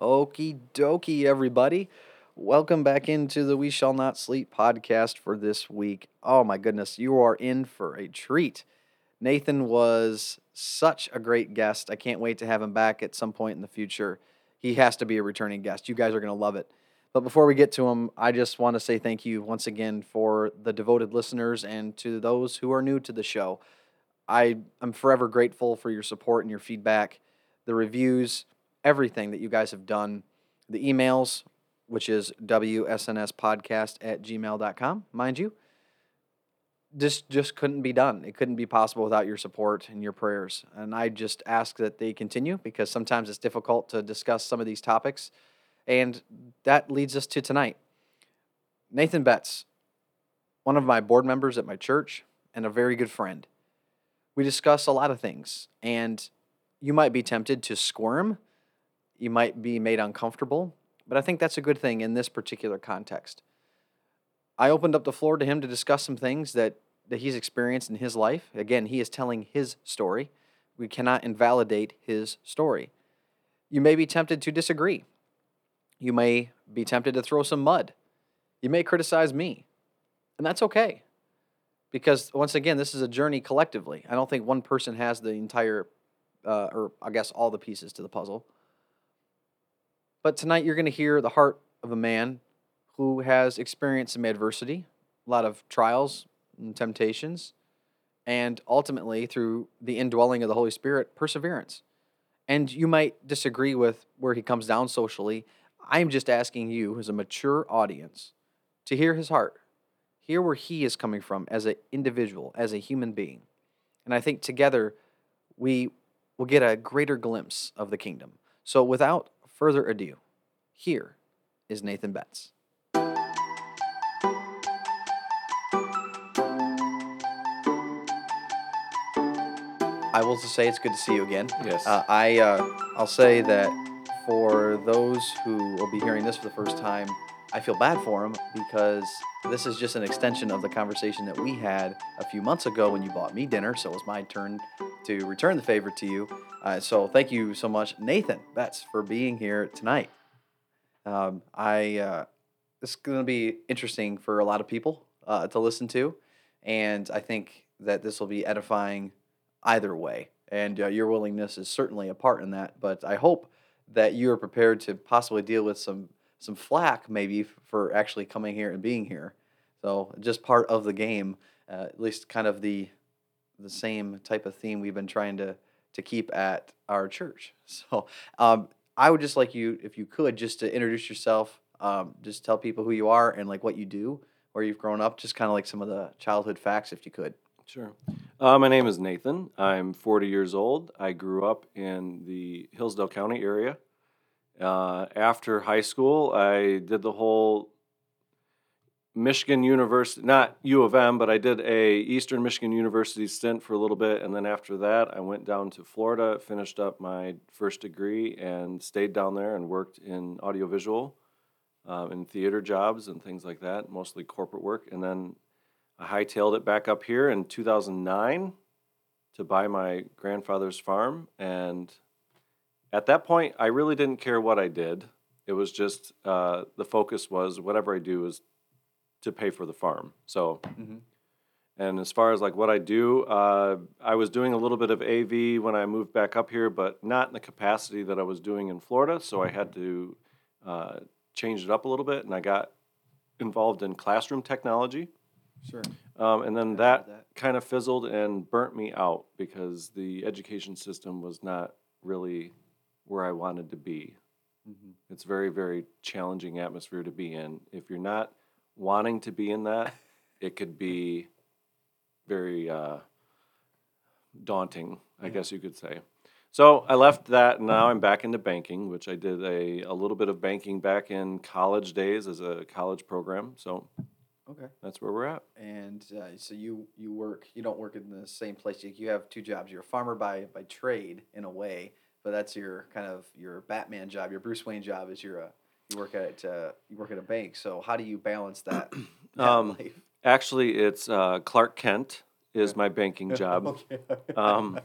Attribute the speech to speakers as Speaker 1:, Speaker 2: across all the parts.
Speaker 1: Okie dokie, everybody. Welcome back into the We Shall Not Sleep podcast for this week. Oh my goodness, you are in for a treat. Nathan was such a great guest. I can't wait to have him back at some point in the future. He has to be a returning guest. You guys are going to love it. But before we get to him, I just want to say thank you once again for the devoted listeners and to those who are new to the show. I am forever grateful for your support and your feedback, the reviews, everything that you guys have done, the emails, which is wsnspodcast at gmail.com, mind you. This just couldn't be done. It couldn't be possible without your support and your prayers. And I just ask that they continue because sometimes it's difficult to discuss some of these topics. And that leads us to tonight. Nathan Betts, one of my board members at my church and a very good friend. We discuss a lot of things, and you might be tempted to squirm. You might be made uncomfortable, but I think that's a good thing in this particular context. I opened up the floor to him to discuss some things that, that he's experienced in his life. Again, he is telling his story. We cannot invalidate his story. You may be tempted to disagree. You may be tempted to throw some mud. You may criticize me. And that's okay. Because once again, this is a journey collectively. I don't think one person has the entire, uh, or I guess all the pieces to the puzzle. But tonight you're going to hear the heart of a man who has experienced some adversity, a lot of trials and temptations, and ultimately, through the indwelling of the Holy Spirit, perseverance. And you might disagree with where he comes down socially. I'm just asking you, as a mature audience, to hear his heart, hear where he is coming from as an individual, as a human being. And I think together we will get a greater glimpse of the kingdom. So without further ado, here is Nathan Betts. I will just say it's good to see you again.
Speaker 2: Yes.
Speaker 1: Uh, I uh, I'll say that for those who will be hearing this for the first time, I feel bad for him because this is just an extension of the conversation that we had a few months ago when you bought me dinner. So it was my turn to return the favor to you. Uh, so thank you so much, Nathan Betts, for being here tonight. Um, I uh, this is going to be interesting for a lot of people uh, to listen to, and I think that this will be edifying either way. And uh, your willingness is certainly a part in that. But I hope that you are prepared to possibly deal with some some flack maybe for actually coming here and being here. So just part of the game, uh, at least kind of the the same type of theme we've been trying to to keep at our church. So um, I would just like you, if you could, just to introduce yourself, um, just tell people who you are and like what you do, where you've grown up, just kind of like some of the childhood facts, if you could.
Speaker 2: Sure. Uh, my name is Nathan. I'm 40 years old. I grew up in the Hillsdale County area. Uh, after high school, I did the whole Michigan University, not U of M, but I did a Eastern Michigan University stint for a little bit, and then after that, I went down to Florida, finished up my first degree, and stayed down there and worked in audiovisual, um, in theater jobs and things like that, mostly corporate work, and then I hightailed it back up here in 2009 to buy my grandfather's farm, and at that point, I really didn't care what I did. It was just uh, the focus was whatever I do is to pay for the farm. So,
Speaker 1: Mhm.
Speaker 2: and as far as like what I do, uh, I was doing a little bit of AV when I moved back up here, but not in the capacity that I was doing in Florida. So I had to uh, change it up a little bit, and I got involved in classroom technology.
Speaker 1: Sure.
Speaker 2: Um, and then that,
Speaker 1: that.
Speaker 2: kind of fizzled and burnt me out because the education system was not really where I wanted to be.
Speaker 1: Mm-hmm.
Speaker 2: It's very, very challenging atmosphere to be in. If you're not wanting to be in that, it could be very uh, daunting, I
Speaker 1: Yeah.
Speaker 2: guess you could say. So I left that, and now I'm back into banking, which I did a, a little bit of banking back in college days as a college program. So
Speaker 1: Okay.
Speaker 2: that's where we're at.
Speaker 1: And uh, so you you work you don't work in the same place. You, you have two jobs. You're a farmer by by trade in a way, but that's your kind of your Batman job. Your Bruce Wayne job is you're a you work at uh, you work at a bank. So how do you balance that?
Speaker 2: Um,
Speaker 1: life?
Speaker 2: Actually, it's uh, Clark Kent is my banking job.
Speaker 1: Okay.
Speaker 2: Um,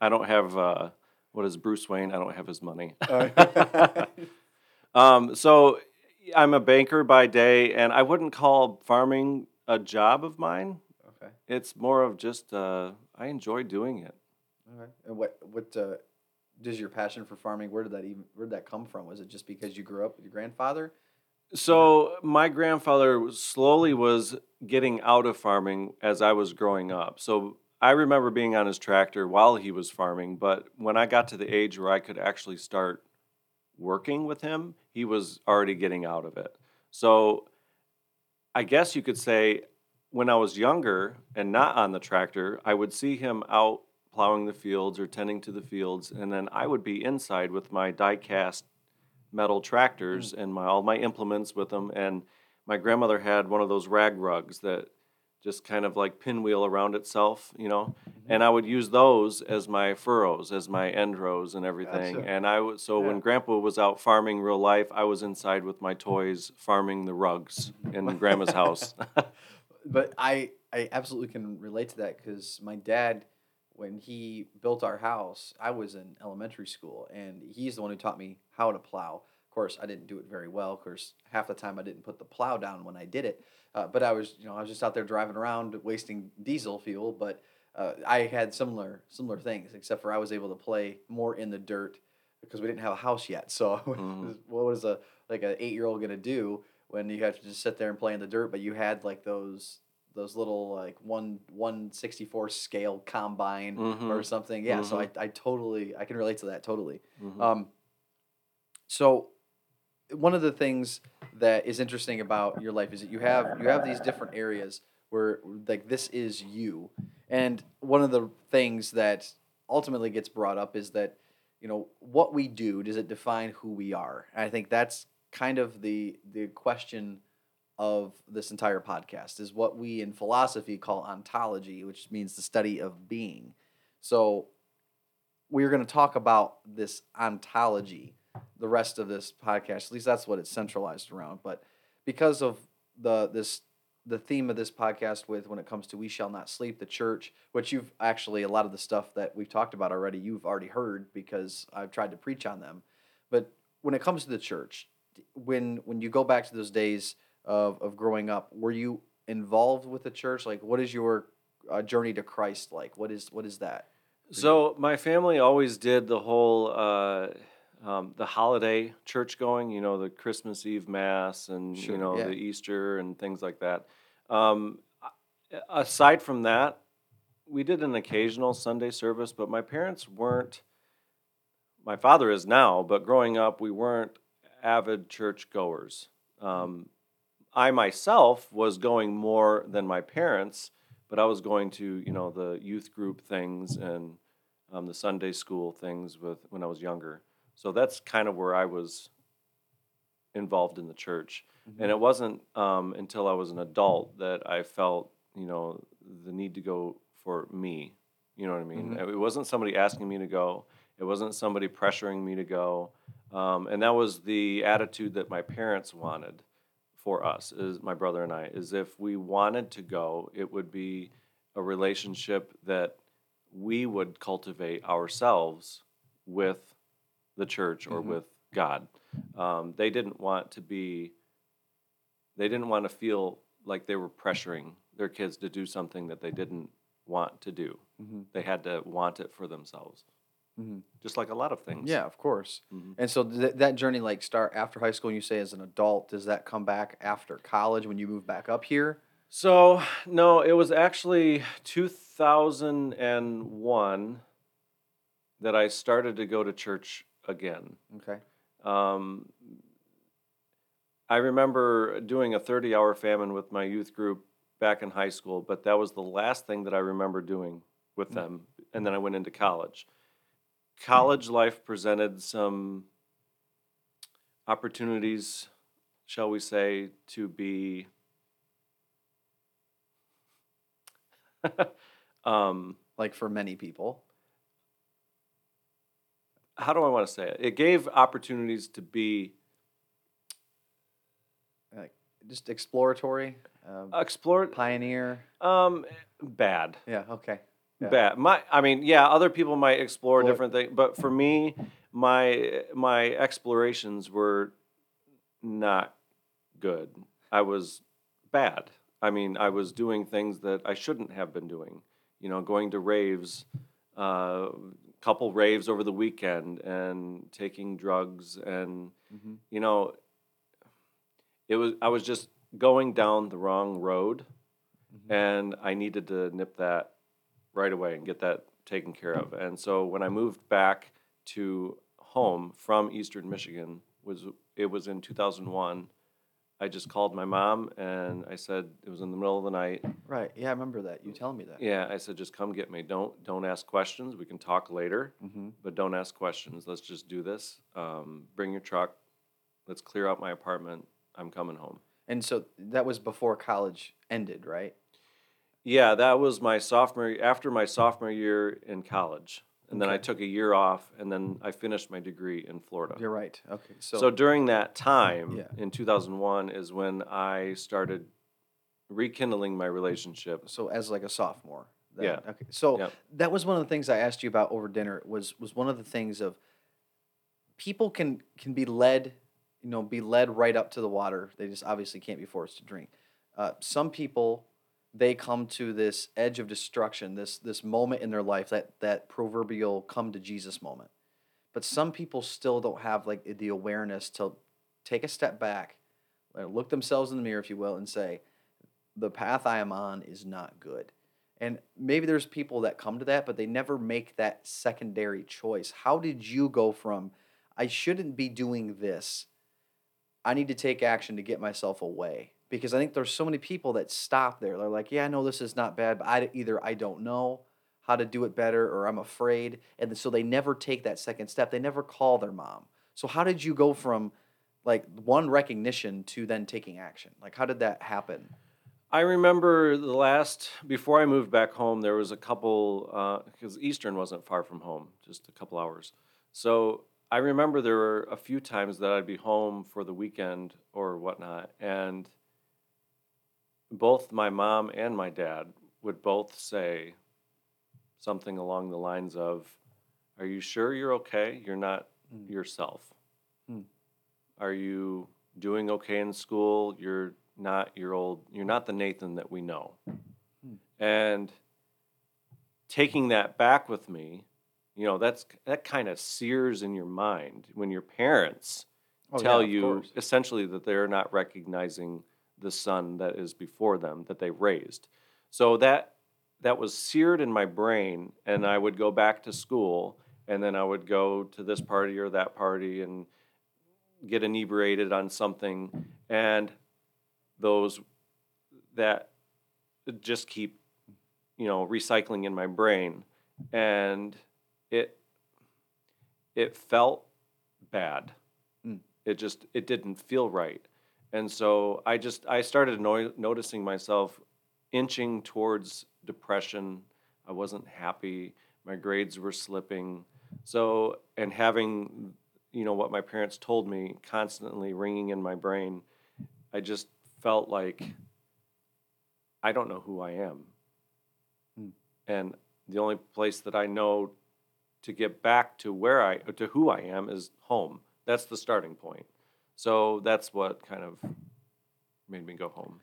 Speaker 2: I don't have uh, what is Bruce Wayne? I don't have his money. Um, so I'm a banker by day, and I wouldn't call farming a job of mine.
Speaker 1: okay.
Speaker 2: It's more of just uh, I enjoy doing it.
Speaker 1: Okay. And what what uh, does your passion for farming? Where did that even where did that come from? Was it just because you grew up with your grandfather?
Speaker 2: So my grandfather slowly was getting out of farming as I was growing up. So I remember being on his tractor while he was farming, but when I got to the age where I could actually start working with him, he was already getting out of it. So I guess you could say when I was younger and not on the tractor, I would see him out plowing the fields or tending to the fields, and then I would be inside with my die cast metal tractors mm. and my all my implements with them. And my grandmother had one of those rag rugs that just kind of like pinwheel around itself, you know. Mm-hmm. And I would use those as my furrows, as my mm-hmm. end rows and everything.
Speaker 1: Gotcha.
Speaker 2: And I was so
Speaker 1: Yeah.
Speaker 2: when Grandpa was out farming real life, I was inside with my toys farming the rugs in Grandma's house.
Speaker 1: But I I absolutely can relate to that because my dad, when he built our house, I was in elementary school, and he's the one who taught me how to plow. Of course, I didn't do it very well. Of course, half the time I didn't put the plow down when I did it. Uh, but I was, you know, I was just out there driving around wasting diesel fuel. But uh, I had similar similar things, except for I was able to play more in the dirt because we didn't have a house yet. So
Speaker 2: Mhm.
Speaker 1: what was a like an eight year old gonna do when you have to just sit there and play in the dirt? But you had like those those little like one one sixty four scale combine or
Speaker 2: Mhm.
Speaker 1: something. Yeah. So I, I totally I can relate to that totally.
Speaker 2: Mhm.
Speaker 1: Um, so one of the things that is interesting about your life is that you have you have these different areas where like this is you and one of the things that ultimately gets brought up is that you know what we do does it define who we are and i think that's kind of the the question of this entire podcast is what we in philosophy call ontology which means the study of being so we're going to talk about this ontology the rest of this podcast. At least that's what it's centralized around. But because of the this the theme of this podcast with when it comes to we shall not sleep, the church, which you've actually a lot of the stuff that we've talked about already, you've already heard because I've tried to preach on them. But when it comes to the church, when when you go back to those days of of growing up, were you involved with the church? Like, what is your uh, journey to Christ like? What is what is that?
Speaker 2: So my family always did the whole uh, um, the holiday church going. You know, the Christmas Eve mass and
Speaker 1: Sure,
Speaker 2: you know
Speaker 1: yeah.
Speaker 2: the Easter and things like that. Um, aside from that, we did an occasional Sunday service, but my parents weren't. My father is now, but growing up, we weren't avid church goers. Um, I myself was going more than my parents, but I was going to you know the youth group things and um, the Sunday school things with when I was younger. So that's kind of where I was involved in the church. And it wasn't um, until I was an adult that I felt, you know, the need to go for me. You know what I mean? It wasn't somebody asking me to go. It wasn't somebody pressuring me to go. Um, and that was the attitude that my parents wanted for us, is my brother and I, is if we wanted to go, it would be a relationship that we would cultivate ourselves with the church or
Speaker 1: Mhm.
Speaker 2: with God. Um, they didn't want to be, they didn't want to feel like they were pressuring their kids to do something that they didn't want to do.
Speaker 1: Mhm.
Speaker 2: They had to want it for themselves,
Speaker 1: Mhm.
Speaker 2: just like a lot of things.
Speaker 1: Yeah, of course.
Speaker 2: Mhm.
Speaker 1: And so th- that journey, like, start after high school. And you say as an adult, does that come back after college when you move back up here?
Speaker 2: So, no, it was actually 2001 that I started to go to church again.
Speaker 1: Okay.
Speaker 2: Um, I remember doing a 30 hour famine with my youth group back in high school, but that was the last thing that I remember doing with them. And then I went into college. College life presented some opportunities, shall we say, to be. um,
Speaker 1: Like for many people.
Speaker 2: how do I want to say it? It gave opportunities to be
Speaker 1: Like just exploratory, um,
Speaker 2: explored.
Speaker 1: pioneer.
Speaker 2: Um, bad.
Speaker 1: Yeah. Okay. Yeah.
Speaker 2: bad. My, I mean, yeah, other people might explore different things, but for me, my my explorations were not good. I was bad. I mean, I was doing things that I shouldn't have been doing. You know, going to raves, uh, couple raves over the weekend, and taking drugs, and
Speaker 1: Mhm.
Speaker 2: you know, it was I was just going down the wrong road,
Speaker 1: Mhm.
Speaker 2: and I needed to nip that right away and get that taken care of. And so when I moved back to home from Eastern Michigan was it was in 2001. I just called my mom and I said it was in the middle of the night.
Speaker 1: Right. Yeah, I remember that. You telling me that.
Speaker 2: Yeah, I said just come get me. Don't don't ask questions. We can talk later,
Speaker 1: Mm-hmm.
Speaker 2: but don't ask questions. Let's just do this. Um, bring your truck. Let's clear out my apartment. I'm coming home.
Speaker 1: And so that was before college ended, right?
Speaker 2: Yeah, that was my sophomore after my sophomore year in college. And then I took a year off and then I finished my degree in Florida.
Speaker 1: You're right. Okay. So,
Speaker 2: So, during that time
Speaker 1: Yeah.
Speaker 2: in 2001 is when I started rekindling my relationship.
Speaker 1: so as like a sophomore. then.
Speaker 2: Yeah.
Speaker 1: Okay. So that was one of the things I asked you about over dinner. Was was one of the things of people can can be led, you know, be led right up to the water. They just obviously can't be forced to drink. Uh, some people they come to this edge of destruction, this this moment in their life, that that proverbial come to Jesus moment. But some people still don't have like the awareness to take a step back, uh, look themselves in the mirror, if you will, and say, the path I am on is not good. And maybe there's people that come to that, but they never make that secondary choice. How did you go from, I shouldn't be doing this, I need to take action to get myself away? Because I think there's so many people that stop there. They're like, yeah, I know this is not bad, but I, either I don't know how to do it better or I'm afraid. And so they never take that second step. They never call their mom. So, how did you go from like one recognition to then taking action? Like, how did that happen?
Speaker 2: I remember the last, before I moved back home, there was a couple, uh, because Eastern wasn't far from home, just a couple hours. So I remember there were a few times that I'd be home for the weekend or whatnot, and both my mom and my dad would both say something along the lines of, Are you sure you're okay? You're not
Speaker 1: Mm.
Speaker 2: yourself.
Speaker 1: Mm.
Speaker 2: Are you doing okay in school? You're not your old, you're not the Nathan that we know.
Speaker 1: Hmm.
Speaker 2: And taking that back with me, you know, that's that kind of sears in your mind when your parents
Speaker 1: Oh,
Speaker 2: tell
Speaker 1: of
Speaker 2: you
Speaker 1: course.
Speaker 2: essentially that they're not recognizing the son that is before them that they raised. So that that was seared in my brain and I would go back to school and then I would go to this party or that party and get inebriated on something and those that just keep you know recycling in my brain and it it felt bad
Speaker 1: Mm.
Speaker 2: it just it didn't feel right and so i just i started no- noticing myself inching towards depression. I wasn't happy. My grades were slipping. So and having you know what my parents told me constantly ringing in my brain i just felt like i don't know who i am.
Speaker 1: Hmm.
Speaker 2: and the only place that i know to get back to where i to who i am is home. That's the starting point so that's what kind of made me go home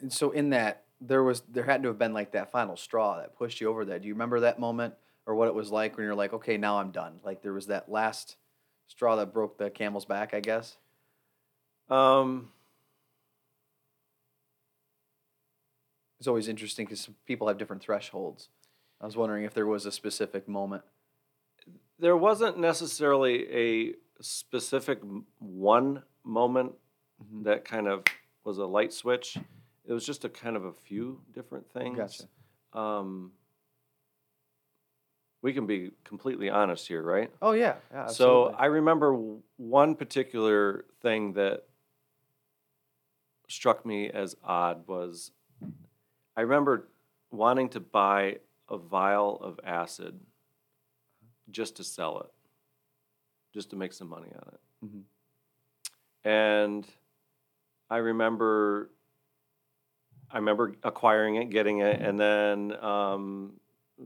Speaker 1: And so in that there was there had to have been like that final straw that pushed you over that. Do you remember that moment or what it was like when you're like, okay, now I'm done? Like there was that last straw that broke the camel's back, I guess.
Speaker 2: um
Speaker 1: It's always interesting because people have different thresholds. I was wondering if there was a specific moment.
Speaker 2: there wasn't necessarily a specific one moment
Speaker 1: Mhm.
Speaker 2: that kind of was a light switch. It was just a kind of a few different things.
Speaker 1: Gotcha.
Speaker 2: Um, we can be completely honest here, right?
Speaker 1: Oh yeah, yeah.
Speaker 2: So. I remember one particular thing that struck me as odd was I remember wanting to buy a vial of acid just to sell it, just to make some money on it.
Speaker 1: Mhm.
Speaker 2: And I remember I remember acquiring it, getting it, and then um,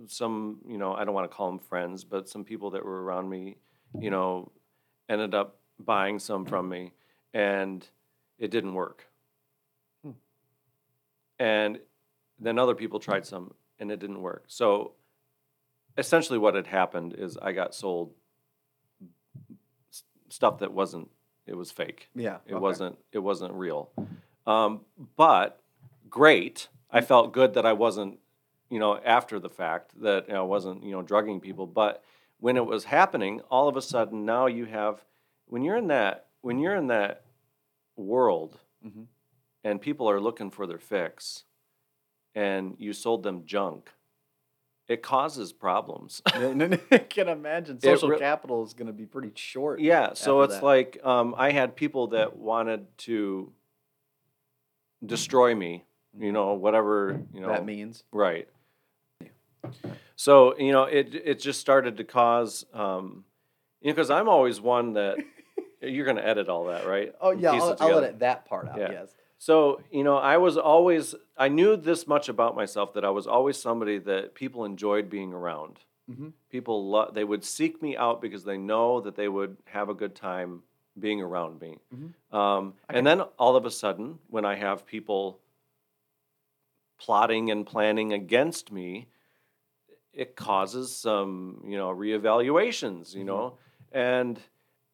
Speaker 2: some you know I don't want to call them friends, but some people that were around me, you know, ended up buying some from me, and it didn't work.
Speaker 1: Hmm.
Speaker 2: And then other people tried some, and it didn't work. So essentially, what had happened is I got sold stuff that wasn't. It was fake.
Speaker 1: Yeah.
Speaker 2: It
Speaker 1: okay.
Speaker 2: wasn't. It wasn't real. Um, but great. I felt good that I wasn't, you know, after the fact that you know, I wasn't, you know, drugging people. But when it was happening, all of a sudden now you have, when you're in that, when you're in that world,
Speaker 1: Mhm.
Speaker 2: and people are looking for their fix, and you sold them junk, it causes problems.
Speaker 1: Yeah, no, no, I can imagine social
Speaker 2: re-
Speaker 1: capital is going to be pretty short.
Speaker 2: Yeah, so it's
Speaker 1: that.
Speaker 2: like um, I had people that wanted to destroy me, you know, whatever, you know.
Speaker 1: that means.
Speaker 2: Right. So, you know, it it just started to cause um you know, because I'm always one that you're gonna edit all that, right?
Speaker 1: Oh yeah, I'll, I'll edit that part out.
Speaker 2: Yeah.
Speaker 1: Yes.
Speaker 2: So, you know, I was always I knew this much about myself that I was always somebody that people enjoyed being around.
Speaker 1: Mhm.
Speaker 2: People lo- they would seek me out because they know that they would have a good time being around me.
Speaker 1: Mhm.
Speaker 2: Um,
Speaker 1: I
Speaker 2: and then all of a sudden, when I have people plotting and planning against me, it causes some, you know, reevaluations, you
Speaker 1: Mhm.
Speaker 2: know, and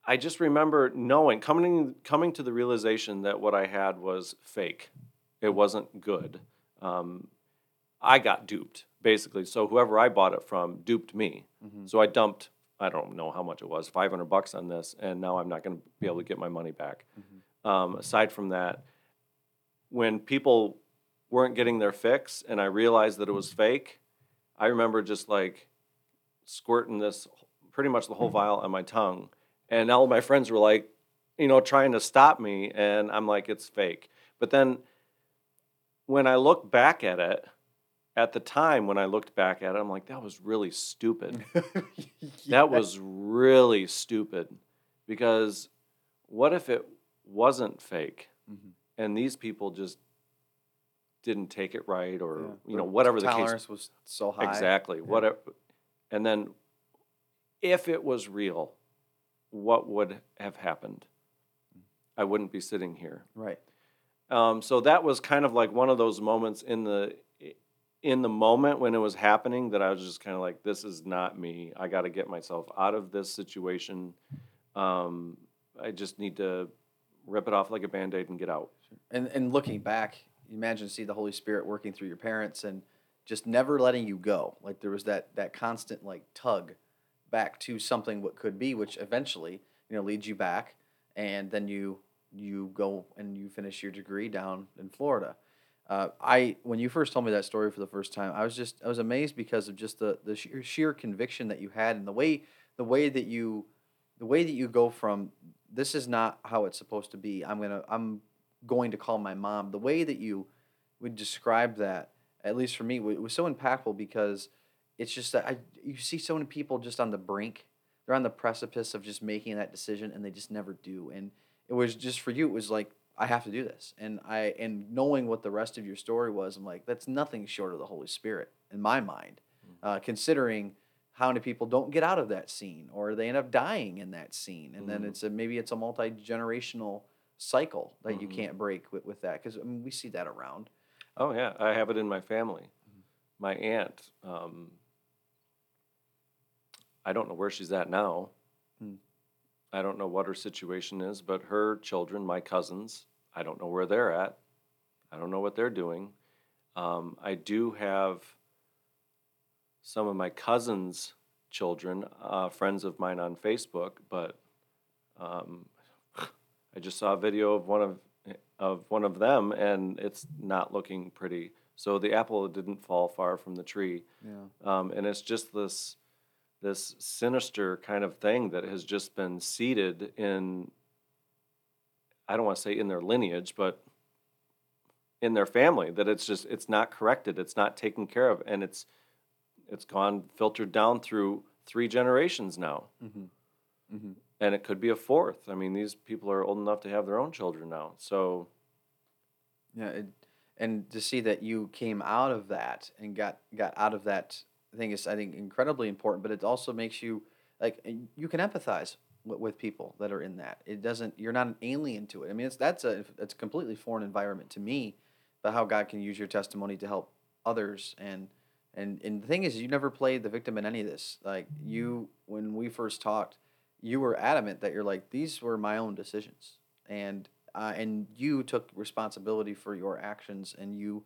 Speaker 2: I just remember knowing, coming coming to the realization that what I had was fake. It wasn't good. Um, I got duped basically. So whoever I bought it from duped me.
Speaker 1: Mhm.
Speaker 2: So I dumped. I don't know how much it was, five hundred bucks on this, and now I'm not going to be able to get my money back.
Speaker 1: Mhm.
Speaker 2: Um, aside from that, when people weren't getting their fix, and I realized that it was fake, I remember just like squirting this pretty much the whole vial on my tongue, and all my friends were like, you know, trying to stop me, and I'm like, it's fake. But then when I look back at it, at the time when I looked back at it, I'm like, that was really stupid.
Speaker 1: Yeah.
Speaker 2: That was really stupid because what if it wasn't fake
Speaker 1: Mhm.
Speaker 2: and these people just didn't take it right or
Speaker 1: Yeah.
Speaker 2: you know whatever the case
Speaker 1: tolerance was so high.
Speaker 2: exactly whatever and then if it was real what would have happened I wouldn't be sitting here
Speaker 1: Right.
Speaker 2: um, so that was kind of like one of those moments in the in the moment when it was happening that I was just kind of like, this is not me. I got to get myself out of this situation. Um, I just need to rip it off like a band aid and get out.
Speaker 1: And and looking back, you imagine see the Holy Spirit working through your parents and just never letting you go. Like there was that that constant like tug back to something what could be, which eventually you know leads you back, and then you you go and you finish your degree down in Florida. Uh, I when you first told me that story for the first time, I was just I was amazed because of just the the sheer, sheer conviction that you had and the way the way that you the way that you go from this is not how it's supposed to be. I'm gonna I'm going to call my mom. The way that you would describe that, at least for me, wa- was so impactful because it's just that I you see so many people just on the brink. They're on the precipice of just making that decision and they just never do. And it was just for you, it was like I have to do this. And I and knowing what the rest of your story was, I'm like, that's nothing short of the Holy Spirit in my mind. Uh, considering how many people don't get out of that scene or they end up dying in that scene and then
Speaker 2: Mhm.
Speaker 1: it's a maybe it's a multi-generational cycle that you
Speaker 2: Mhm.
Speaker 1: can't break with, with that because I mean, we see that around
Speaker 2: Oh yeah, I have it in my family. My aunt, um, I don't know where she's at now.
Speaker 1: Hmm.
Speaker 2: I don't know what her situation is, but her children, my cousins, I don't know where they're at. I don't know what they're doing. Um, I do have some of my cousins' children, uh, friends of mine on Facebook, but um, I just saw a video of one of of one of them, and it's not looking pretty. So the apple didn't fall far from the tree,
Speaker 1: yeah
Speaker 2: um, and it's just this this sinister kind of thing that has just been seeded in. I don't want to say in their lineage, but in their family that it's just it's not corrected, it's not taken care of, and it's it's gone filtered down through three generations now,
Speaker 1: mm-hmm. Mm-hmm.
Speaker 2: and it could be a fourth. I mean, these people are old enough to have their own children now, so
Speaker 1: yeah it, and to see that you came out of that and got got out of that thing is I think incredibly important, but it also makes you like you can empathize with, people that are in that. It doesn't you're not an alien to it. I mean, it's that's a it's a completely foreign environment to me, but how God can use your testimony to help others and and and the thing is you never played the victim in any of this. Like you when we first talked, you were adamant that you're like these were my own decisions. And uh, and you took responsibility for your actions and you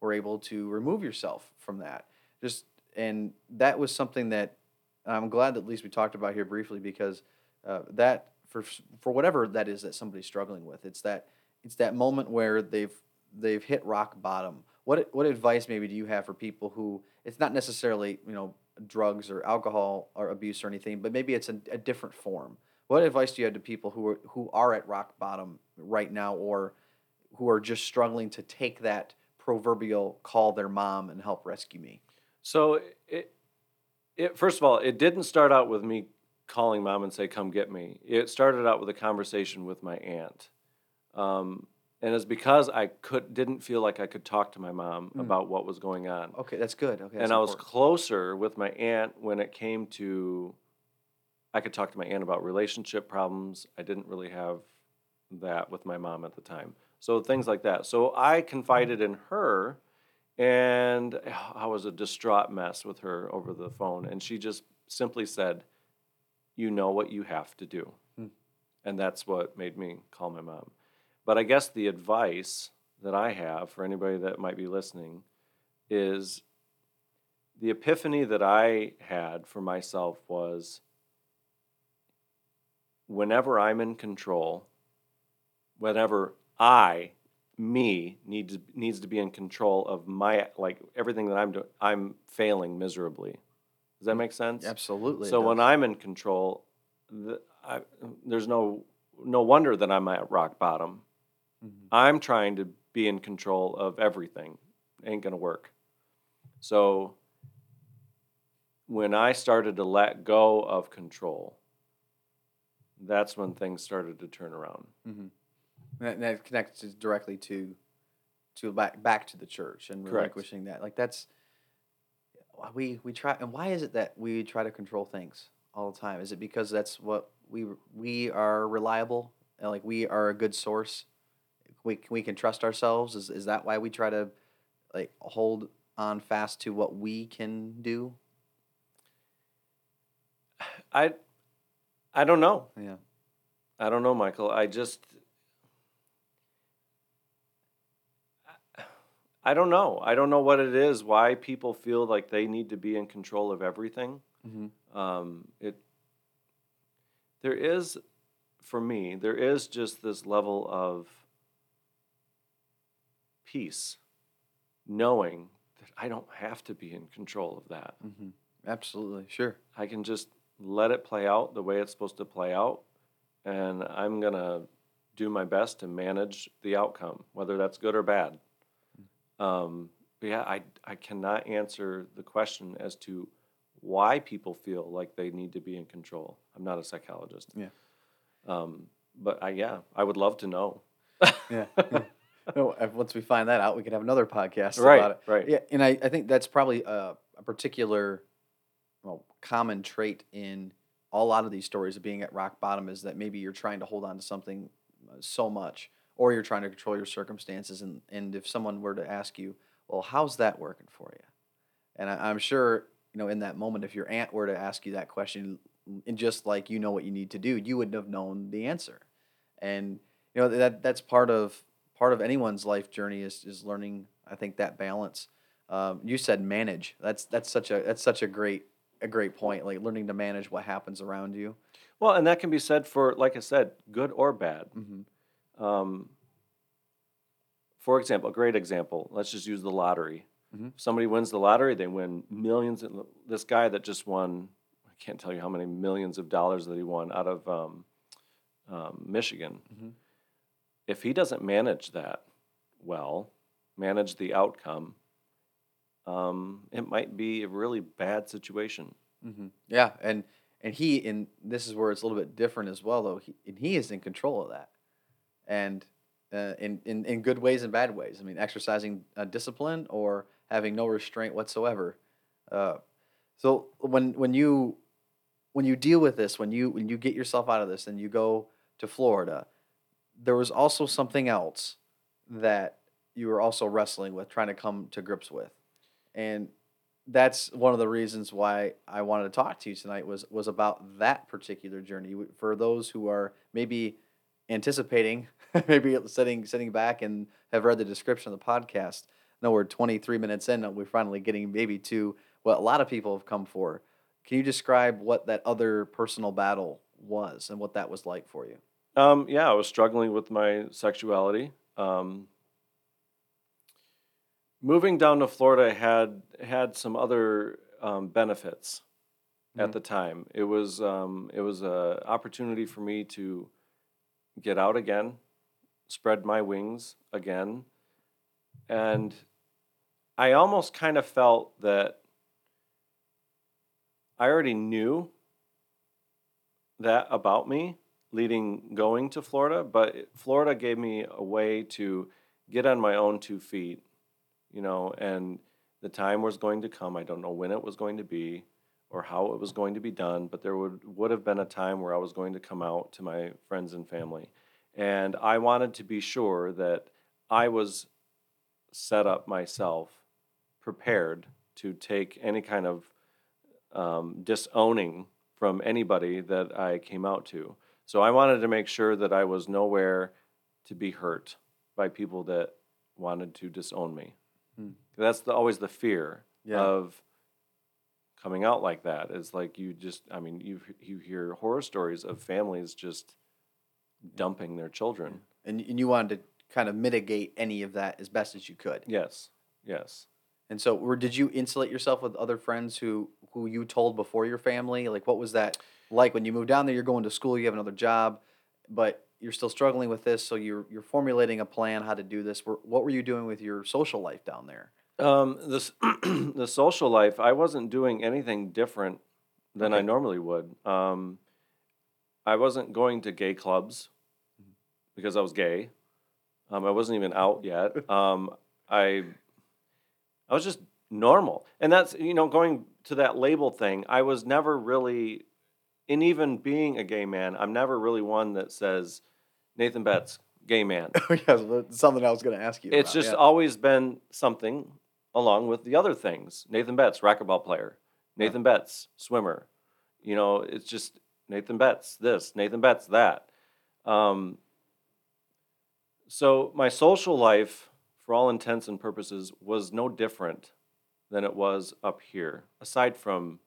Speaker 1: were able to remove yourself from that. Just and that was something that I'm glad that at least we talked about here briefly because uh, that for for whatever that is that somebody's struggling with, it's that it's that moment where they've they've hit rock bottom. What what advice maybe do you have for people who it's not necessarily you know drugs or alcohol or abuse or anything, but maybe it's a, a different form. What advice do you have to people who are who are at rock bottom right now or who are just struggling to take that proverbial call their mom and help rescue me?
Speaker 2: So it, it first of all, it didn't start out with me calling mom and say, "Come get me." It started out with a conversation with my aunt, um, and it's because I could didn't feel like I could talk to my mom
Speaker 1: Mm.
Speaker 2: about what was going on,
Speaker 1: Okay, that's good. Okay, that's
Speaker 2: and I was closer with my aunt when it came to. I could talk to my aunt about relationship problems. I didn't really have that with my mom at the time. So things like that. So I confided in her and I was a distraught mess with her over the phone and she just simply said, "You know what you have to do."
Speaker 1: Hmm.
Speaker 2: And that's what made me call my mom. But I guess the advice that I have for anybody that might be listening is the epiphany that I had for myself was whenever I'm in control, whenever I, me, needs needs to be in control of my like everything that I'm doing, I'm failing miserably. Does that make sense?
Speaker 1: Absolutely.
Speaker 2: So when. I'm in control, the, I, there's no no wonder that I'm at rock bottom.
Speaker 1: Mhm.
Speaker 2: I'm trying to be in control of everything. Ain't gonna work. So when I started to let go of control, that's when things started to turn around.
Speaker 1: Mhm. That, that connects directly to to back back to the church and
Speaker 2: Correct.
Speaker 1: relinquishing that. Like that's we we try and why is it that we try to control things all the time? Is it because that's what we we are reliable and like we are a good source? We we can trust ourselves. Is is that why we try to like hold on fast to what we can do?
Speaker 2: I I don't know.
Speaker 1: Yeah.
Speaker 2: I don't know, Michael. I just I don't know. I don't know what it is. Why people feel like they need to be in control of everything.
Speaker 1: Mm-hmm.
Speaker 2: Um, it there is, for me, there is just this level of peace, knowing that I don't have to be in control of that.
Speaker 1: Mm-hmm. Absolutely. Sure.
Speaker 2: I can just let it play out the way it's supposed to play out, and I'm gonna do my best to manage the outcome, whether that's good or bad. Um, but yeah, I I cannot answer the question as to why people feel like they need to be in control. I'm not a psychologist.
Speaker 1: Yeah.
Speaker 2: Um, but I yeah, I would love to know.
Speaker 1: Yeah. yeah. No, once we find that out, we could have another podcast
Speaker 2: Right,
Speaker 1: about it.
Speaker 2: right.
Speaker 1: Yeah, and I, I think that's probably a, a particular, well, common trait in a lot of these stories of being at rock bottom is that maybe you're trying to hold on to something uh, so much, or you're trying to control your circumstances, and and if someone were to ask you, well, how's that working for you? And I, I'm sure you know in that moment, if your aunt were to ask you that question, and just like you know what you need to do, you wouldn't have known the answer, and you know that that's part of part of anyone's life journey is is learning. I think that balance. Um, you said manage. That's that's such a that's such a great a great point. Like learning to manage what happens around you.
Speaker 2: Well, and that can be said for, like I said, good or bad.
Speaker 1: Mm-hmm.
Speaker 2: Um, for example, a great example. Let's just use the lottery.
Speaker 1: Mhm.
Speaker 2: If somebody wins the lottery, they win millions. and This guy that just won, I can't tell you how many millions of dollars that he won out of um, um, Michigan.
Speaker 1: Mhm.
Speaker 2: If he doesn't manage that well, manage the outcome, um, it might be a really bad situation.
Speaker 1: Mm-hmm. Yeah, and and he and this is where it's a little bit different as well, though. He, and he is in control of that, and uh, in, in in good ways and bad ways. I mean, exercising uh, discipline or having no restraint whatsoever. Uh, So when when you when you deal with this, when you when you get yourself out of this and you go to Florida, there was also something else that you were also wrestling with, trying to come to grips with, and that's one of the reasons why I wanted to talk to you tonight was was about that particular journey for those who are maybe anticipating, maybe sitting sitting back and have read the description of the podcast. No, we're 23 minutes in, and we're finally getting maybe to what a lot of people have come for. Can you describe what that other personal battle was and what that was like for you?
Speaker 2: Um, yeah, I was struggling with my sexuality. Um, moving down to Florida had had some other um, benefits
Speaker 1: Mhm.
Speaker 2: at the time. It was um, it was an opportunity for me to get out again, spread my wings again, and I almost kind of felt that I already knew that about me leading going to Florida, but Florida gave me a way to get on my own two feet, you know, and the time was going to come. I don't know when it was going to be or how it was going to be done, but there would would have been a time where I was going to come out to my friends and family. And I wanted to be sure that I was set up myself, prepared to take any kind of um, disowning from anybody that I came out to. So I wanted to make sure that I was nowhere to be hurt by people that wanted to disown me.
Speaker 1: Hmm.
Speaker 2: That's the, always the fear
Speaker 1: Yeah.
Speaker 2: of coming out like that. Is like you just, I mean, you you hear horror stories of families just dumping their children. Mm-hmm.
Speaker 1: And, and you wanted to kind of mitigate any of that as best as you could.
Speaker 2: Yes, yes.
Speaker 1: And so, or did you insulate yourself with other friends who who you told before your family? Like, what was that like when you moved down there? You're going to school, you have another job, but you're still struggling with this. So you're you're formulating a plan how to do this. What were you doing with your social life down there?
Speaker 2: Um, this the social life, I wasn't doing anything different than I normally would. Um, I wasn't going to gay clubs because I was gay. Um, I wasn't even out yet. Um, I I was just normal, and that's you know going to that label thing. I was never really, in even being a gay man, I'm never really one that says Nathan Betts, gay man.
Speaker 1: yes, something I was going to ask you.
Speaker 2: It's
Speaker 1: about,
Speaker 2: just
Speaker 1: yeah.
Speaker 2: always been something along with the other things. Nathan Betts, racquetball player. Nathan Betts, swimmer. You know, it's just Nathan Betts, this, Nathan Betts, that. Um, so my social life, for all intents and purposes, was no different than it was up here, aside from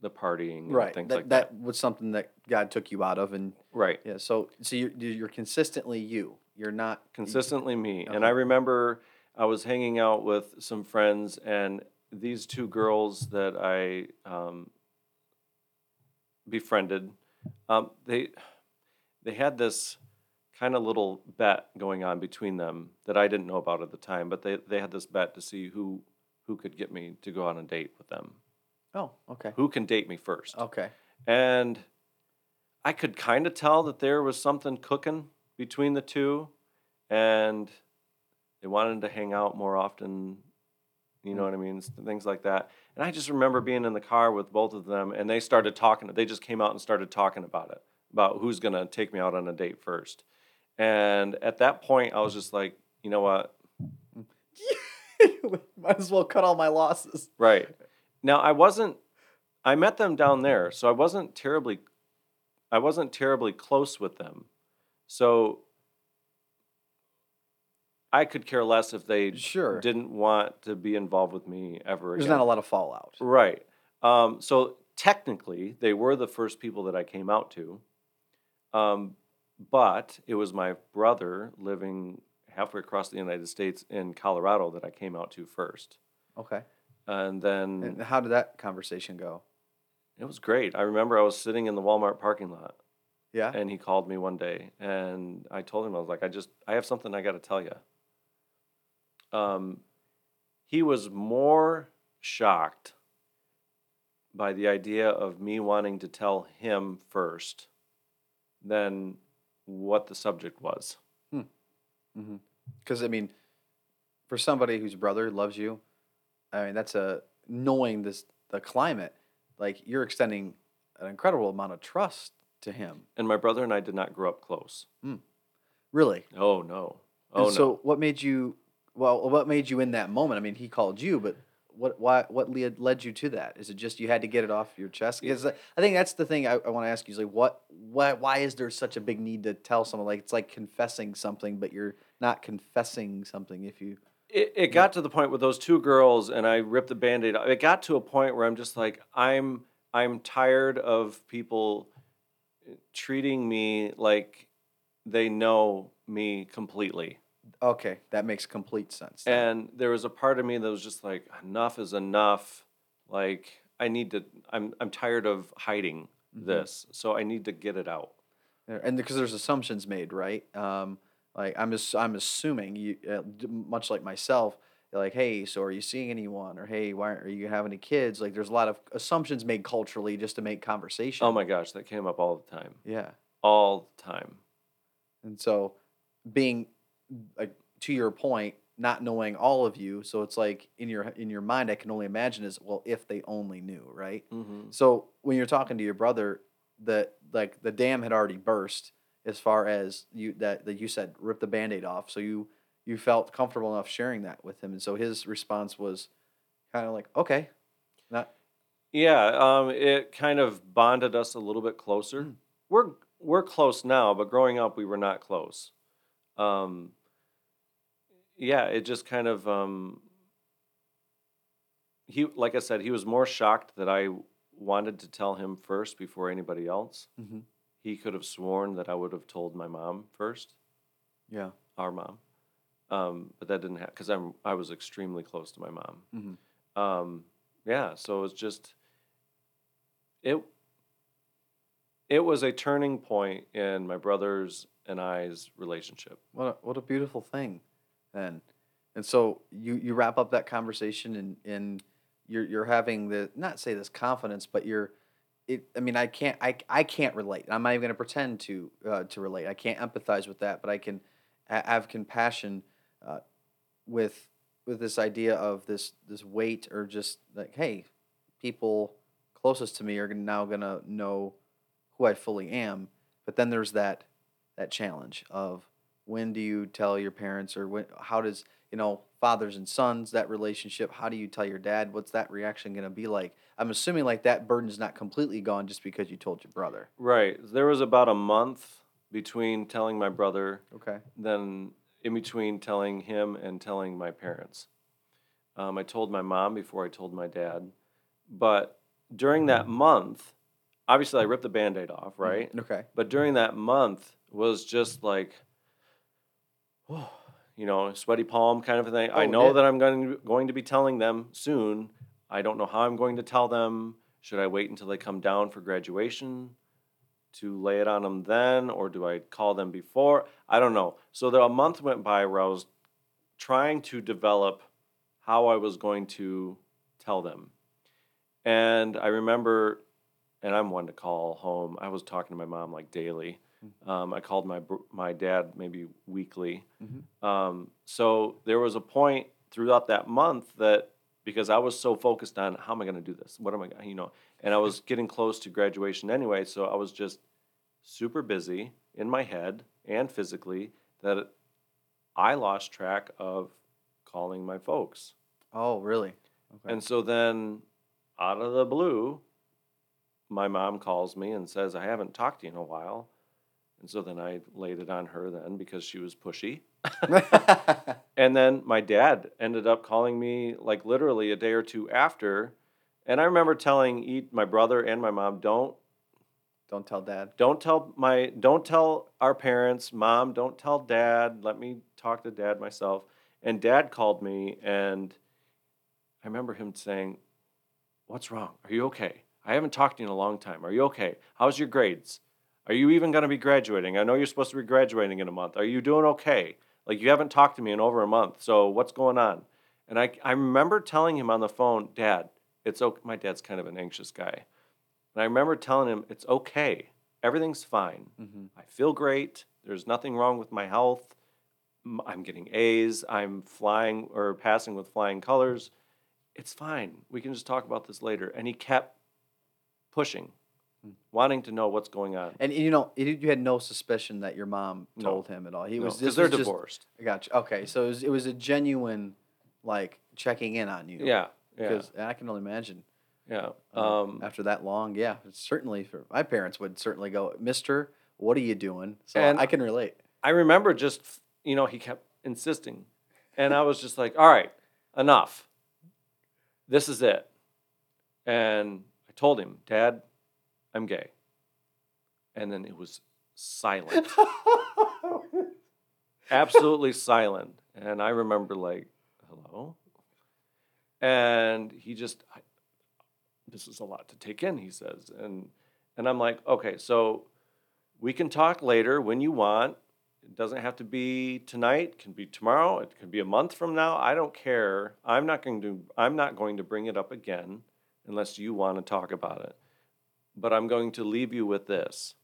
Speaker 2: the partying and
Speaker 1: right.
Speaker 2: things
Speaker 1: that,
Speaker 2: like that.
Speaker 1: that was something that God took you out of, and
Speaker 2: Right.
Speaker 1: yeah. So so you're you're consistently you. You're not
Speaker 2: consistently me. And I remember I was hanging out with some friends, and these two girls that I um, befriended, um, they they had this kind of little bet going on between them that I didn't know about at the time, but they they had this bet to see who who could get me to go on a date with them,
Speaker 1: Oh, okay.
Speaker 2: who can date me first.
Speaker 1: Okay.
Speaker 2: And I could kind of tell that there was something cooking between the two, and they wanted to hang out more often. You know hmm. what I mean? Things like that. And I just remember being in the car with both of them, and they started talking. They just came out and started talking about it, about who's going to take me out on a date first. And at that point, I was just like, you know what?
Speaker 1: Might as well cut all my losses.
Speaker 2: Right. Now I wasn't I met them down there, so I wasn't terribly I wasn't terribly close with them. So I could care less if they
Speaker 1: Sure.
Speaker 2: didn't want to be involved with me ever
Speaker 1: There's
Speaker 2: again.
Speaker 1: not a lot of fallout.
Speaker 2: Right. Um, so technically, they were the first people that I came out to. Um, but it was my brother living halfway across the United States in Colorado that I came out to first.
Speaker 1: Okay.
Speaker 2: And then
Speaker 1: And how did that conversation go?
Speaker 2: it was great. I remember I was sitting in the Walmart parking lot
Speaker 1: Yeah.
Speaker 2: and he called me one day and I told him I was like I just I have something I got to tell you. Um he was more shocked by the idea of me wanting to tell him first than what the subject was. Hmm. Mm-hmm.
Speaker 1: Because I mean, for somebody whose brother loves you, I mean that's a knowing this the climate, like you're extending an incredible amount of trust to him.
Speaker 2: And my brother and I did not grow up close. Hmm.
Speaker 1: Really.
Speaker 2: Oh no.
Speaker 1: Oh, and
Speaker 2: Oh
Speaker 1: so
Speaker 2: no.
Speaker 1: what made you well what made you in that moment? I mean, he called you, but what why what led led you to that? Is it just you had to get it off your chest? Because uh, I think that's the thing I, I want to ask you is like what why why is there such a big need to tell someone like it's like confessing something, but you're not confessing something if you
Speaker 2: It, it got to the point with those two girls, and I ripped the band-aid. off. It got to a point where I'm just like, I'm I'm tired of people treating me like they know me completely.
Speaker 1: Okay, that makes complete sense.
Speaker 2: And there was a part of me that was just like, enough is enough. Like I need to. I'm I'm tired of hiding
Speaker 1: Mhm.
Speaker 2: this, so I need to get it out.
Speaker 1: And because there's assumptions made, right? Um, like I'm I'm assuming you, uh, much like myself, like, hey, so are you seeing anyone, or hey, why aren't are you having any kids? Like, there's a lot of assumptions made culturally just to make conversation.
Speaker 2: Oh my gosh, that came up all the time,
Speaker 1: yeah,
Speaker 2: all the time.
Speaker 1: and so being like to your point, not knowing all of you, so it's like in your in your mind, I can only imagine is well, if they only knew, right?
Speaker 2: hmm
Speaker 1: So when you're talking to your brother, that like the dam had already burst as far as you that, that you said rip the band-aid off. So you you felt comfortable enough sharing that with him. And so his response was kind of like, okay. Not
Speaker 2: Yeah, um, it kind of bonded us a little bit closer.
Speaker 1: Mm.
Speaker 2: We're we're close now, but growing up we were not close. Um, yeah, it just kind of um, he like I said, he was more shocked that I wanted to tell him first before anybody else.
Speaker 1: Mhm.
Speaker 2: He could have sworn that I would have told my mom first,
Speaker 1: yeah.
Speaker 2: our mom, um, but that didn't happen because I'm I was extremely close to my mom
Speaker 1: Mhm.
Speaker 2: um, yeah so it was just it it was a turning point in my brother's and i's relationship
Speaker 1: What a, what a beautiful thing, then. And so you you wrap up that conversation and and you're you're having the not say this confidence, but you're it. I mean, I can't I I can't relate. I'm not even going to pretend to uh, to relate. I can't empathize with that, but I can ha- have compassion uh, with with this idea of this this weight or just like hey, people closest to me are now gonna know who I fully am. But then there's that that challenge of when do you tell your parents or when how does you know fathers and sons that relationship how do you tell your dad? What's that reaction going to be like? I'm assuming like that burden's not completely gone just because you told your brother.
Speaker 2: Right. There was about a month between telling my brother
Speaker 1: okay.
Speaker 2: then in between telling him and telling my parents. Um, i told my mom before i told my dad. But during that month obviously i ripped the band-aid off right?
Speaker 1: Okay.
Speaker 2: But during that month was just like, you know, sweaty palm kind of a thing. I
Speaker 1: Oh,
Speaker 2: know
Speaker 1: yeah.
Speaker 2: that I'm going going to be telling them soon. I don't know how I'm going to tell them. Should I wait until they come down for graduation to lay it on them then, or do I call them before? I don't know. So there, a month went by where I was trying to develop how I was going to tell them. And I remember, and I'm one to call home. I was talking to my mom like daily. Um, I called my my dad maybe weekly.
Speaker 1: Mhm.
Speaker 2: Um, so there was a point throughout that month that because I was so focused on how am I going to do this? What am I, you know? And I was getting close to graduation anyway, so I was just super busy in my head and physically that I lost track of calling my folks.
Speaker 1: oh really okay
Speaker 2: And so then, out of the blue, my mom calls me and says, I haven't talked to you in a while. And so then I laid it on her then because she was pushy. And then my dad ended up calling me like literally a day or two after. And I remember telling my brother and my mom, don't
Speaker 1: don't tell dad.
Speaker 2: don't tell my don't tell our parents. Mom don't tell dad. Let me talk to dad myself. And dad called me and i remember him saying what's wrong? Are you okay? I haven't talked to you in a long time. Are you okay? How's your grades are you even going to be graduating i know you're supposed to be graduating in a month are you doing okay like you haven't talked to me in over a month so what's going on and i, I remember telling him on the phone dad it's okay my dad's kind of an anxious guy and I remember telling him, it's okay. Everything's fine.
Speaker 1: hmm
Speaker 2: I feel great. There's nothing wrong with my health. I'm getting A's. I'm flying or passing with flying colors. it's fine. We can just talk about this later. And he kept pushing. Wanting to know what's going on.
Speaker 1: And you know, you you had no suspicion that your mom
Speaker 2: No.
Speaker 1: told him at all. He
Speaker 2: No,
Speaker 1: was
Speaker 2: 'cause
Speaker 1: this
Speaker 2: they're
Speaker 1: was just-
Speaker 2: divorced.
Speaker 1: I Gotcha. Okay, so it was, it was a genuine, like checking in on you.
Speaker 2: Yeah, yeah,
Speaker 1: Because I can only imagine
Speaker 2: yeah.
Speaker 1: um,
Speaker 2: Um,
Speaker 1: after that long. Yeah, certainly for my parents would certainly go, Mister, what are you doing? So
Speaker 2: And-
Speaker 1: I can relate.
Speaker 2: I remember just, you know, he kept insisting. And I was just like, all right, enough. This is it. And I told him, Dad, I'm gay. And then it was silent, absolutely silent. And I remember, like, hello? And he just, this is a lot to take in, he says. And, and I'm like, okay, so we can talk later when you want. It doesn't have to be tonight. It can be tomorrow. It can be a month from now. I don't care. I'm not going to. I'm not going to bring it up again unless you want to talk about it. But I'm going to leave you with this: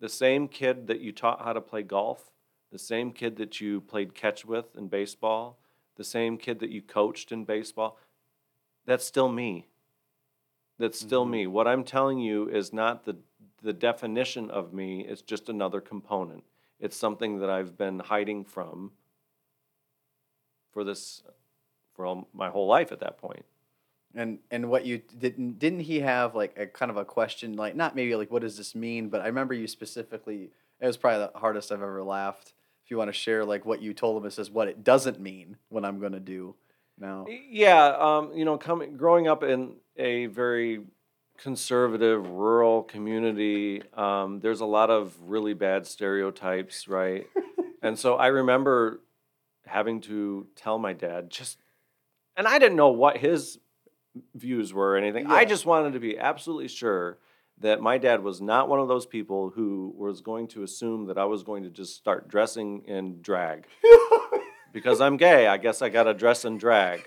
Speaker 2: the same kid that you taught how to play golf, the same kid that you played catch with in baseball, the same kid that you coached in baseball. That's still me. That's still
Speaker 1: Mhm.
Speaker 2: me. What I'm telling you is not the the definition of me. It's just another component. It's something that I've been hiding from for this for all, my whole life at that point.
Speaker 1: And and what you didn't didn't he have like a kind of a question like not maybe like what does this mean but I remember you specifically it was probably the hardest I've ever laughed if you want to share like what you told him it says what it doesn't mean what I'm gonna do now
Speaker 2: Yeah, um, you know, coming growing up in a very conservative rural community, um, there's a lot of really bad stereotypes, right? and so I remember having to tell my dad just, and I didn't know what his views were or anything. I just wanted to be absolutely sure that my dad was not one of those people who was going to assume that I was going to just start dressing in drag because I'm gay. I guess I got to dress in drag,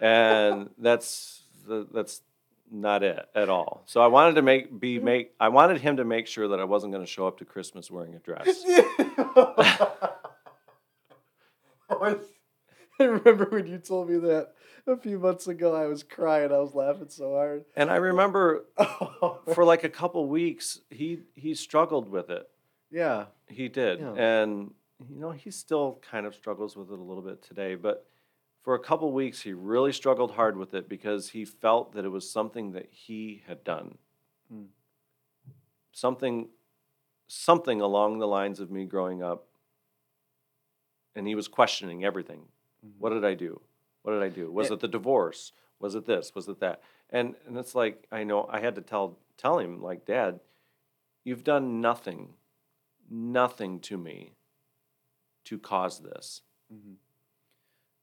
Speaker 2: and that's that's not it at all. So I wanted to make be make I wanted him to make sure that I wasn't going to show up to Christmas wearing a dress.
Speaker 1: I remember when you told me that a few months ago I was crying I was laughing so hard
Speaker 2: And I remember for like a couple weeks he he struggled with it.
Speaker 1: yeah
Speaker 2: He did.
Speaker 1: Yeah.
Speaker 2: And you know, he still kind of struggles with it a little bit today, but for a couple weeks he really struggled hard with it because he felt that it was something that he had done.
Speaker 1: Hmm.
Speaker 2: Something something along the lines of me growing up and he was questioning everything. What did I do? What did I do? Was
Speaker 1: Yeah.
Speaker 2: it the divorce? Was it this? Was it that? And and it's like I know I had to tell tell him like, Dad, you've done nothing, nothing to me to cause this.
Speaker 1: Mhm.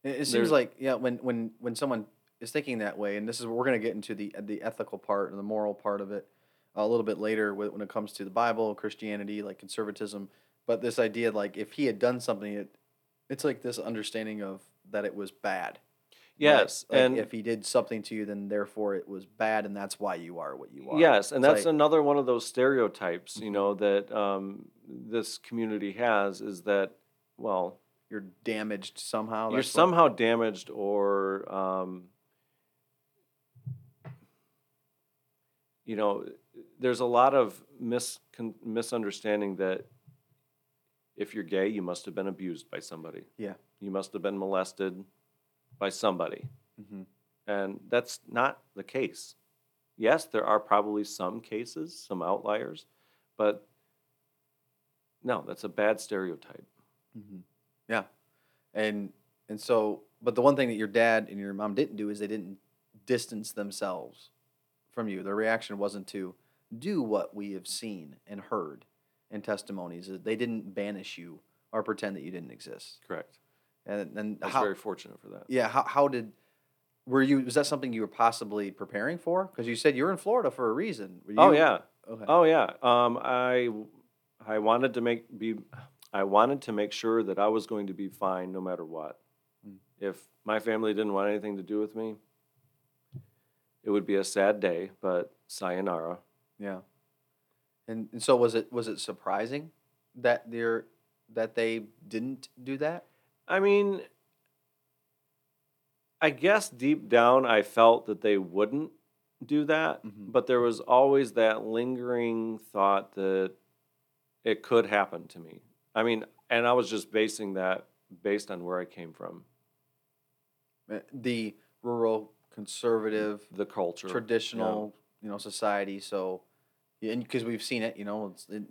Speaker 1: It, it seems
Speaker 2: There's-
Speaker 1: like yeah, when when when someone is thinking that way, and this is we're going to get into the the ethical part and the moral part of it a little bit later when it comes to the Bible, Christianity, like conservatism. But this idea, like if he had done something, it it's like this understanding of that it was bad. right?
Speaker 2: Yes,
Speaker 1: Like,
Speaker 2: and
Speaker 1: if he did something to you, then therefore it was bad, and that's why you are what you are.
Speaker 2: yes, and
Speaker 1: It's
Speaker 2: that's
Speaker 1: like-
Speaker 2: another one of those stereotypes, you
Speaker 1: Mhm.
Speaker 2: know, that um, this community has is that well,
Speaker 1: you're damaged somehow.
Speaker 2: you're
Speaker 1: that's what-
Speaker 2: somehow damaged or um, you know there's a lot of mis- con- misunderstanding that if you're gay you must have been abused by somebody.
Speaker 1: Yeah.
Speaker 2: you must have been molested by somebody.
Speaker 1: Mhm.
Speaker 2: and that's not the case. Yes there are probably some cases some outliers but no that's a bad stereotype.
Speaker 1: Hmm Yeah, and and so, but the one thing that your dad and your mom didn't do is they didn't distance themselves from you. Their reaction wasn't to do what we have seen and heard in testimonies. They didn't banish you or pretend that you didn't exist.
Speaker 2: correct
Speaker 1: And then
Speaker 2: i was
Speaker 1: how?
Speaker 2: very fortunate for that
Speaker 1: yeah, how how did? Were you? Was that something you were possibly preparing for? Because you said you're in Florida for a reason. Were
Speaker 2: oh yeah
Speaker 1: Okay.
Speaker 2: Oh yeah. Um, I I wanted to make be I wanted to make sure that I was going to be fine no matter what.
Speaker 1: Mm.
Speaker 2: If my family didn't want anything to do with me, it would be a sad day. But sayonara.
Speaker 1: Yeah. And, and so was it was it surprising that they're that they didn't do that?
Speaker 2: I mean, I guess deep down I felt that they wouldn't do that,
Speaker 1: Mhm.
Speaker 2: but there was always that lingering thought that it could happen to me. I mean, and I was just basing that based on where I came from,
Speaker 1: Uh, The rural conservative
Speaker 2: the culture.
Speaker 1: traditional you know society so yeah, and because we've seen it you know it's, it,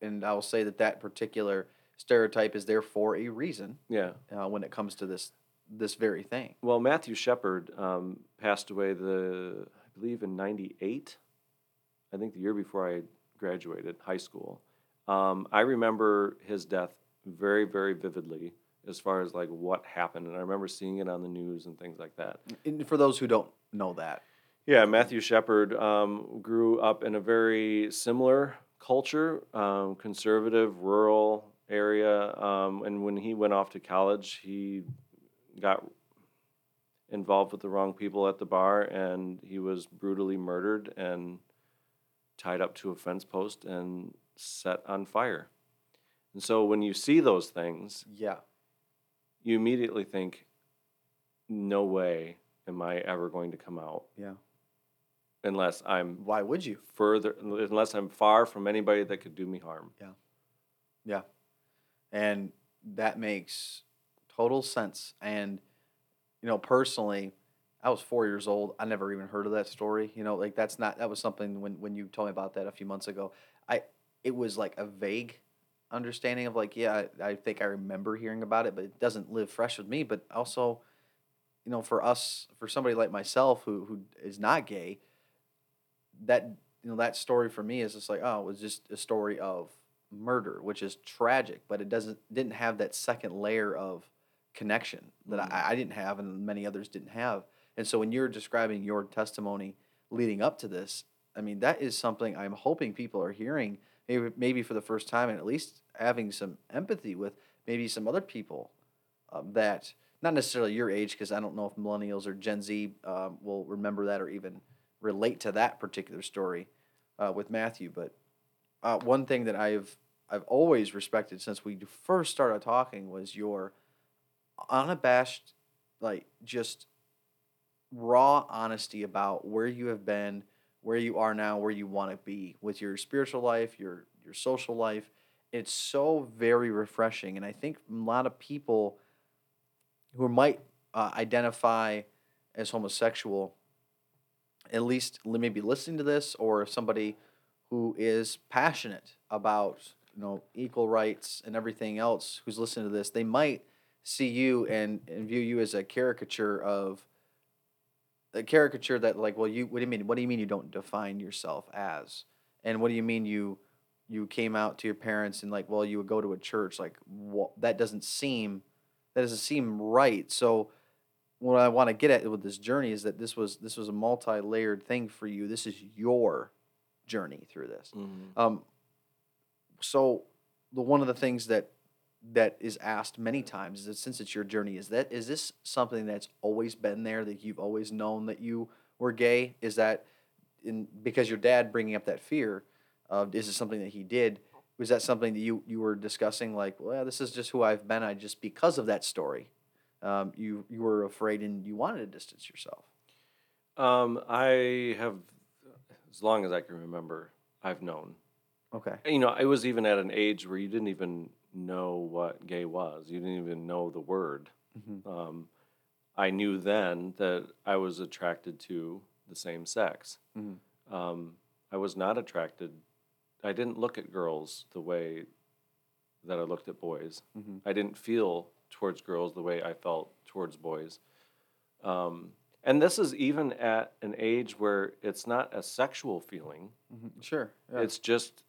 Speaker 1: and i'll say that that particular stereotype is there for a reason
Speaker 2: Yeah.
Speaker 1: uh, when it comes to this this very thing
Speaker 2: Well, Matthew Shepard um, passed away the I believe in '98. I think the year before I graduated high school. Um, I remember his death very, very vividly, as far as like what happened, and I remember seeing it on the news and things like that.
Speaker 1: and for those who don't know that
Speaker 2: Yeah, Matthew Shepard um, grew up in a very similar culture, um, conservative, rural area. Um, and when he went off to college, he got involved with the wrong people at the bar and he was brutally murdered and tied up to a fence post and set on fire. And so when you see those things,
Speaker 1: yeah
Speaker 2: you immediately think, no way am I ever going to come out
Speaker 1: yeah
Speaker 2: unless I'm
Speaker 1: why would you?
Speaker 2: further unless I'm far from anybody that could do me harm.
Speaker 1: yeah. Yeah. and that makes total sense. And you know personally i was four years old. I never even heard of that story you know like that's not that was something when when you told me about that a few months ago. I it was like a vague understanding of like yeah I, I think i remember hearing about it but it doesn't live fresh with me. But also you know for us for somebody like myself who who is not gay that you know that story for me is just like oh it was just a story of murder which is tragic but it doesn't didn't have that second layer of connection that
Speaker 2: Mhm.
Speaker 1: I, I didn't have and many others didn't have and so when you're describing your testimony leading up to this i mean that is something i'm hoping people are hearing maybe maybe for the first time and at least having some empathy with maybe some other people um, that not necessarily your age because i don't know if millennials or gen z um, will remember that or even relate to that particular story uh, with matthew but uh, one thing that i've i've always respected since we first started talking was your unabashed like just raw honesty about where you have been where you are now where you want to be with your spiritual life your your social life. It's so very refreshing and i think a lot of people who might uh, identify as homosexual at least maybe listening to this or somebody who is passionate about you know equal rights and everything else who's listening to this they might see you and, and view you as a caricature of a caricature that like well you what do you mean what do you mean you don't define yourself as? And what do you mean you you came out to your parents and like well you would go to a church? Like what that doesn't seem that doesn't seem right. So what i want to get at with this journey is that this was this was a multi-layered thing for you this is your journey through this
Speaker 2: Mhm.
Speaker 1: um, so the one of the things that that is asked many times is that since it's your journey, is that is this something that's always been there that you've always known that you were gay? Is that in because your dad bringing up that fear? Uh, is it something that he did? Was that something that you you were discussing? Like, well, yeah, this is just who I've been. I just because of that story, um, you you were afraid and you wanted to distance yourself.
Speaker 2: Um, I have, as long as I can remember, I've known.
Speaker 1: Okay.
Speaker 2: You know, I was even at an age where you didn't even know what gay was. You didn't even know the word.
Speaker 1: Mm-hmm.
Speaker 2: Um, I knew then that I was attracted to the same sex.
Speaker 1: Mhm.
Speaker 2: Um, I was not attracted. I didn't look at girls the way that I looked at boys.
Speaker 1: Mm-hmm.
Speaker 2: I didn't feel towards girls the way I felt towards boys. Um, and this is even at an age where it's not a sexual feeling.
Speaker 1: Mm-hmm. Sure. Yeah.
Speaker 2: It's just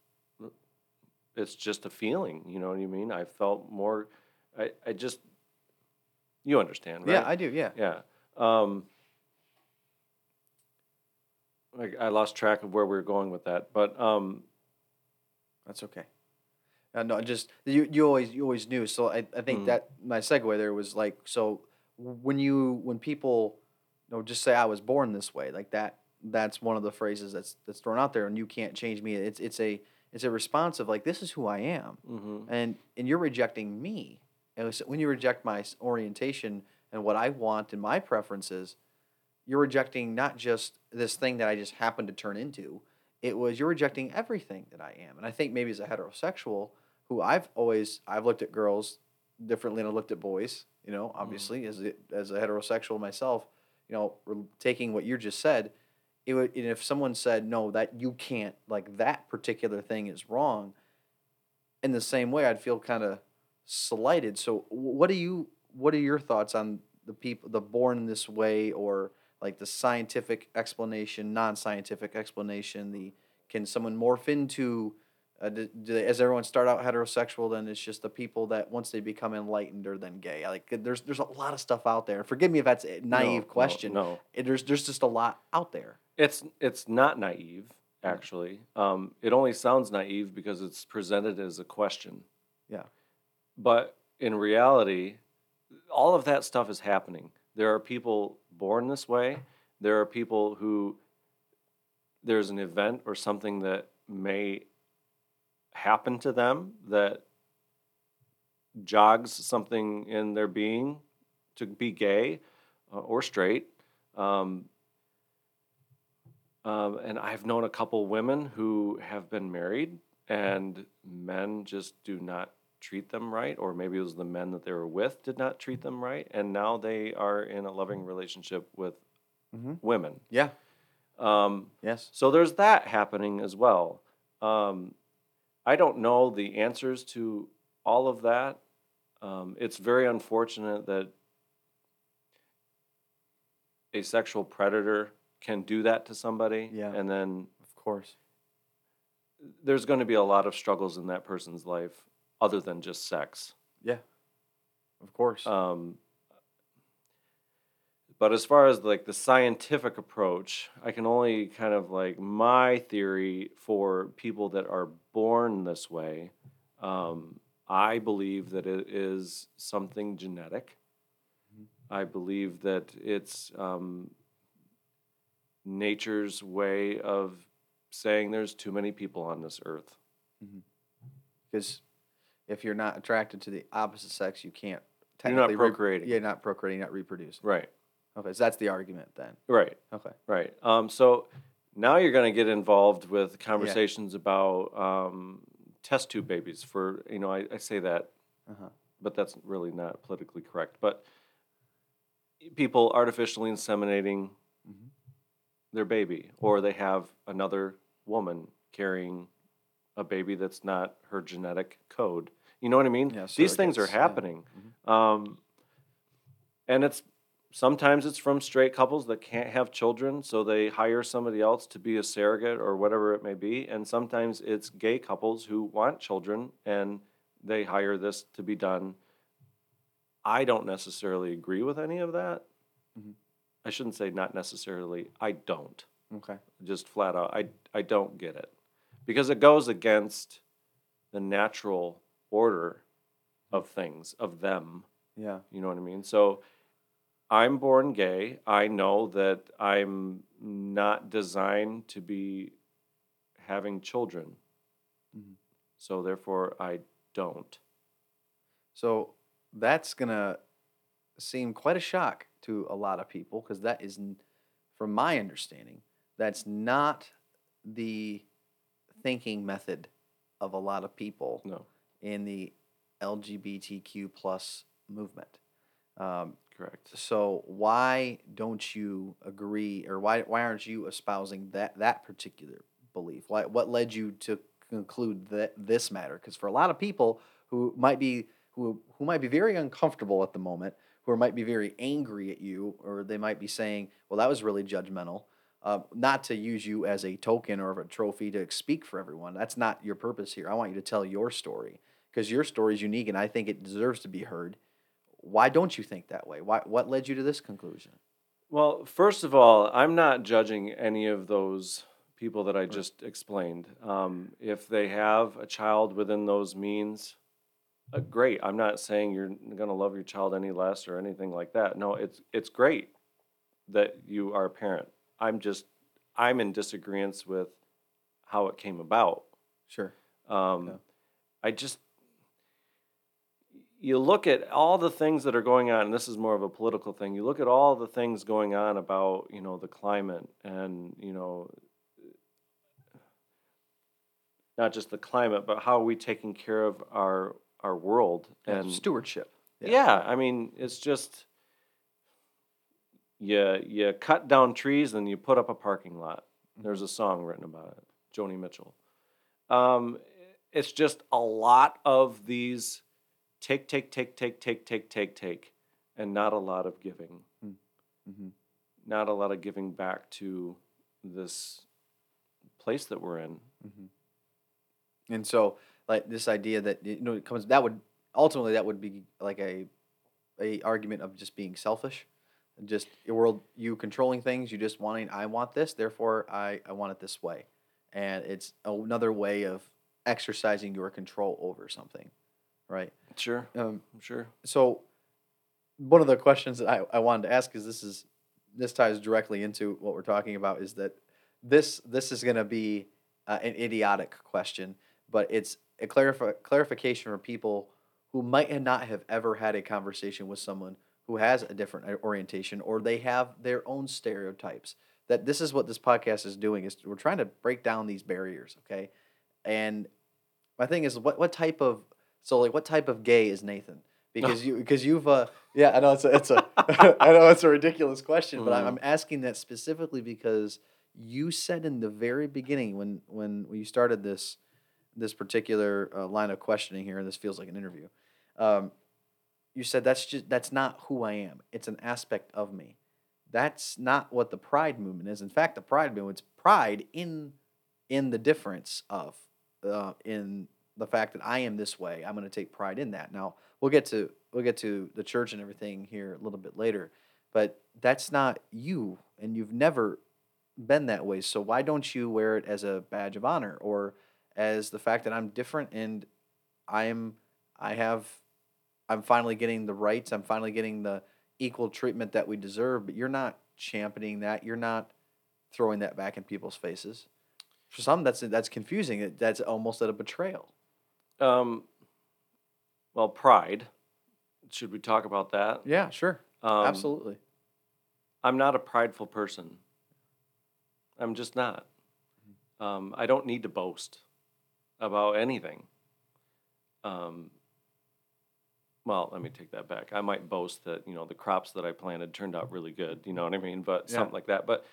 Speaker 2: it's just a feeling, you know what I mean? I felt more I, I just you understand, right?
Speaker 1: yeah, I do. Yeah.
Speaker 2: Yeah. Um, like I lost track of where we were going with that, but um,
Speaker 1: That's okay. Uh, no, just you. You always you always knew. So I, I think
Speaker 2: Mhm.
Speaker 1: that my segue there was like so when you when people you know just say I was born this way like that that's one of the phrases that's that's thrown out there and you can't change me. It's it's a it's a response of like this is who I am
Speaker 2: mhm.
Speaker 1: and and you're rejecting me. And so when you reject my orientation and what I want and my preferences, you're rejecting not just this thing that I just happened to turn into. It was you're rejecting everything that I am. And I think maybe as a heterosexual, who I've always I've looked at girls differently than I looked at boys, you know, mm-hmm. obviously as it, as a heterosexual myself, you know, taking what you just said, it would and if someone said no that you can't like that particular thing is wrong, in the same way I'd feel kind of slighted. So what do you what are your thoughts on the people the born this way or like the scientific explanation, non-scientific explanation, the can someone morph into uh, do, do they, as everyone start out heterosexual then it's just the people that once they become enlightened are then gay like there's there's a lot of stuff out there forgive me if that's a naive
Speaker 2: no,
Speaker 1: question
Speaker 2: No,
Speaker 1: It- there's there's just a lot out there
Speaker 2: It's it's not naive actually. Um, it only sounds naive because it's presented as a question.
Speaker 1: Yeah.
Speaker 2: But in reality, all of that stuff is happening. There are people born this way. There are people who there's an event or something that may happen to them that jogs something in their being to be gay uh, or straight. Um, um, and I've known a couple women who have been married and men just do not treat them right, or maybe it was the men that they were with did not treat them right, and now they are in a loving relationship with
Speaker 1: Mhm.
Speaker 2: women.
Speaker 1: yeah
Speaker 2: Um,
Speaker 1: yes
Speaker 2: so there's that happening as well. Um, I don't know the answers to all of that. Um, it's very unfortunate that a sexual predator can do that to somebody.
Speaker 1: Yeah.
Speaker 2: And then
Speaker 1: of course
Speaker 2: there's going to be a lot of struggles in that person's life other than just sex.
Speaker 1: yeah of course
Speaker 2: Um, but as far as like the scientific approach, I can only kind of like my theory for people that are born this way. Um, I believe that it is something genetic. I believe that it's um, nature's way of saying there's too many people on this earth.
Speaker 1: because if you're not attracted to the opposite sex you can't
Speaker 2: You're not
Speaker 1: technically re-
Speaker 2: procreating.
Speaker 1: yeah not procreating not reproducing
Speaker 2: Right,
Speaker 1: okay so that's the argument then
Speaker 2: right.
Speaker 1: okay
Speaker 2: Right. Um, so now you're going to get involved with conversations about um, test tube babies. For you know, I, I say that,
Speaker 1: uh-huh
Speaker 2: but that's really not politically correct. But people artificially inseminating
Speaker 1: Mhm.
Speaker 2: their baby, or they have another woman carrying a baby that's not her genetic code. You know what I mean?
Speaker 1: Yeah,
Speaker 2: These things are
Speaker 1: surrogates, yeah.
Speaker 2: happening, um, and it's sometimes it's from straight couples that can't have children, so they hire somebody else to be a surrogate or whatever it may be. And sometimes it's gay couples who want children and they hire this to be done. I don't necessarily agree with any of that.
Speaker 1: Mhm.
Speaker 2: I shouldn't say not necessarily. I don't.
Speaker 1: okay
Speaker 2: Just flat out. I, I don't get it. Because it goes against the natural order of things, of them.
Speaker 1: yeah
Speaker 2: You know what I mean? So I'm born gay. I know that I'm not designed to be having children.
Speaker 1: Mhm.
Speaker 2: So therefore, I don't.
Speaker 1: So that's gonna seem quite a shock to a lot of people because that is, from my understanding, that's not the thinking method of a lot of people
Speaker 2: No,
Speaker 1: in the LGBTQ plus movement. Um,
Speaker 2: correct.
Speaker 1: so why don't you agree, or why why aren't you espousing that that particular belief? Why what led you to conclude that this matter? Because for a lot of people who might be who who might be very uncomfortable at the moment, who might be very angry at you, or they might be saying, "Well, that was really judgmental." Uh, not to use you as a token or a trophy to speak for everyone. That's not your purpose here. I want you to tell your story because your story is unique, and I think it deserves to be heard. Why don't you think that way? Why, what led you to this conclusion?
Speaker 2: Well, first of all, I'm not judging any of those people that I just explained. Um, if they have a child within those means, uh, great. I'm not saying you're going to love your child any less or anything like that. No, it's it's great that you are a parent. I'm just I'm in disagreement with how it came about.
Speaker 1: Sure.
Speaker 2: Um,
Speaker 1: Okay.
Speaker 2: I just, you look at all the things that are going on, and this is more of a political thing. You look at all the things going on about you know the climate and you know not just the climate, but how are we taking care of our our world
Speaker 1: Yeah,
Speaker 2: and
Speaker 1: stewardship.
Speaker 2: yeah. I mean, it's just you you cut down trees and you put up a parking lot. There's a song written about it, Joni Mitchell. Um, it's just a lot of these take, take, take, take, take, take, take, take, and not a lot of giving.
Speaker 1: hmm
Speaker 2: Not a lot of giving back to this place that we're in.
Speaker 1: And so, like this idea that you know it comes that would ultimately that would be like a a argument of just being selfish, just your world you controlling things, you just wanting I want this, therefore I I want it this way, and it's another way of exercising your control over something, right?
Speaker 2: Sure,
Speaker 1: Um,
Speaker 2: sure.
Speaker 1: so one of the questions that I, I wanted to ask is this is this ties directly into what we're talking about is that this this is going to be uh, an idiotic question but it's a clarif- clarification for people who might not have ever had a conversation with someone who has a different orientation or they have their own stereotypes that this is what this podcast is doing is we're trying to break down these barriers okay and my thing is what what type of so like what type of gay is Nathan? Because you because you've uh yeah I know it's a it's a I know it's a ridiculous question but I'm,
Speaker 2: Mhm.
Speaker 1: I'm asking that specifically because you said in the very beginning when when you started this this particular uh, line of questioning here and this feels like an interview um, you said that's just that's not who I am. It's an aspect of me. That's not what the pride movement is. In fact the pride movement's pride in in the difference of uh, in the fact that I am this way I'm going to take pride in that. Now we'll get to we'll get to the church and everything here a little bit later but that's not you and you've never been that way. So why don't you wear it as a badge of honor or as the fact that I'm different and I'm I have I'm finally getting the rights I'm finally getting the equal treatment that we deserve but you're not championing that you're not throwing that back in people's faces. For some that's that's confusing. That's almost at a betrayal
Speaker 2: Um, well, pride. Should we talk about that?
Speaker 1: yeah sure
Speaker 2: Um,
Speaker 1: absolutely
Speaker 2: I'm not a prideful person. I'm just not. Um, I don't need to boast about anything. Um, well, let me take that back. I might boast that you know the crops that I planted turned out really good. You know what I mean? But
Speaker 1: Yeah.
Speaker 2: something like that. But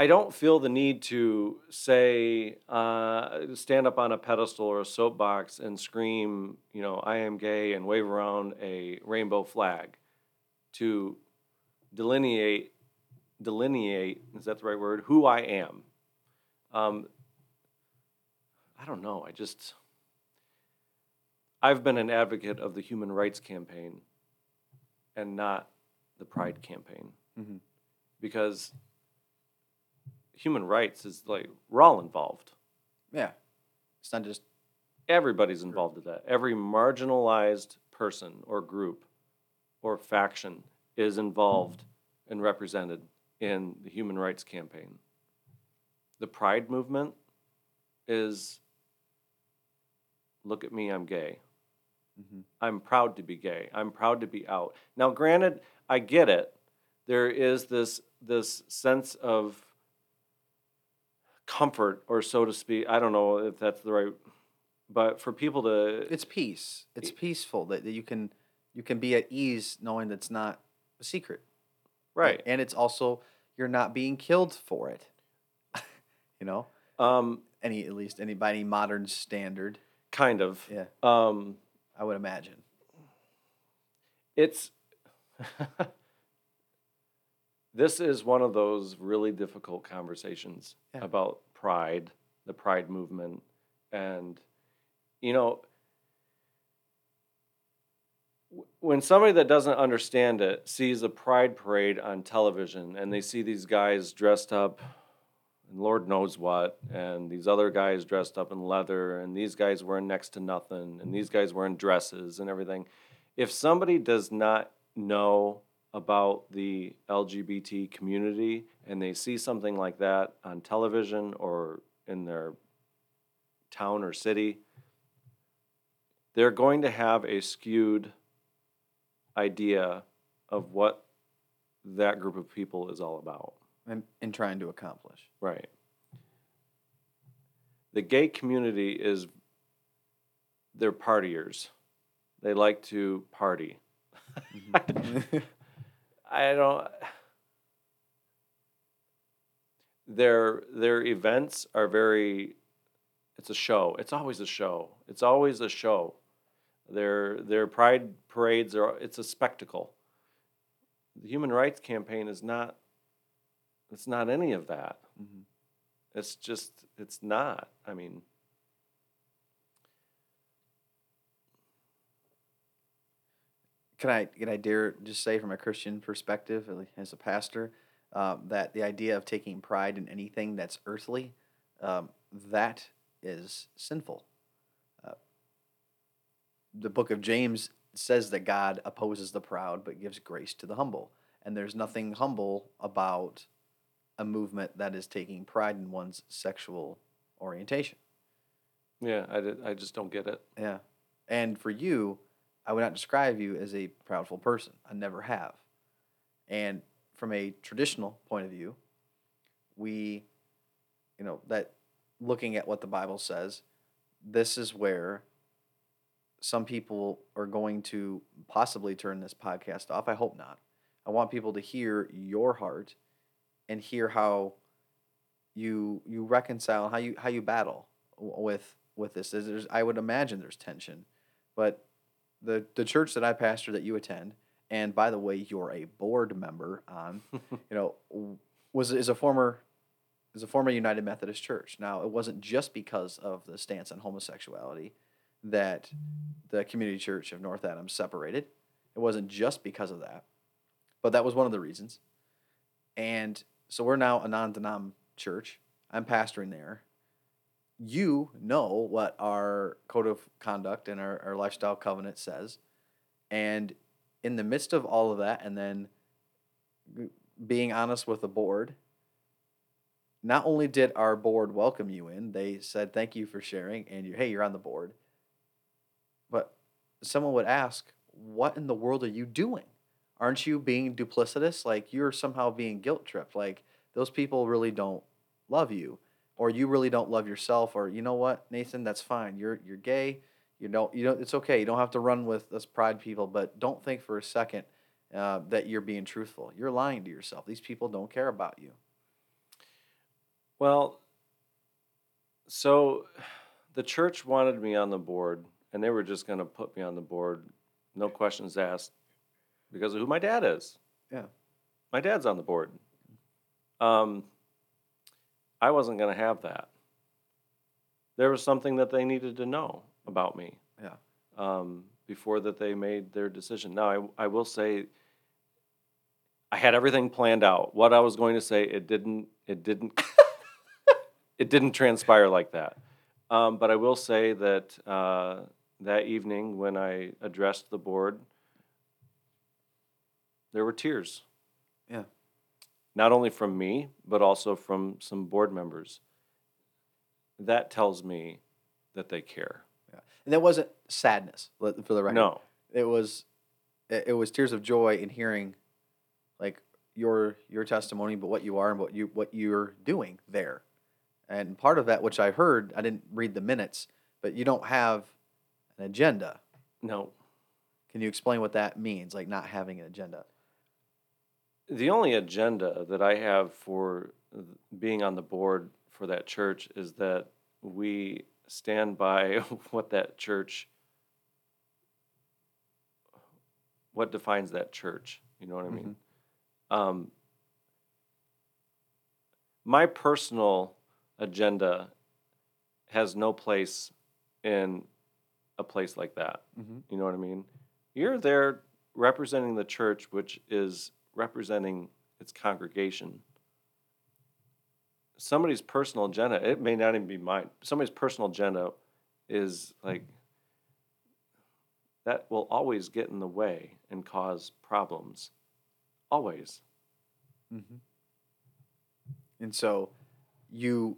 Speaker 2: I don't feel the need to say, uh, stand up on a pedestal or a soapbox and scream, you know, I am gay and wave around a rainbow flag to delineate delineate is that the right word? Who i am. Um, i don't know. I just i've been an advocate of the human rights campaign and not the pride campaign.
Speaker 1: Mhm.
Speaker 2: because human rights is like we're all involved
Speaker 1: yeah it's not just
Speaker 2: everybody's involved in that. Every marginalized person or group or faction is involved and represented in the human rights campaign. The pride movement is look at me, I'm gay.
Speaker 1: Mhm.
Speaker 2: I'm proud to be gay. I'm proud to be out. Now, granted, I get it. There is this this sense of comfort, or so to speak. I don't know if that's the right, but for people to
Speaker 1: it's peace. It's peaceful that, that you can you can be at ease knowing that's not a secret.
Speaker 2: Right,
Speaker 1: and it's also you're not being killed for it. You know?
Speaker 2: Um,
Speaker 1: any at least any by any modern standard.
Speaker 2: Kind of,
Speaker 1: yeah.
Speaker 2: Um,
Speaker 1: i would imagine.
Speaker 2: it's this is one of those really difficult conversations
Speaker 1: Yeah.
Speaker 2: about pride the pride movement and you know when somebody that doesn't understand it sees a pride parade on television and they see these guys dressed up and lord knows what and these other guys dressed up in leather and these guys wearing next to nothing and these guys wearing dresses and everything if somebody does not know about the LGBT community and they see something like that on television or in their town or city, they're going to have a skewed idea of what that group of people is all about.
Speaker 1: And in trying to accomplish.
Speaker 2: Right. The gay community is they're partiers. They like to party. Mm-hmm. I don't their their events are very it's a show. It's always a show. It's always a show. Their their pride parades are it's a spectacle. The human rights campaign is not it's not any of that.
Speaker 1: Mhm.
Speaker 2: It's just it's not. I mean
Speaker 1: Can I can I dare just say from a Christian perspective, as a pastor, um, that the idea of taking pride in anything that's earthly, um, that is sinful. Uh, the book of James says that God opposes the proud but gives grace to the humble, and there's nothing humble about a movement that is taking pride in one's sexual orientation.
Speaker 2: yeah, I, did, I just don't get it.
Speaker 1: Yeah. And for you, I would not describe you as a proudful person. I never have. And from a traditional point of view, we, you know, that looking at what the Bible says, this is where some people are going to possibly turn this podcast off. I hope not. I want people to hear your heart and hear how you you reconcile how you how you battle with with this. There's, I would imagine there's tension, but the the church that I pastor that you attend, and by the way, you're a board member on, you know, was is a former is a former United Methodist Church. Now, it wasn't just because of the stance on homosexuality that the Community Church of North Adams separated. It wasn't just because of that, but that was one of the reasons. And so we're now a non-denom church. I'm pastoring there. You know what our code of conduct and our, our lifestyle covenant says. And in the midst of all of that, and then being honest with the board, not only did our board welcome you in, they said thank you for sharing, and you, hey, you're on the board. But someone would ask, what in the world are you doing? Aren't you being duplicitous? Like you're somehow being guilt tripped. Like those people really don't love you, or you really don't love yourself, or you know what, Nathan, that's fine. You're you're gay. You don't you don't. It's okay. You don't have to run with us pride people, but don't think for a second uh, that you're being truthful. You're lying to yourself. These people don't care about you.
Speaker 2: Well, so the church wanted me on the board, and they were just going to put me on the board, no questions asked, because of who my dad is.
Speaker 1: Yeah.
Speaker 2: My dad's on the board. Um, I wasn't going to have that. There was something that they needed to know about me.
Speaker 1: Yeah.
Speaker 2: Um, before that they made their decision. Now, I, I will say, I had everything planned out. What I was going to say, it didn't. It didn't. it didn't transpire like that. Um, but I will say that uh, that evening when I addressed the board, there were tears.
Speaker 1: Yeah.
Speaker 2: Not only from me, but also from some board members. That tells me that they care.
Speaker 1: Yeah. And that wasn't sadness for the record.
Speaker 2: No.
Speaker 1: it was it was tears of joy in hearing like your your testimony but what you are and what you what you're doing there and part of that which i heard i didn't read the minutes but you don't have an agenda
Speaker 2: No.
Speaker 1: can you explain what that means like not having an agenda
Speaker 2: The only agenda that I have for being on the board for that church is that we stand by what that church, what defines that church. You know what I mean? Um, my personal agenda has no place in a place like that.
Speaker 1: mm-hmm.
Speaker 2: You know what I mean? You're there representing the church, which is representing its congregation. Somebody's personal agenda, it may not even be mine. Somebody's personal agenda is like that will always get in the way and cause problems. Always.
Speaker 1: Mm-hmm. And so you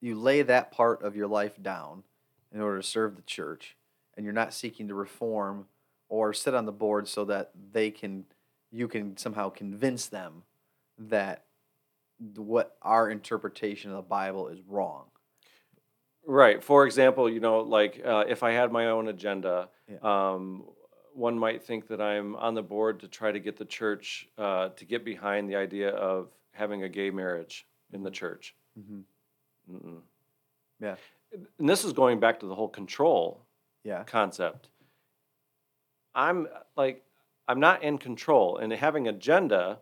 Speaker 1: you lay that part of your life down in order to serve the church and you're not seeking to reform or sit on the board so that they can you can somehow convince them that what our interpretation of the Bible is wrong.
Speaker 2: Right. For example, you know, like uh, if I had my own agenda,
Speaker 1: Yeah.
Speaker 2: um, one might think that I'm on the board to try to get the church uh, to get behind the idea of having a gay marriage in the church.
Speaker 1: Mm-hmm.
Speaker 2: Mm-mm.
Speaker 1: Yeah.
Speaker 2: And this is going back to the whole control
Speaker 1: Yeah.
Speaker 2: concept. I'm like, I'm not in control, and having agenda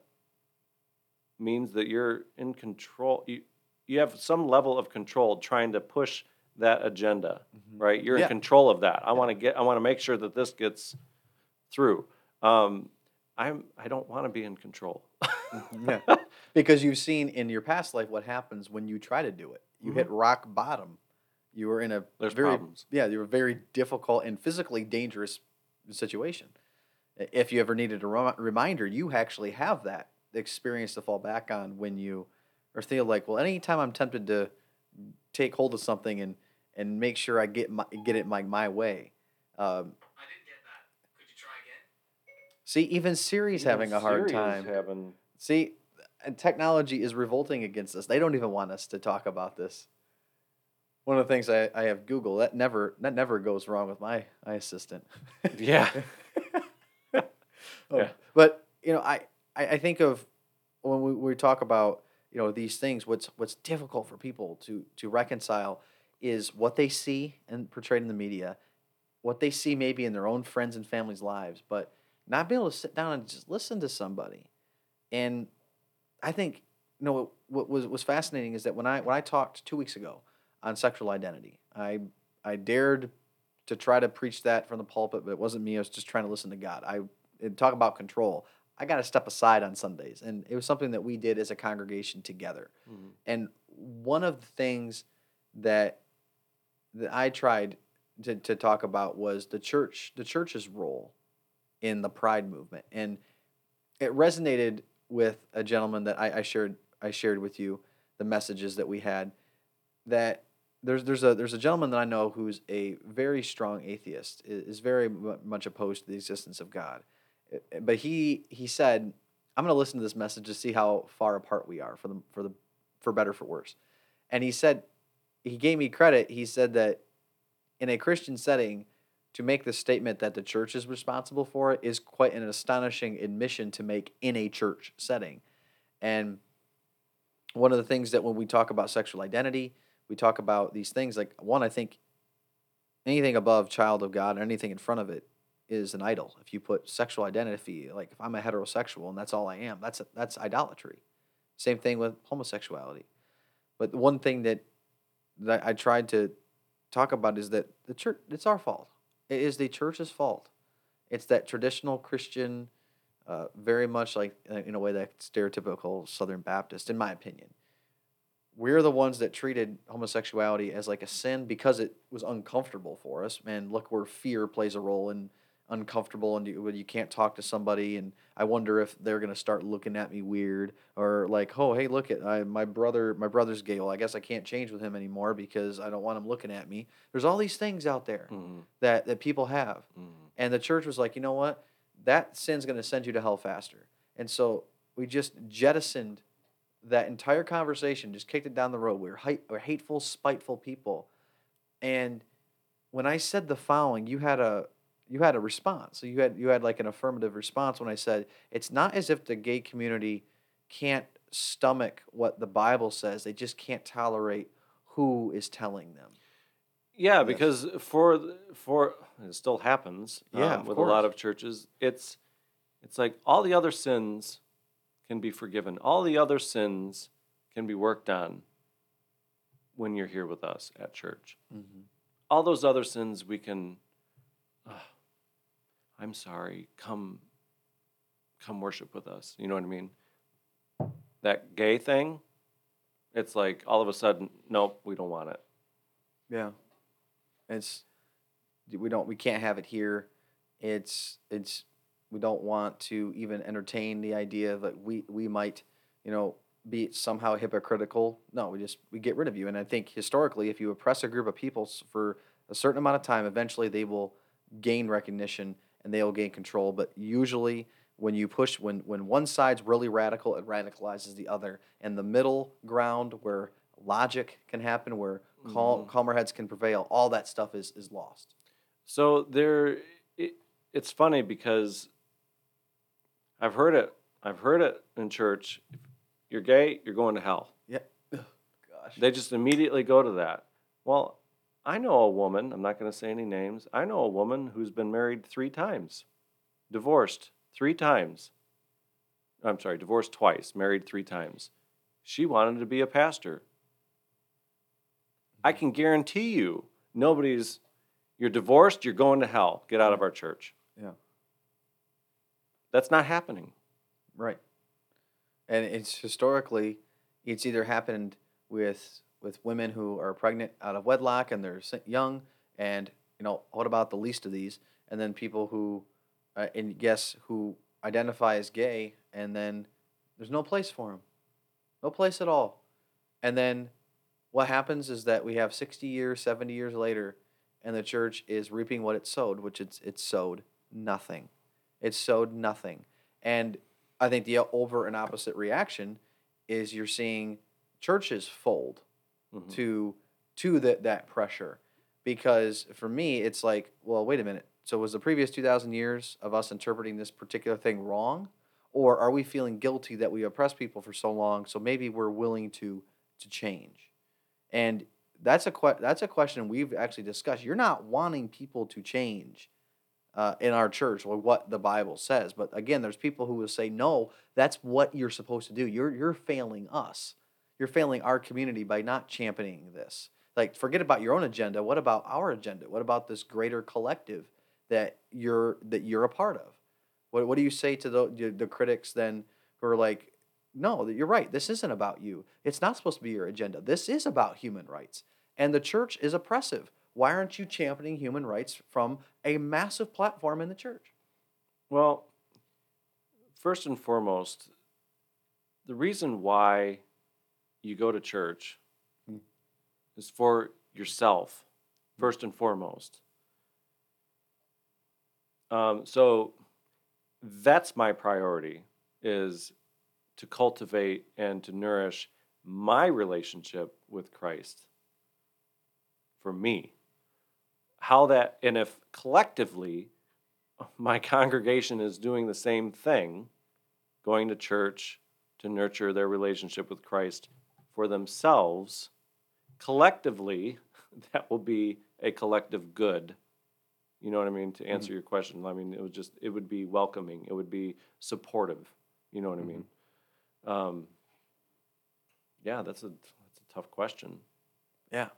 Speaker 2: means that you're in control. You you have some level of control trying to push that agenda,
Speaker 1: Mhm.
Speaker 2: right? You're
Speaker 1: Yeah.
Speaker 2: in control of that. I want to get. I want to make sure that this gets through. Um, I'm. I don't want to be in control.
Speaker 1: yeah. Because you've seen in your past life what happens when you try to do it. You hit rock bottom. You were in a
Speaker 2: There's
Speaker 1: very
Speaker 2: problems.
Speaker 1: yeah, you were very difficult and physically dangerous situation. I- If you ever needed a remi- reminder, you actually have that experience to fall back on when you or feel like, well, anytime I'm tempted to take hold of something and and make sure I get my, get it my my way. Um,
Speaker 3: I didn't get that. Could you try again?
Speaker 1: see, even Siri's having a hard
Speaker 2: Siri
Speaker 1: time.
Speaker 2: Having
Speaker 1: See, and technology is revolting against us. They don't even want us to talk about this. One of the things I, I have Google that never that never goes wrong with my my assistant.
Speaker 2: yeah.
Speaker 1: Oh,
Speaker 2: Yeah.
Speaker 1: But you know, I, I, I think of when we, we talk about you know these things. What's what's difficult for people to to reconcile is what they see and portrayed in the media, what they see maybe in their own friends and families' lives, but not being able to sit down and just listen to somebody. And I think you know what was was fascinating is that when I when I talked two weeks ago on sexual identity, I I dared to try to preach that from the pulpit, but it wasn't me. I was just trying to listen to God. I and talk about control. I got to step aside on Sundays, and it was something that we did as a congregation together.
Speaker 2: Mhm.
Speaker 1: And one of the things that that I tried to, to talk about was the church, the church's role in the Pride movement, and it resonated with a gentleman that I, I shared I shared with you the messages that we had. That there's there's a there's a gentleman that I know who's a very strong atheist, is very much opposed to the existence of God, Uh, but he he said, "I'm going to listen to this message to see how far apart we are for the for the for better for worse," and he said he gave me credit. He said that in a Christian setting, to make the statement that the church is responsible for it is quite an astonishing admission to make in a church setting. And one of the things that when we talk about sexual identity, we talk about these things like one, I think anything above child of God, or anything in front of it is an idol. If you put sexual identity, like if I'm a heterosexual and that's all I am, that's that's idolatry. Same thing with homosexuality. But the one thing that that I tried to talk about is that the church it's our fault. It is the church's fault. It's that traditional Christian, uh, very much like uh, in a way that stereotypical Southern Baptist, in my opinion. We're the ones that treated homosexuality as like a sin because it was uncomfortable for us. And look where fear plays a role in uncomfortable and you, when you can't talk to somebody and I wonder if they're gonna start looking at me weird or like oh hey look at I, my brother my brother's gay. Well I guess I can't change with him anymore because I don't want him looking at me. There's all these things out there
Speaker 2: Mhm.
Speaker 1: that that people have.
Speaker 2: Mhm.
Speaker 1: and the church was like you know what? That sin's gonna send you to hell faster. And so we just jettisoned that entire conversation just kicked it down the road. We're, hate, we're hateful spiteful people. And when I said the following you had a you had a response. So you had you had like an affirmative response when I said it's not as if the gay community can't stomach what the Bible says. They just can't tolerate who is telling them.
Speaker 2: Yeah,
Speaker 1: Yes.
Speaker 2: because for for it still happens.
Speaker 1: Yeah,
Speaker 2: um, with a lot of churches, it's it's like all the other sins can be forgiven. All the other sins can be worked on when you're here with us at church. All those other sins we can. "Ugh, I'm sorry. Come. Come worship with us. You know what I mean? That gay thing. It's like all of a sudden, nope, we don't want it.
Speaker 1: Yeah. It's we don't we can't have it here. It's it's we don't want to even entertain the idea that we we might, you know, be somehow hypocritical. No, we just we get rid of you. And I think historically if you oppress a group of people for a certain amount of time, eventually they will gain recognition and they'll gain control. But usually, when you push, when when one side's really radical, it radicalizes the other, and the middle ground where logic can happen, where cal-
Speaker 2: Mhm.
Speaker 1: calmer heads can prevail, all that stuff is is lost.
Speaker 2: So there, it, it's funny because I've heard it. I've heard it in church. If you're gay, you're going to hell.
Speaker 1: Yeah. Gosh.
Speaker 2: They just immediately go to that. Well, I know a woman. I'm not going to say any names. I know a woman who's been married three times, divorced three times. I'm sorry, divorced twice, married three times. She wanted to be a pastor. I can guarantee you, nobody's. You're divorced. You're going to hell. Get out of our church.
Speaker 1: Yeah.
Speaker 2: That's not happening.
Speaker 1: Right. And it's historically, it's either happened with with women who are pregnant out of wedlock and they're young, and you know what about the least of these, and then people who, uh, and guess who identify as gay, and then there's no place for them, no place at all, and then what happens is that we have 60 years, 70 years later, and the church is reaping what it sowed, which it's it's sowed nothing, it sowed nothing, and I think the over and opposite reaction is you're seeing churches fold
Speaker 2: Mhm.
Speaker 1: to to that that pressure because for me it's like well wait a minute so was the previous 2000 years of us interpreting this particular thing wrong or are we feeling guilty that we oppressed people for so long so maybe we're willing to to change and that's a que- that's a question we've actually discussed you're not wanting people to change uh, in our church or what the Bible says. But again, there's people who will say, no, that's what you're supposed to do. You're, you're failing us. You're failing our community by not championing this. Like, forget about your own agenda. What about our agenda? What about this greater collective that you're that you're a part of? What, what do you say to the, the, critics then who are like, no, you're right. This isn't about you. It's not supposed to be your agenda. This is about human rights. And the church is oppressive. Why aren't you championing human rights from a massive platform in the church?
Speaker 2: Well, first and foremost, the reason why you go to church
Speaker 1: Hmm.
Speaker 2: is for yourself, first and foremost. Um, so that's my priority is to cultivate and to nourish my relationship with Christ for me. How that, and if collectively my congregation is doing the same thing, going to church to nurture their relationship with Christ for themselves, collectively, that will be a collective good. You know what I mean? To answer your question, I mean, it would just, it would be welcoming, it would be supportive. You know what I mean? Um, yeah, that's a, that's a tough question.
Speaker 1: Yeah.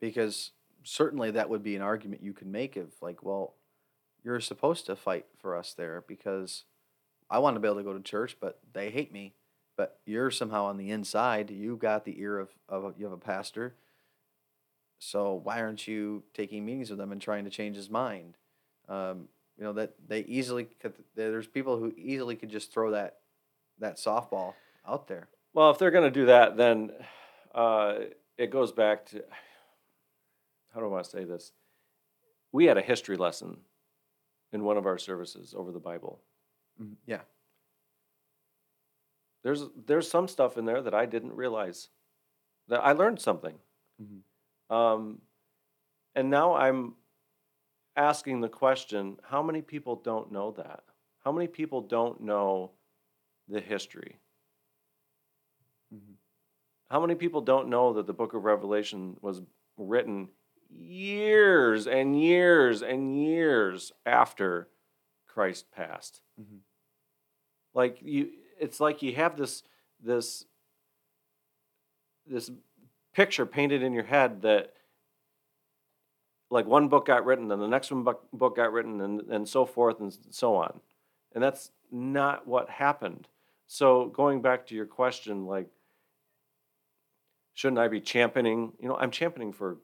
Speaker 1: Because certainly that would be an argument you could make of like, well, you're supposed to fight for us there because I want to be able to go to church, but they hate me. But you're somehow on the inside. You got the ear of, of a, you have a pastor. So why aren't you taking meetings with them and trying to change his mind? Um, you know that they easily could, there's people who easily could just throw that that softball out there.
Speaker 2: Well, if they're going to do that, then uh, it goes back to how do I want to say this? We had a history lesson in one of our services over the Bible.
Speaker 1: Yeah.
Speaker 2: There's there's some stuff in there that I didn't realize that I learned something,
Speaker 1: Mhm.
Speaker 2: um, and now I'm asking the question: How many people don't know that? How many people don't know the history?
Speaker 1: Mhm.
Speaker 2: How many people don't know that the book of Revelation was written years and years and years after Christ passed?
Speaker 1: Mhm.
Speaker 2: Like you it's like you have this this this picture painted in your head that like one book got written and the next one book, book got written and, and so forth and so on. And that's not what happened. So going back to your question, like shouldn't I be championing? You know, I'm championing for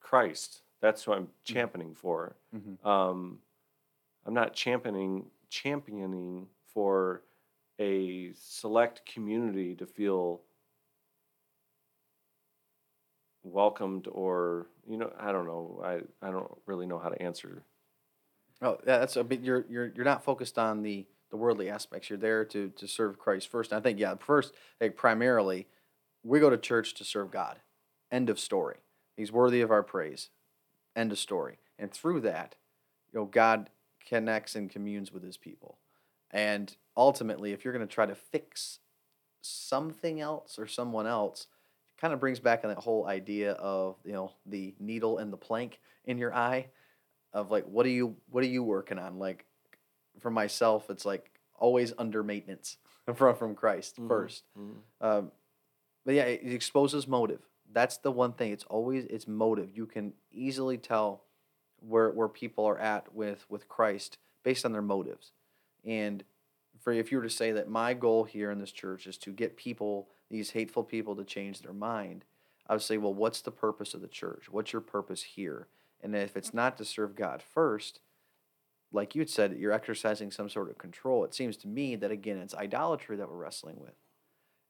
Speaker 2: Christ. That's who I'm championing for.
Speaker 1: Mhm.
Speaker 2: Um, I'm not championing championing for a select community to feel welcomed or you know I don't know I I don't really know how to answer
Speaker 1: Oh, that's a bit. You're you're you're not focused on the the worldly aspects. You're there to to serve Christ first. And I think yeah, first, like primarily, we go to church to serve God. End of story. He's worthy of our praise. End of story. And through that, you know, God connects and communes with His people. And ultimately, if you're going to try to fix something else or someone else, it kind of brings back in that whole idea of you know the needle and the plank in your eye of like what are you what are you working on? Like for myself it's like always under maintenance from from christ
Speaker 2: Mhm,
Speaker 1: 1st
Speaker 2: mhm.
Speaker 1: um, but yeah it, it exposes motive. That's the one thing. It's always it's motive. You can easily tell where where people are at with with christ based on their motives and for if you were to say that my goal here in this church is to get people these hateful people to change their mind i would say well what's the purpose of the church what's your purpose here and if it's mm-hmm. not to serve God first, like you had said, you're exercising some sort of control. It seems to me that, again, it's idolatry that we're wrestling with.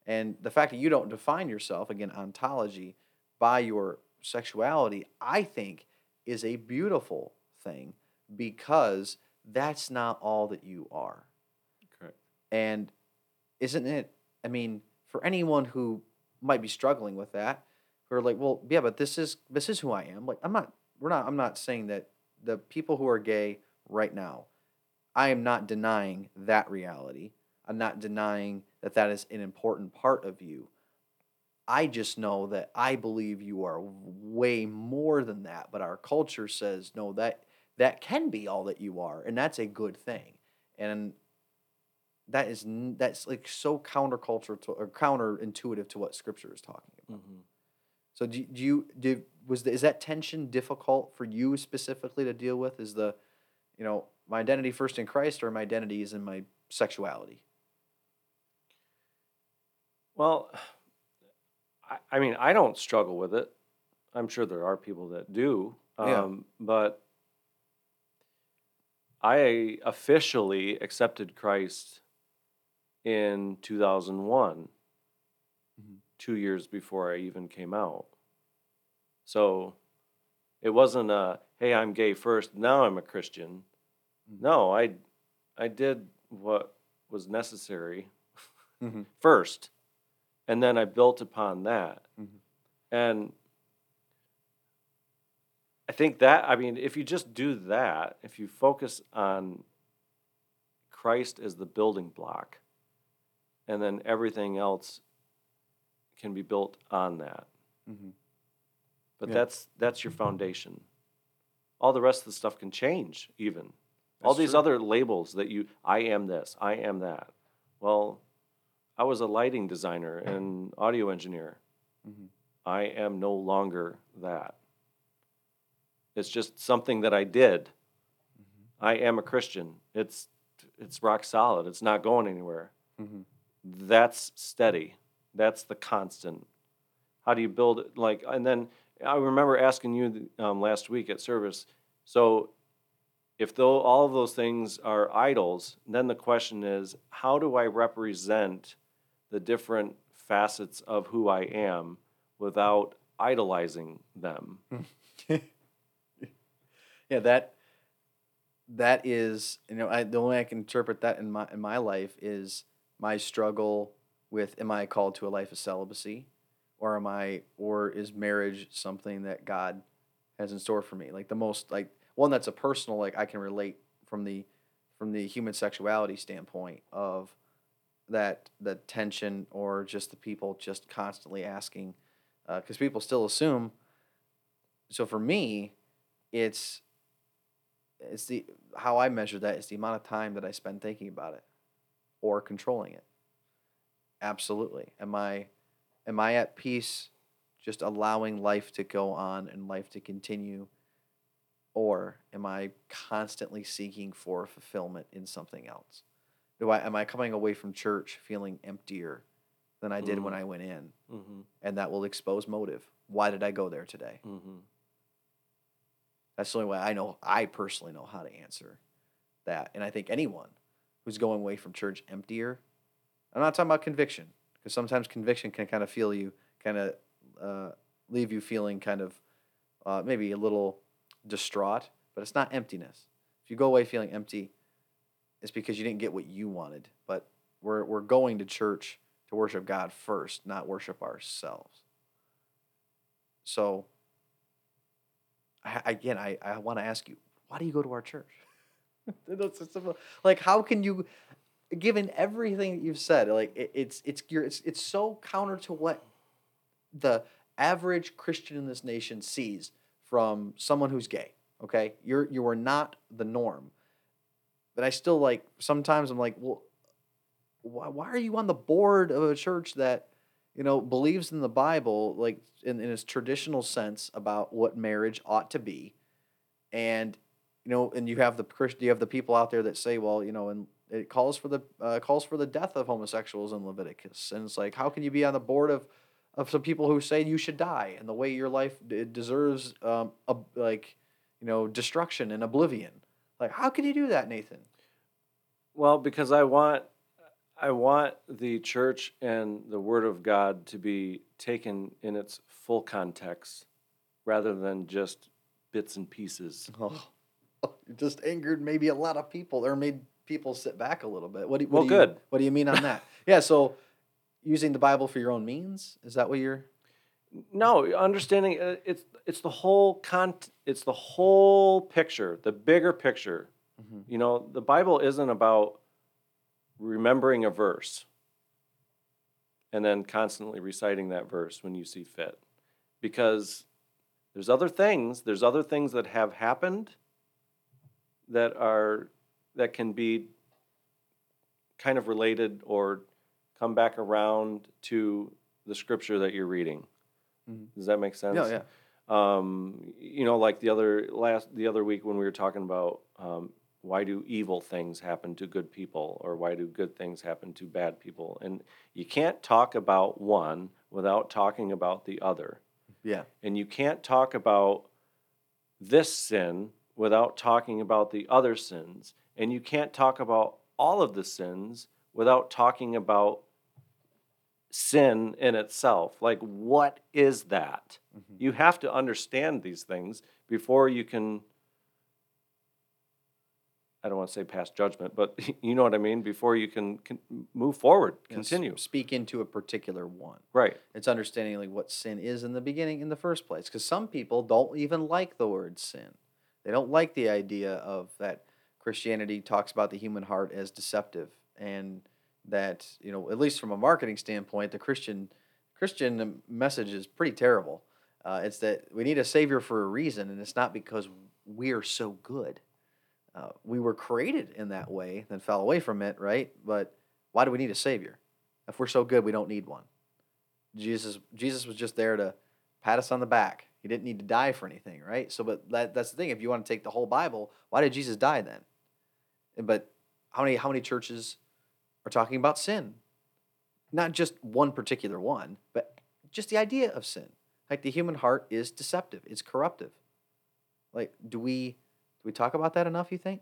Speaker 1: And the fact that you don't define yourself, again, ontology, by your sexuality, I think is a beautiful thing because that's not all that you are.
Speaker 2: Correct.
Speaker 1: And isn't it, I mean, for anyone who might be struggling with that, who are like, well, yeah, but this is this is who I am. Like, I'm not we're not I'm not saying that the people who are gay right now, I am not denying that reality. I'm not denying that that is an important part of you. I just know that I believe you are way more than that, but our culture says no that that can be all that you are and that's a good thing. And that is that's like so counterculture to or counterintuitive to what scripture is talking about.
Speaker 2: Mhm.
Speaker 1: So do, do you do was the, is that tension difficult for you specifically to deal with? Is the you know my identity first in Christ or my identity is in my sexuality?
Speaker 2: Well, I, I mean, I don't struggle with it. I'm sure there are people that do.
Speaker 1: Yeah.
Speaker 2: Um, But I officially accepted Christ in 2001,
Speaker 1: Mhm.
Speaker 2: two years before I even came out. So it wasn't a, hey, I'm gay first, now I'm a Christian.
Speaker 1: Mhm.
Speaker 2: No, I, I did what was necessary
Speaker 1: Mm-hmm.
Speaker 2: first, and then I built upon that.
Speaker 1: Mhm.
Speaker 2: And I think that, I mean, if you just do that, if you focus on Christ as the building block, and then everything else can be built on that.
Speaker 1: Mm-hmm.
Speaker 2: But
Speaker 1: Yeah.
Speaker 2: that's that's your foundation. All the rest of the stuff can change even. All these
Speaker 1: true.
Speaker 2: other labels that you I am this, I am that. Well, I was a lighting designer and audio engineer.
Speaker 1: Mhm.
Speaker 2: I am no longer that. It's just something that I did.
Speaker 1: Mm-hmm.
Speaker 2: I am a Christian. It's it's rock solid. It's not going anywhere.
Speaker 1: Mm-hmm.
Speaker 2: That's steady. That's the constant. How do you build it? Like, and then I remember asking you um, last week at service. So, if though all of those things are idols, then the question is, how do I represent the different facets of who I am without idolizing them?
Speaker 1: yeah, that that is you know I, the only way I can interpret that in my in my life is my struggle with am I called to a life of celibacy, or am I or is marriage something that God has in store for me? Like the most like one that's a personal like I can relate from the from the human sexuality standpoint of that the tension or just the people just constantly asking uh, because people still assume so for me it's it's the how i measure that is the amount of time that i spend thinking about it or controlling it. Absolutely. Am i am i at peace just allowing life to go on and life to continue? Or am i constantly seeking for fulfillment in something else? Do i am i coming away from church feeling emptier than i did when
Speaker 2: Mhm.
Speaker 1: i went in?
Speaker 2: Mm-hmm.
Speaker 1: and that will expose motive. Why did i go there today?
Speaker 2: Mm-hmm.
Speaker 1: That's the only way I know, I personally know how to answer that. And I think anyone who's going away from church emptier, I'm not talking about conviction, because sometimes conviction can kind of feel you, kind of uh, leave you feeling kind of uh, maybe a little distraught, but it's not emptiness. if you go away feeling empty, it's because you didn't get what you wanted. But we're we're going to church to worship God first, not worship ourselves. So I, again, I, I want to ask you, why do you go to our church? Like, how can you, given everything that you've said, like it, it's it's it's it's so counter to what the average Christian in this nation sees from someone who's gay. Okay, you're you are not the norm. But I still like sometimes I'm like, well, why, why are you on the board of a church that you know believes in the Bible, like in, in its traditional sense about what marriage ought to be, and you know, and you have the Christ- you have the people out there that say, well, you know, and it calls for the uh, calls for the death of homosexuals in Leviticus, and it's like, how can you be on the board of of some people who say you should die and the way your life deserves um, a, like you know destruction and oblivion? Like, how can you do that, Nathan?
Speaker 2: Well, because I want I want the church and the word of God to be taken in its full context rather than just bits and pieces.
Speaker 1: Oh, you just angered maybe a lot of people, or made people sit back a little bit. What do, what
Speaker 2: Well,
Speaker 1: do you,
Speaker 2: good.
Speaker 1: What do you mean on that? yeah, so using the Bible for your own means is that what you're?
Speaker 2: No, understanding uh, it's it's the whole con it's the whole picture, the bigger picture.
Speaker 1: Mhm.
Speaker 2: You know, the Bible isn't about remembering a verse and then constantly reciting that verse when you see fit. Because there's other things, there's other things that have happened that are that can be kind of related or come back around to the scripture that you're reading.
Speaker 1: Mhm.
Speaker 2: Does that make sense?
Speaker 1: Yeah, yeah.
Speaker 2: um, you know, like the other last the other week when we were talking about um, why do evil things happen to good people or why do good things happen to bad people, and you can't talk about one without talking about the other,
Speaker 1: Yeah.
Speaker 2: and you can't talk about this sin without talking about the other sins, and you can't talk about all of the sins without talking about sin in itself. Like, what is that?
Speaker 1: Mhm.
Speaker 2: You have to understand these things before you can. I don't want to say pass judgment, but you know what I mean. Before you can, can move forward,
Speaker 1: Yes,
Speaker 2: continue.
Speaker 1: Speak into a particular one.
Speaker 2: Right.
Speaker 1: It's understanding like what sin is in the beginning in the first place. Because some people don't even like the word sin. They don't like the idea of that Christianity talks about the human heart as deceptive and that, you know, at least from a marketing standpoint, the Christian Christian message is pretty terrible. Uh, it's that we need a savior for a reason, and it's not because we are so good. Uh, we were created in that way, then fell away from it, right? But why do we need a savior? If we're so good, we don't need one. Jesus Jesus was just there to pat us on the back. He didn't need to die for anything, right? So, but that, that's the thing. If you want to take the whole Bible, why did Jesus die then? But how many how many churches are talking about sin? Not just one particular one, but just the idea of sin. Like the human heart is deceptive. It's corruptive. Like, do we do we talk about that enough? You think?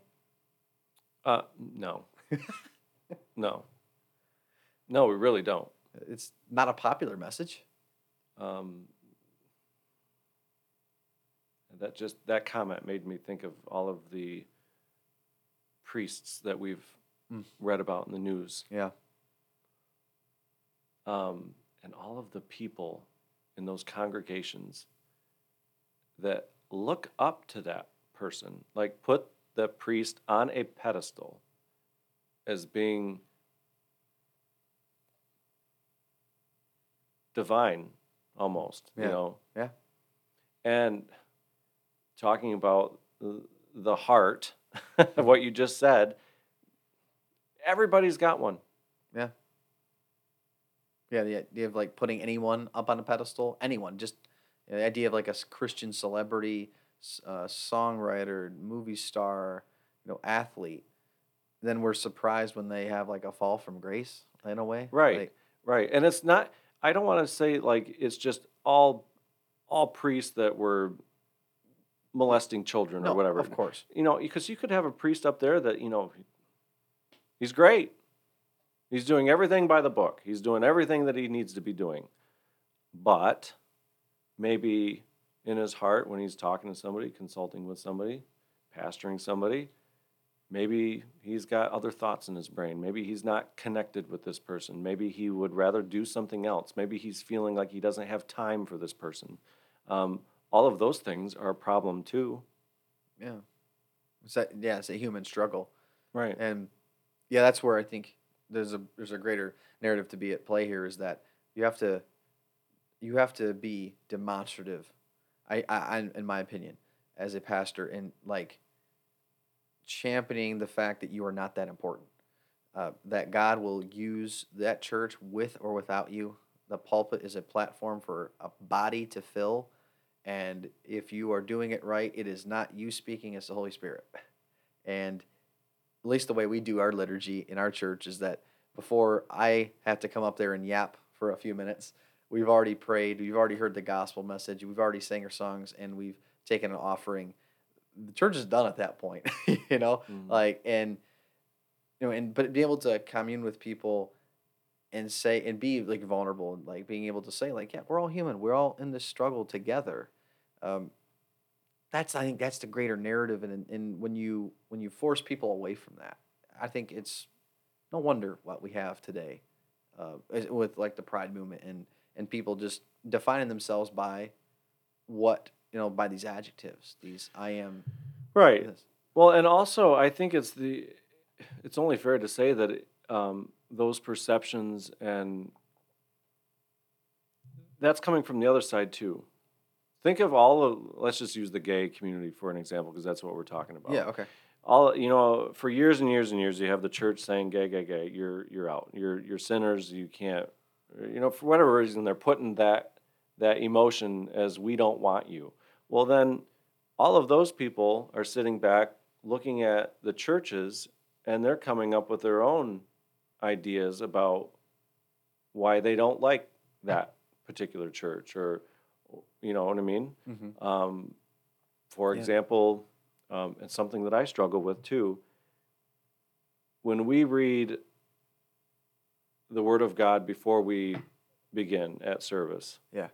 Speaker 2: Uh, no. no. No, we really don't.
Speaker 1: It's not a popular message.
Speaker 2: Um, that just that comment made me think of all of the priests that we've
Speaker 1: Mm.
Speaker 2: read about in the news,
Speaker 1: Yeah.
Speaker 2: um, and all of the people in those congregations that look up to that person, like put the priest on a pedestal as being divine almost you know
Speaker 1: Yeah.
Speaker 2: and talking about the- heart of what you just said everybody's got one
Speaker 1: Yeah. Yeah, the idea of like putting anyone up on a pedestal, anyone, just the idea of like a Christian celebrity, uh, songwriter, movie star, you know, athlete. Then we're surprised when they have like a fall from grace in a way.
Speaker 2: Right.
Speaker 1: Like,
Speaker 2: right and it's not i don't want to say like it's just all all priests that were molesting children
Speaker 1: no,
Speaker 2: or whatever
Speaker 1: Of course.
Speaker 2: you know because you could have a priest up there that you know he's great he's doing everything by the book he's doing everything that he needs to be doing but maybe in his heart when he's talking to somebody consulting with somebody pastoring somebody maybe he's got other thoughts in his brain. Maybe he's not connected with this person. Maybe he would rather do something else. Maybe he's feeling like he doesn't have time for this person. Um, all of those things are a problem too.
Speaker 1: Yeah. It's that, yeah, it's a human struggle.
Speaker 2: Right.
Speaker 1: And yeah, that's where I think there's a there's a greater narrative to be at play here is that you have to you have to be demonstrative. I, I, in my opinion, as a pastor, and like championing the fact that you are not that important. Uh, that God will use that church with or without you. The pulpit is a platform for a body to fill. And if you are doing it right, it is not you speaking, it's the Holy Spirit. And at least the way we do our liturgy in our church is that before I have to come up there and yap for a few minutes, we've already prayed, we've already heard the gospel message, we've already sang our songs, and we've taken an offering. The church is done at that point, you know,
Speaker 2: Mhm.
Speaker 1: like and you know, and but being able to commune with people and say and be like vulnerable and like being able to say like, yeah, we're all human, we're all in this struggle together. Um, that's I think that's the greater narrative, and and when you when you force people away from that, I think it's no wonder what we have today, uh, with like the pride movement and and people just defining themselves by what you know by these adjectives. These I am
Speaker 2: Right.
Speaker 1: this.
Speaker 2: Well, and also I think it's the it's only fair to say that it, um, those perceptions and that's coming from the other side too. Think of all of let's just use the gay community for an example because that's what we're talking about.
Speaker 1: Yeah. Okay.
Speaker 2: All you know for years and years and years you have the church saying gay gay gay you're you're out you're you're sinners you can't you know for whatever reason they're putting that that emotion as we don't want you well then all of those people are sitting back looking at the churches and they're coming up with their own ideas about why they don't like that particular church or you know what i mean
Speaker 1: Mm-hmm.
Speaker 2: um, for
Speaker 1: Yeah.
Speaker 2: example, um, it's something that I struggle with too. When we read the Word of God before we begin at service,
Speaker 1: Yeah.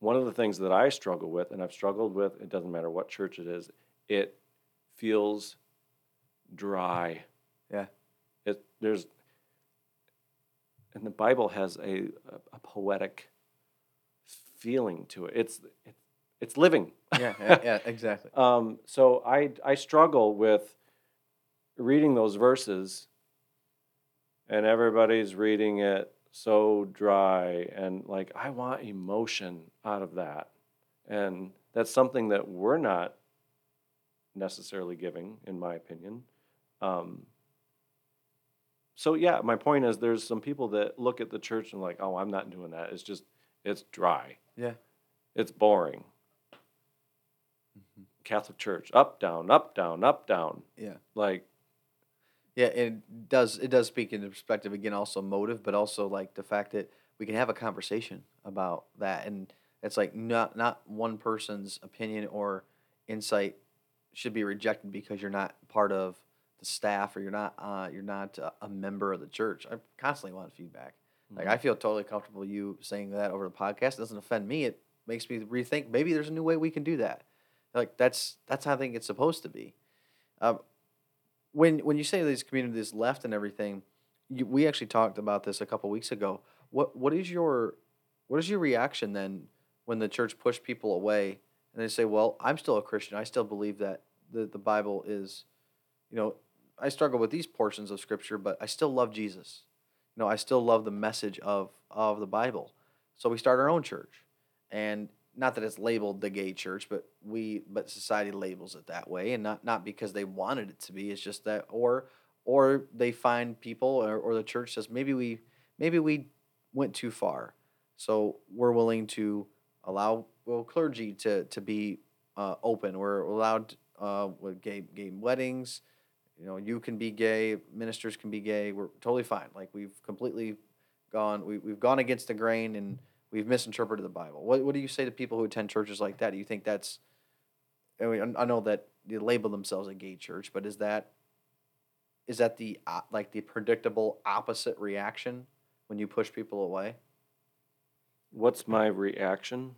Speaker 2: one of the things that I struggle with, and I've struggled with, it doesn't matter what church it is, it feels dry.
Speaker 1: Yeah.
Speaker 2: It there's, and the Bible has a a, a poetic feeling to it. It's it, it's living.
Speaker 1: Yeah. Yeah. yeah exactly.
Speaker 2: Um, so I I struggle with reading those verses, and everybody's reading it so dry, and like I want emotion out of that, and that's something that we're not necessarily giving, in my opinion. Um, so yeah, my point is, there's some people that look at the church and like, oh, I'm not doing that. It's just it's dry.
Speaker 1: Yeah.
Speaker 2: It's boring. Catholic Church, up, down, up, down, up, down.
Speaker 1: Yeah.
Speaker 2: Like,
Speaker 1: Yeah, it does. It does speak into perspective again. Also motive, but also like the fact that we can have a conversation about that, and it's like not not one person's opinion or insight should be rejected because you're not part of the staff or you're not uh, you're not a, a member of the church. I constantly want feedback. Like I feel totally comfortable you saying that over the podcast. It doesn't offend me. It makes me rethink. Maybe there's a new way we can do that. Like that's that's how I think it's supposed to be. Um, when when you say these communities left and everything, you, we actually talked about this a couple weeks ago. What what is your what is your reaction then when the church pushed people away and they say, "Well, I'm still a Christian. I still believe that the the Bible is, you know, I struggle with these portions of Scripture, but I still love Jesus. You know, I still love the message of of the Bible. So we start our own church, and not that it's labeled the gay church, but we but society labels it that way, and not not because they wanted it to be. It's just that, or or they find people, or, or the church says maybe we maybe we went too far, so we're willing to allow well clergy to to be uh, open. We're allowed uh, with gay gay weddings. You know, you can be gay, ministers can be gay. We're totally fine. Like we've completely gone we, we've gone against the grain and we've misinterpreted the Bible. What what do you say to people who attend churches like that? Do you think that's I mean, I know that they label themselves a gay church, but is that is that the uh, like the predictable opposite reaction when you push people away?
Speaker 2: what's my reaction?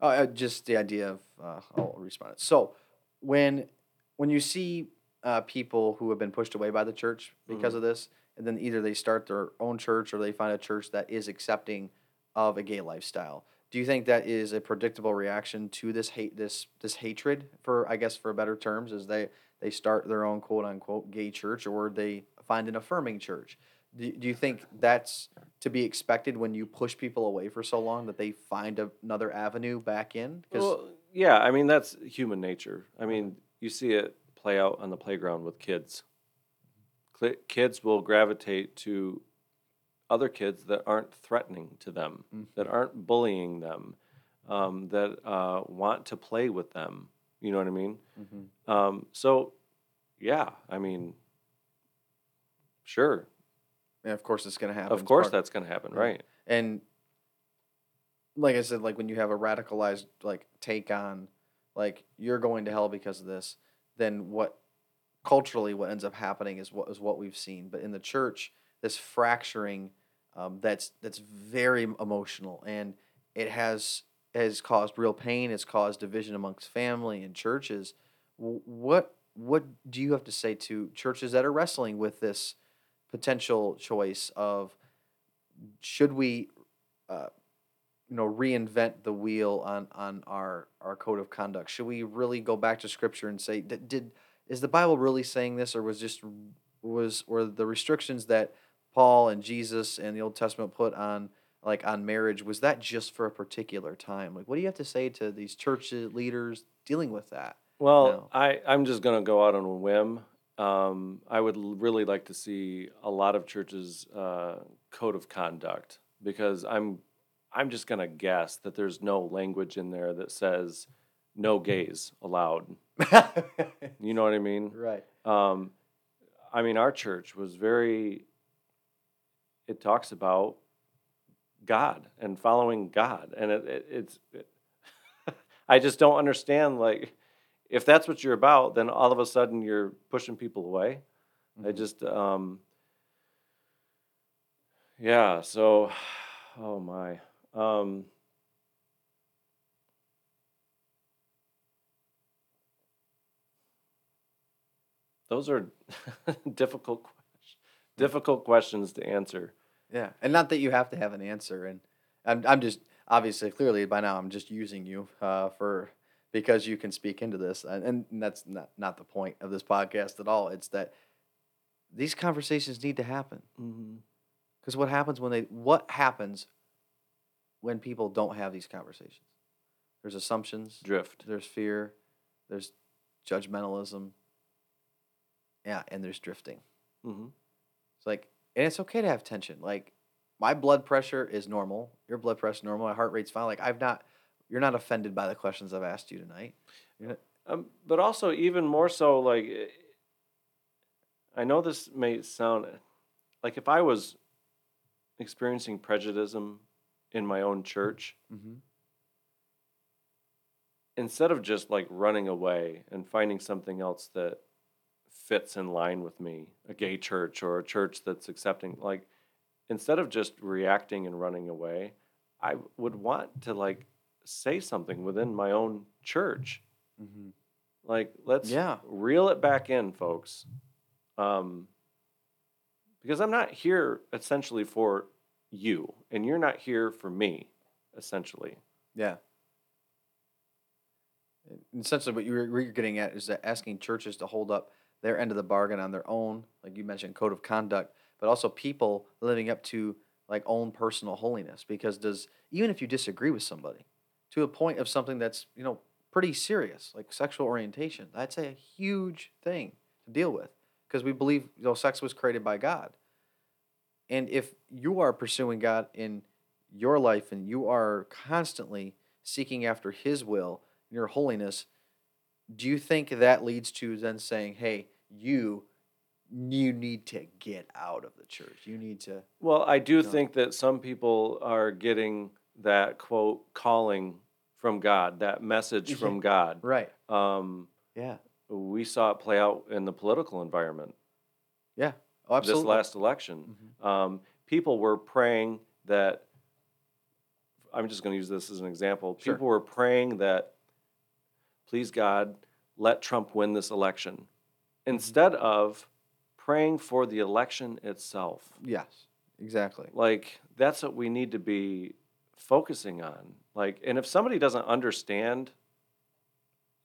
Speaker 1: Oh, uh, just the idea of uh, I'll respond. So when when you see uh, people who have been pushed away by the church because
Speaker 2: Mhm.
Speaker 1: of this, and then either they start their own church or they find a church that is accepting of a gay lifestyle. Do you think that is a predictable reaction to this hate, this this hatred, for I guess for better terms, as they they start their own quote unquote gay church, or they find an affirming church? Do, do you think that's to be expected when you push people away for so long that they find a, another avenue back in?
Speaker 2: Well, yeah, I mean that's human nature. I mean, you see it play out on the playground with kids. Kids will gravitate to other kids that aren't threatening to them, that aren't bullying them, um, that uh, want to play with them. You know what I mean?
Speaker 1: Mhm.
Speaker 2: Um, so, yeah, I mean, sure,
Speaker 1: and of course it's going to happen.
Speaker 2: of course that's going to happen,
Speaker 1: Yeah.
Speaker 2: right?
Speaker 1: and like I said, like when you have a radicalized like take on like you're going to hell because of this, then what culturally what ends up happening is what is what we've seen. But in the church, this fracturing um, that's that's very emotional and it has has caused real pain. It's caused division amongst family and churches. What what do you have to say to churches that are wrestling with this potential choice of should we uh, you know reinvent the wheel on on our our code of conduct should we really go back to scripture and say did, did is the bible really saying this or was just was were the restrictions that paul and jesus and the old testament put on like on marriage was that just for a particular time like what do you have to say to these church leaders dealing with that
Speaker 2: Well,
Speaker 1: No.
Speaker 2: I, I'm just going to go out on a whim. Um, I would really like to see a lot of churches' uh, code of conduct because I'm, I'm just going to guess that there's no language in there that says no gays allowed. You know what I mean?
Speaker 1: right
Speaker 2: Um, I mean, our church was very, it talks about God and following God. And it, it, it's, it, I just don't understand, like, if that's what you're about, then all of a sudden you're pushing people away. I
Speaker 1: Mhm.
Speaker 2: just, um, yeah, so, oh my. Um, those are difficult, difficult questions to answer.
Speaker 1: Yeah, and not that you have to have an answer. And I'm, I'm just obviously, clearly by now, I'm just using you uh, for because you can speak into this, and, and that's not not the point of this podcast at all. It's that these conversations need to happen
Speaker 2: Mm-hmm.
Speaker 1: because what happens when they what happens when people don't have these conversations? There's assumptions,
Speaker 2: Drift.
Speaker 1: there's fear, there's judgmentalism, yeah, and there's drifting.
Speaker 2: Mm-hmm.
Speaker 1: It's like, and it's okay to have tension. Like, my blood pressure is normal. Your blood pressure is normal. My heart rate's fine. Like, I've not, you're not offended by the questions I've asked you tonight. Not,
Speaker 2: Um, but also, even more so, like, I know this may sound like if I was experiencing prejudice in my own church,
Speaker 1: mm-hmm.
Speaker 2: instead of just like running away and finding something else that fits in line with me, a gay church or a church that's accepting, like, instead of just reacting and running away, I would want to like say something within my own church.
Speaker 1: Mm-hmm.
Speaker 2: Like, let's
Speaker 1: Yeah.
Speaker 2: reel it back in, folks. Um, because I'm not here essentially for you, and you're not here for me, essentially.
Speaker 1: Yeah. Essentially, what you're, what you're getting at is that asking churches to hold up their end of the bargain on their own, like you mentioned, code of conduct, but also people living up to like own personal holiness. Because does even if you disagree with somebody, to a point of something that's you know pretty serious, like sexual orientation, that's a huge thing to deal with. Because we believe you know sex was created by God, and if you are pursuing God in your life and you are constantly seeking after His will, and your holiness, do you think that leads to then saying, "Hey, you, you need to get out of the church. You need to."
Speaker 2: Well, I do
Speaker 1: No.
Speaker 2: think that some people are getting that quote calling from God, that message from God.
Speaker 1: Right.
Speaker 2: Um,
Speaker 1: Yeah.
Speaker 2: we saw it play out in the political environment
Speaker 1: Yeah. Oh, absolutely.
Speaker 2: this last election.
Speaker 1: Mhm.
Speaker 2: Um, people were praying that. I'm just going to use this as an example.
Speaker 1: Sure.
Speaker 2: People were praying that, please God, let Trump win this election. Instead of praying for the election itself.
Speaker 1: Yes, exactly.
Speaker 2: Like that's what we need to be focusing on. Like and if somebody doesn't understand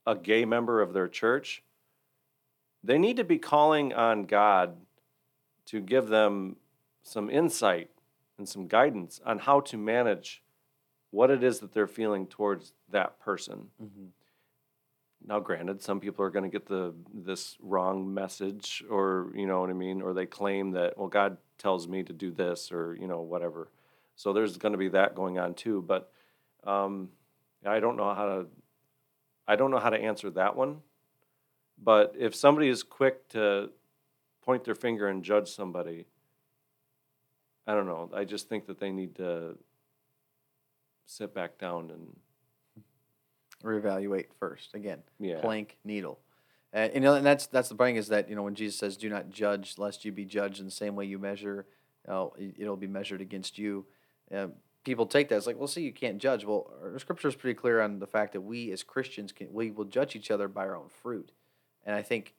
Speaker 2: a gay member of their church, they need to be calling on God to give them some insight and some guidance on how to manage what it is that they're feeling towards that person.
Speaker 1: Mm-hmm.
Speaker 2: Now, granted, some people are going to get the this wrong message, or you know what I mean, or they claim that well, God tells me to do this, or you know whatever. So there's going to be that going on too. But um, I don't know how to. I don't know how to answer that one. But if somebody is quick to point their finger and judge somebody, I don't know. I just think that they need to sit back down and
Speaker 1: Reevaluate first. Again,
Speaker 2: yeah.
Speaker 1: plank needle. And you know, and that's that's the thing is that you know when Jesus says, "Do not judge, lest you be judged." In the same way you measure, it- it'll be measured against you. Uh, people take that as like, "Well, see, you can't judge." Well, our scripture is pretty clear on the fact that we as Christians can we will judge each other by our own fruit, and I think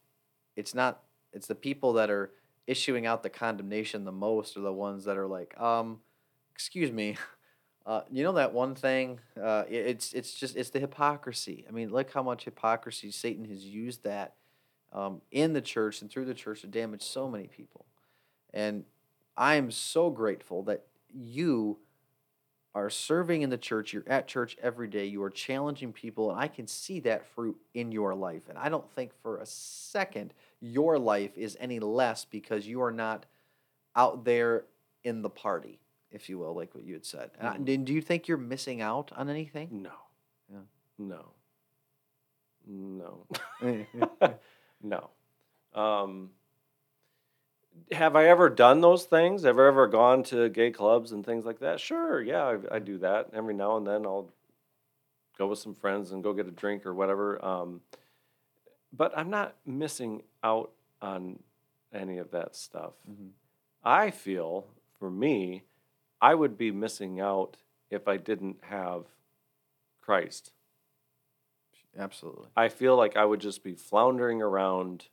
Speaker 1: it's not it's the people that are issuing out the condemnation the most are the ones that are like, um, excuse me. Uh, you know that one thing. Uh, it- it's it's just it's the hypocrisy. I mean, look how much hypocrisy Satan has used that um, in the church and through the church to damage so many people. And I am so grateful that you are serving in the church. You're at church every day. You are challenging people, and I can see that fruit in your life. And I don't think for a second your life is any less because you are not out there in the party, if you will, like what you had said. And I-
Speaker 2: Mhm.
Speaker 1: do- you think you're missing out on anything?
Speaker 2: No.
Speaker 1: Yeah.
Speaker 2: No. No. no. Um, have I ever done those things? Have I ever gone to gay clubs and things like that? Sure. Yeah, I, I do that every now and then. I'll go with some friends and go get a drink or whatever. Um, but I'm not missing out on any of that stuff.
Speaker 1: Mhm.
Speaker 2: I feel for me, I would be missing out if I didn't have Christ.
Speaker 1: Absolutely.
Speaker 2: I feel like I would just be floundering around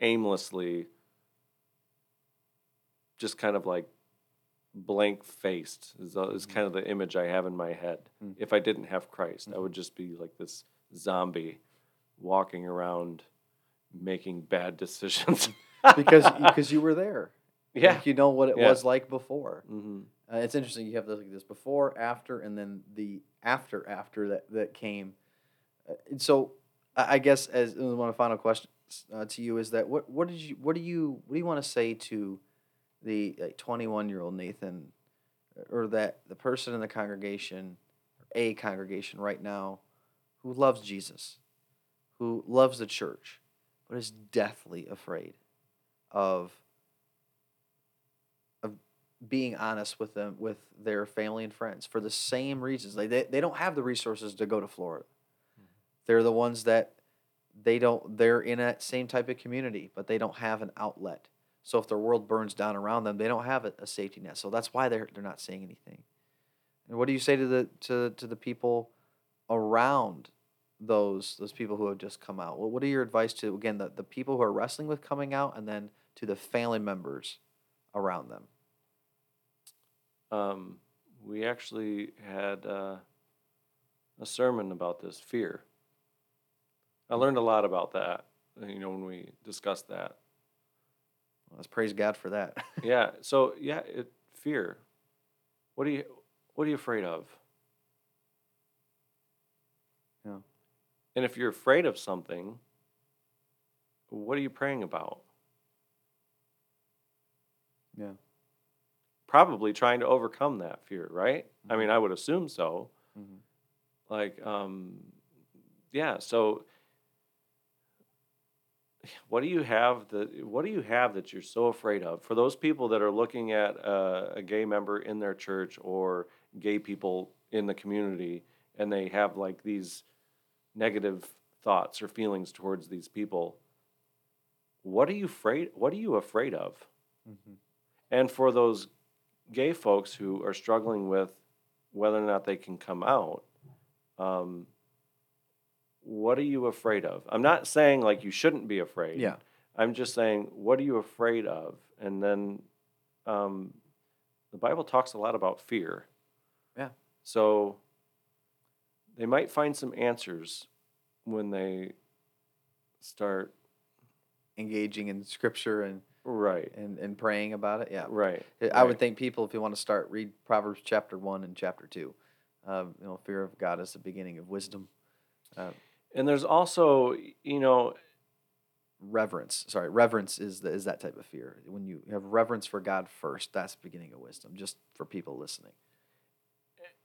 Speaker 2: aimlessly, just kind of like blank faced, is, is
Speaker 1: Mhm.
Speaker 2: kind of the image I have in my head.
Speaker 1: Mm.
Speaker 2: If I didn't have Christ, I
Speaker 1: Mhm.
Speaker 2: would just be like this zombie walking around making bad decisions.
Speaker 1: Because because you were there.
Speaker 2: yeah.
Speaker 1: Like, you know what it
Speaker 2: Yeah.
Speaker 1: was like before.
Speaker 2: hmm
Speaker 1: Uh, it's interesting. You have this, like this before, after, and then the after after that that came. Uh, so, I I guess as uh, one final questions uh, to you is that what what did you what do you what do you want to say to the like, 21 year old Nathan, or that the person in the congregation, a congregation right now, who loves Jesus, who loves the church, but is deathly afraid of being honest with them with their family and friends for the same reasons. Like they, they don't have the resources to go to florida. Hmm. They're the ones that they don't they're in that same type of community but they don't have an outlet. So if their world burns down around them they don't have a, a safety net. So that's why they're they're not saying anything. And what do you say to the to, to the people around those those people who have just come out? What, what are your advice to again the, the people who are wrestling with coming out and then to the family members around them
Speaker 2: Um, we actually had uh, a sermon about this fear. I learned a lot about that, you know, when we discussed that.
Speaker 1: Let's praise God for that.
Speaker 2: Yeah. So yeah, it fear. What are you What are you afraid of?
Speaker 1: Yeah.
Speaker 2: And if you're afraid of something, what are you praying about?
Speaker 1: Yeah.
Speaker 2: Probably trying to overcome that fear, right? I
Speaker 1: Mhm.
Speaker 2: mean, I would assume so.
Speaker 1: Mhm.
Speaker 2: like um yeah so what do you have that what do you have that you're so afraid of for those people that are looking at a, a gay member in their church or gay people in the community and they have like these negative thoughts or feelings towards these people what are you afraid what are you afraid of
Speaker 1: Mhm.
Speaker 2: and for those gay folks who are struggling with whether or not they can come out, um, what are you afraid of? I'm not saying like you shouldn't be afraid.
Speaker 1: Yeah.
Speaker 2: I'm just saying, what are you afraid of? And then um, the Bible talks a lot about fear.
Speaker 1: Yeah.
Speaker 2: So they might find some answers when they start.
Speaker 1: Engaging in scripture and,
Speaker 2: Right.
Speaker 1: and, and praying about it. Yeah.
Speaker 2: Right.
Speaker 1: I would think people, if you want to start, read Proverbs chapter one and chapter two. Um, you know, fear of God is the beginning of wisdom. Uh,
Speaker 2: And there's also, you know,
Speaker 1: reverence. Sorry, reverence is the, is that type of fear. When you have reverence for God first, that's the beginning of wisdom. Just for people listening.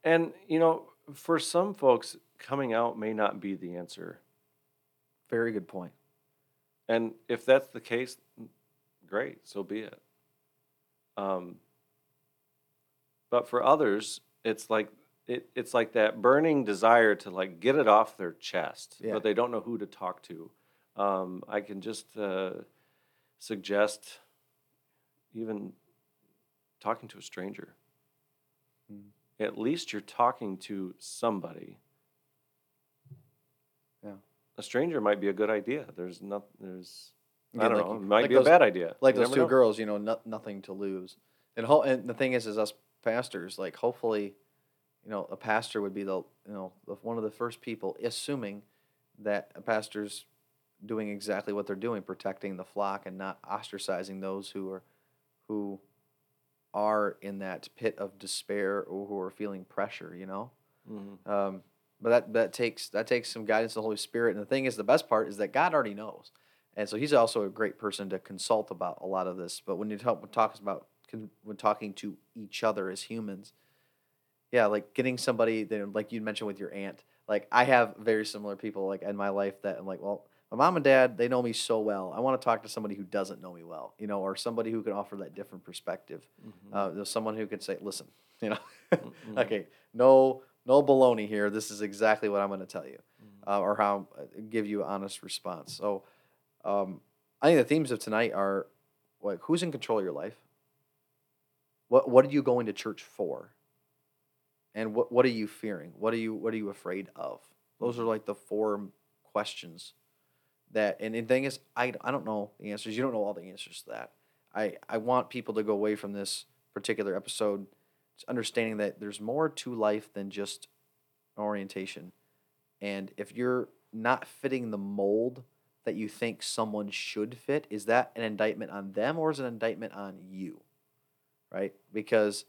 Speaker 2: and you know, for some folks, coming out may not be the answer.
Speaker 1: Very good point.
Speaker 2: And if that's the case, great, so be it. Um, but for others, it's like it, it's like that burning desire to like get it off their chest,
Speaker 1: Yeah.
Speaker 2: but they don't know who to talk to. Um, I can just uh, suggest even talking to a stranger.
Speaker 1: Mm.
Speaker 2: At least you're talking to somebody.
Speaker 1: Yeah.
Speaker 2: A stranger might be a good idea. There's not. There's. I don't
Speaker 1: like
Speaker 2: know. It might
Speaker 1: like
Speaker 2: be
Speaker 1: those-
Speaker 2: a bad idea.
Speaker 1: Like
Speaker 2: You
Speaker 1: those two
Speaker 2: know.
Speaker 1: girls, you know, no, nothing to lose. And, ho- and the thing is, is us pastors, like hopefully, you know, a pastor would be the, you know, one of the first people, assuming that a pastor's doing exactly what they're doing, protecting the flock and not ostracizing those who are, who are in that pit of despair or who are feeling pressure, you know.
Speaker 2: Mhm.
Speaker 1: Um, but that that takes that takes some guidance of the Holy Spirit. And the thing is, the best part is that God already knows, and so He's also a great person to consult about a lot of this. But when you talk when talks about when talking to each other as humans, yeah, like getting somebody that like you mentioned with your aunt. Like I have very similar people like in my life that I'm like, well, my mom and dad they know me so well. I want to talk to somebody who doesn't know me well, you know, or somebody who can offer that different perspective.
Speaker 2: Mhm.
Speaker 1: Uh, someone who can say, listen, you know,
Speaker 2: Mhm.
Speaker 1: okay, no, no baloney here. This is exactly what I'm going to tell you,
Speaker 2: Mhm.
Speaker 1: uh, or how uh, give you an honest response. So, um, I think the themes of tonight are like who's in control of your life. What what are you going to church for? And what what are you fearing? What are you what are you afraid of? Those are like the four questions that and the thing is I, I don't know the answers. You don't know all the answers to that. I, I want people to go away from this particular episode understanding that there's more to life than just orientation. And if you're not fitting the mold that you think someone should fit, is that an indictment on them or is it an indictment on you? Right? Because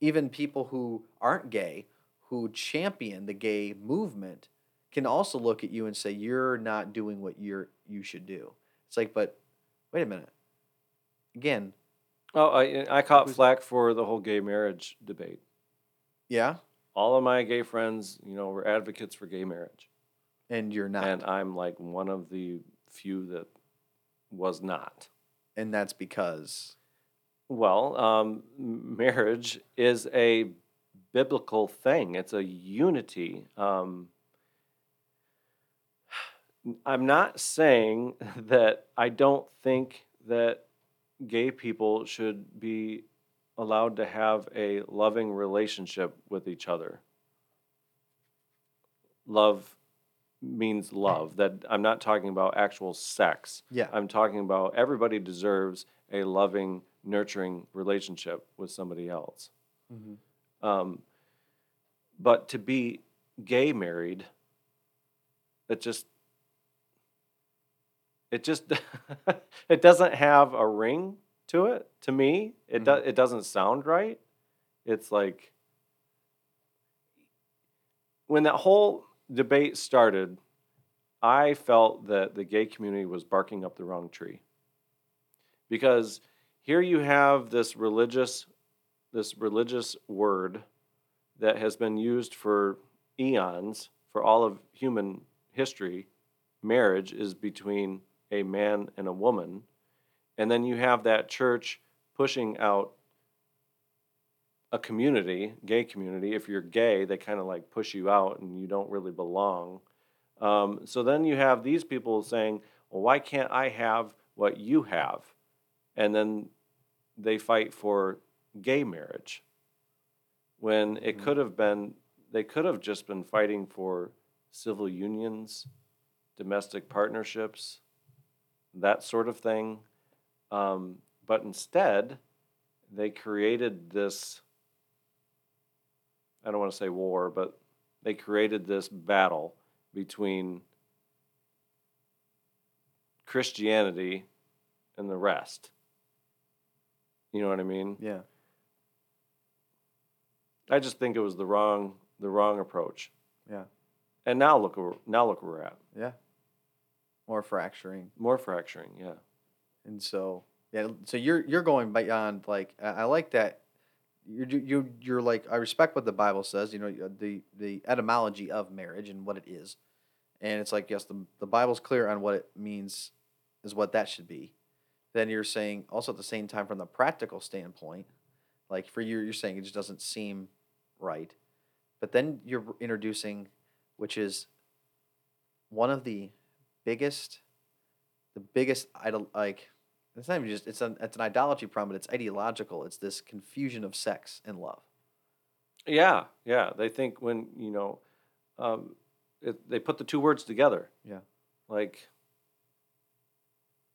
Speaker 1: even people who aren't gay, who champion the gay movement, can also look at you and say you're not doing what you're you should do. It's like, but wait a minute. Again,
Speaker 2: Oh, I I caught flack for the whole gay marriage debate.
Speaker 1: yeah,
Speaker 2: All of my gay friends, you know, were advocates for gay marriage,
Speaker 1: and you're not,
Speaker 2: and I'm like one of the few that was not.
Speaker 1: and that's because
Speaker 2: Well, um, marriage is a biblical thing. It's a unity. Um, I'm not saying that I don't think that gay people should be allowed to have a loving relationship with each other. Love means love. That I'm not talking about actual sex.
Speaker 1: yeah,
Speaker 2: I'm talking about everybody deserves a loving, nurturing relationship with somebody else.
Speaker 1: Mhm.
Speaker 2: Um, but to be gay married, it just it just it doesn't have a ring to it. To me, it
Speaker 1: Mhm.
Speaker 2: does it doesn't sound right. It's like when that whole debate started, I felt that the gay community was barking up the wrong tree. Because here you have this religious this religious word that has been used for eons for all of human history. Marriage is between a man and a woman. And then you have that church pushing out a community, gay community. If you're gay, they kind of like push you out and you don't really belong. Um, so then you have these people saying, well, why can't I have what you have? And then they fight for gay marriage when it
Speaker 1: Mhm.
Speaker 2: could have been, they could have just been fighting for civil unions, domestic partnerships, that sort of thing. Um, but instead, they created this I don't want to say war, but they created this battle between Christianity and the rest. You know what I mean?
Speaker 1: Yeah.
Speaker 2: I just think it was the wrong the wrong approach.
Speaker 1: Yeah.
Speaker 2: And now look now look where we're at.
Speaker 1: Yeah. More fracturing.
Speaker 2: More fracturing, yeah.
Speaker 1: And so, yeah, so you're you're going beyond like I I like that. You're you you're like I respect what the Bible says. You know uh, the the etymology of marriage and what it is, and it's like yes, the the Bible's clear on what it means, is what that should be. Then you're saying also at the same time from the practical standpoint, like for you, you're saying it just doesn't seem right, but then you're introducing, which is one of the biggest, the biggest idol like it's not even just it's an it's an idolatry problem, but it's ideological. It's this confusion of sex and love.
Speaker 2: Yeah, yeah. They think when, you know, um, it, they put the two words together.
Speaker 1: Yeah.
Speaker 2: Like,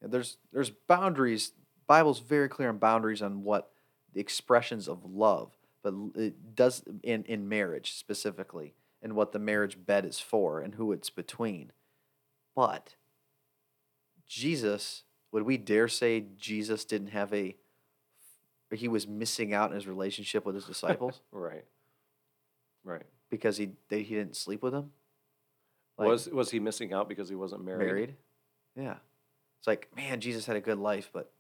Speaker 1: And there's there's boundaries. Bible's very clear on boundaries on what the expressions of love, but it does in in marriage specifically, and what the marriage bed is for, and who it's between. But Jesus, would we dare say Jesus didn't have a? He was missing out in his relationship with his disciples
Speaker 2: right. Right.
Speaker 1: because he they, he didn't sleep with them. Like,
Speaker 2: was was he missing out because he wasn't married?
Speaker 1: married? Yeah, it's like man, Jesus had a good life, but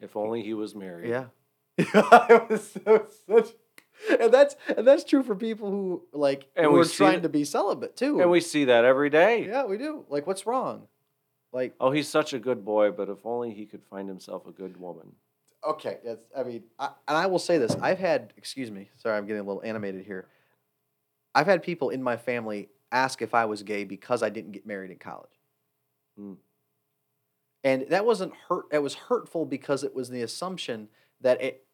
Speaker 2: If only he was married.
Speaker 1: Yeah. it was so such and that's and that's true for people who like
Speaker 2: And
Speaker 1: who
Speaker 2: we
Speaker 1: are trying
Speaker 2: it-
Speaker 1: to be celibate too.
Speaker 2: And we see that every day.
Speaker 1: yeah, we do. Like, what's wrong? Like,
Speaker 2: Oh, he's such a good boy, but if only he could find himself a good woman.
Speaker 1: okay, that's. I mean, I, and I will say this: I've had. Excuse me. Sorry, I'm getting a little animated here. I've had people in my family ask if I was gay because I didn't get married in college.
Speaker 2: Mm.
Speaker 1: And that wasn't hurt. It was hurtful because it was the assumption that it,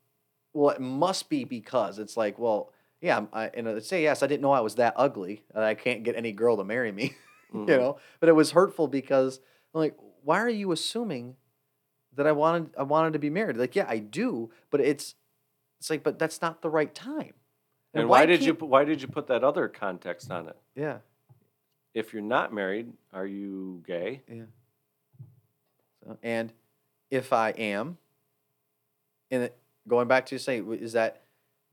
Speaker 1: well, it must be because it's like, well, yeah, I'm- and I'd say yes. I didn't know I was that ugly, and I can't get any girl to marry me,
Speaker 2: Mhm.
Speaker 1: you know. But it was hurtful because I'm like, why are you assuming that I wanted I wanted to be married? Like, yeah, I do, but it's it's like, but that's not the right time.
Speaker 2: And why, did you why did you put that other context on it?
Speaker 1: Yeah,
Speaker 2: If you're not married, are you gay?
Speaker 1: yeah. So, and if I am, and it, going back to saying is that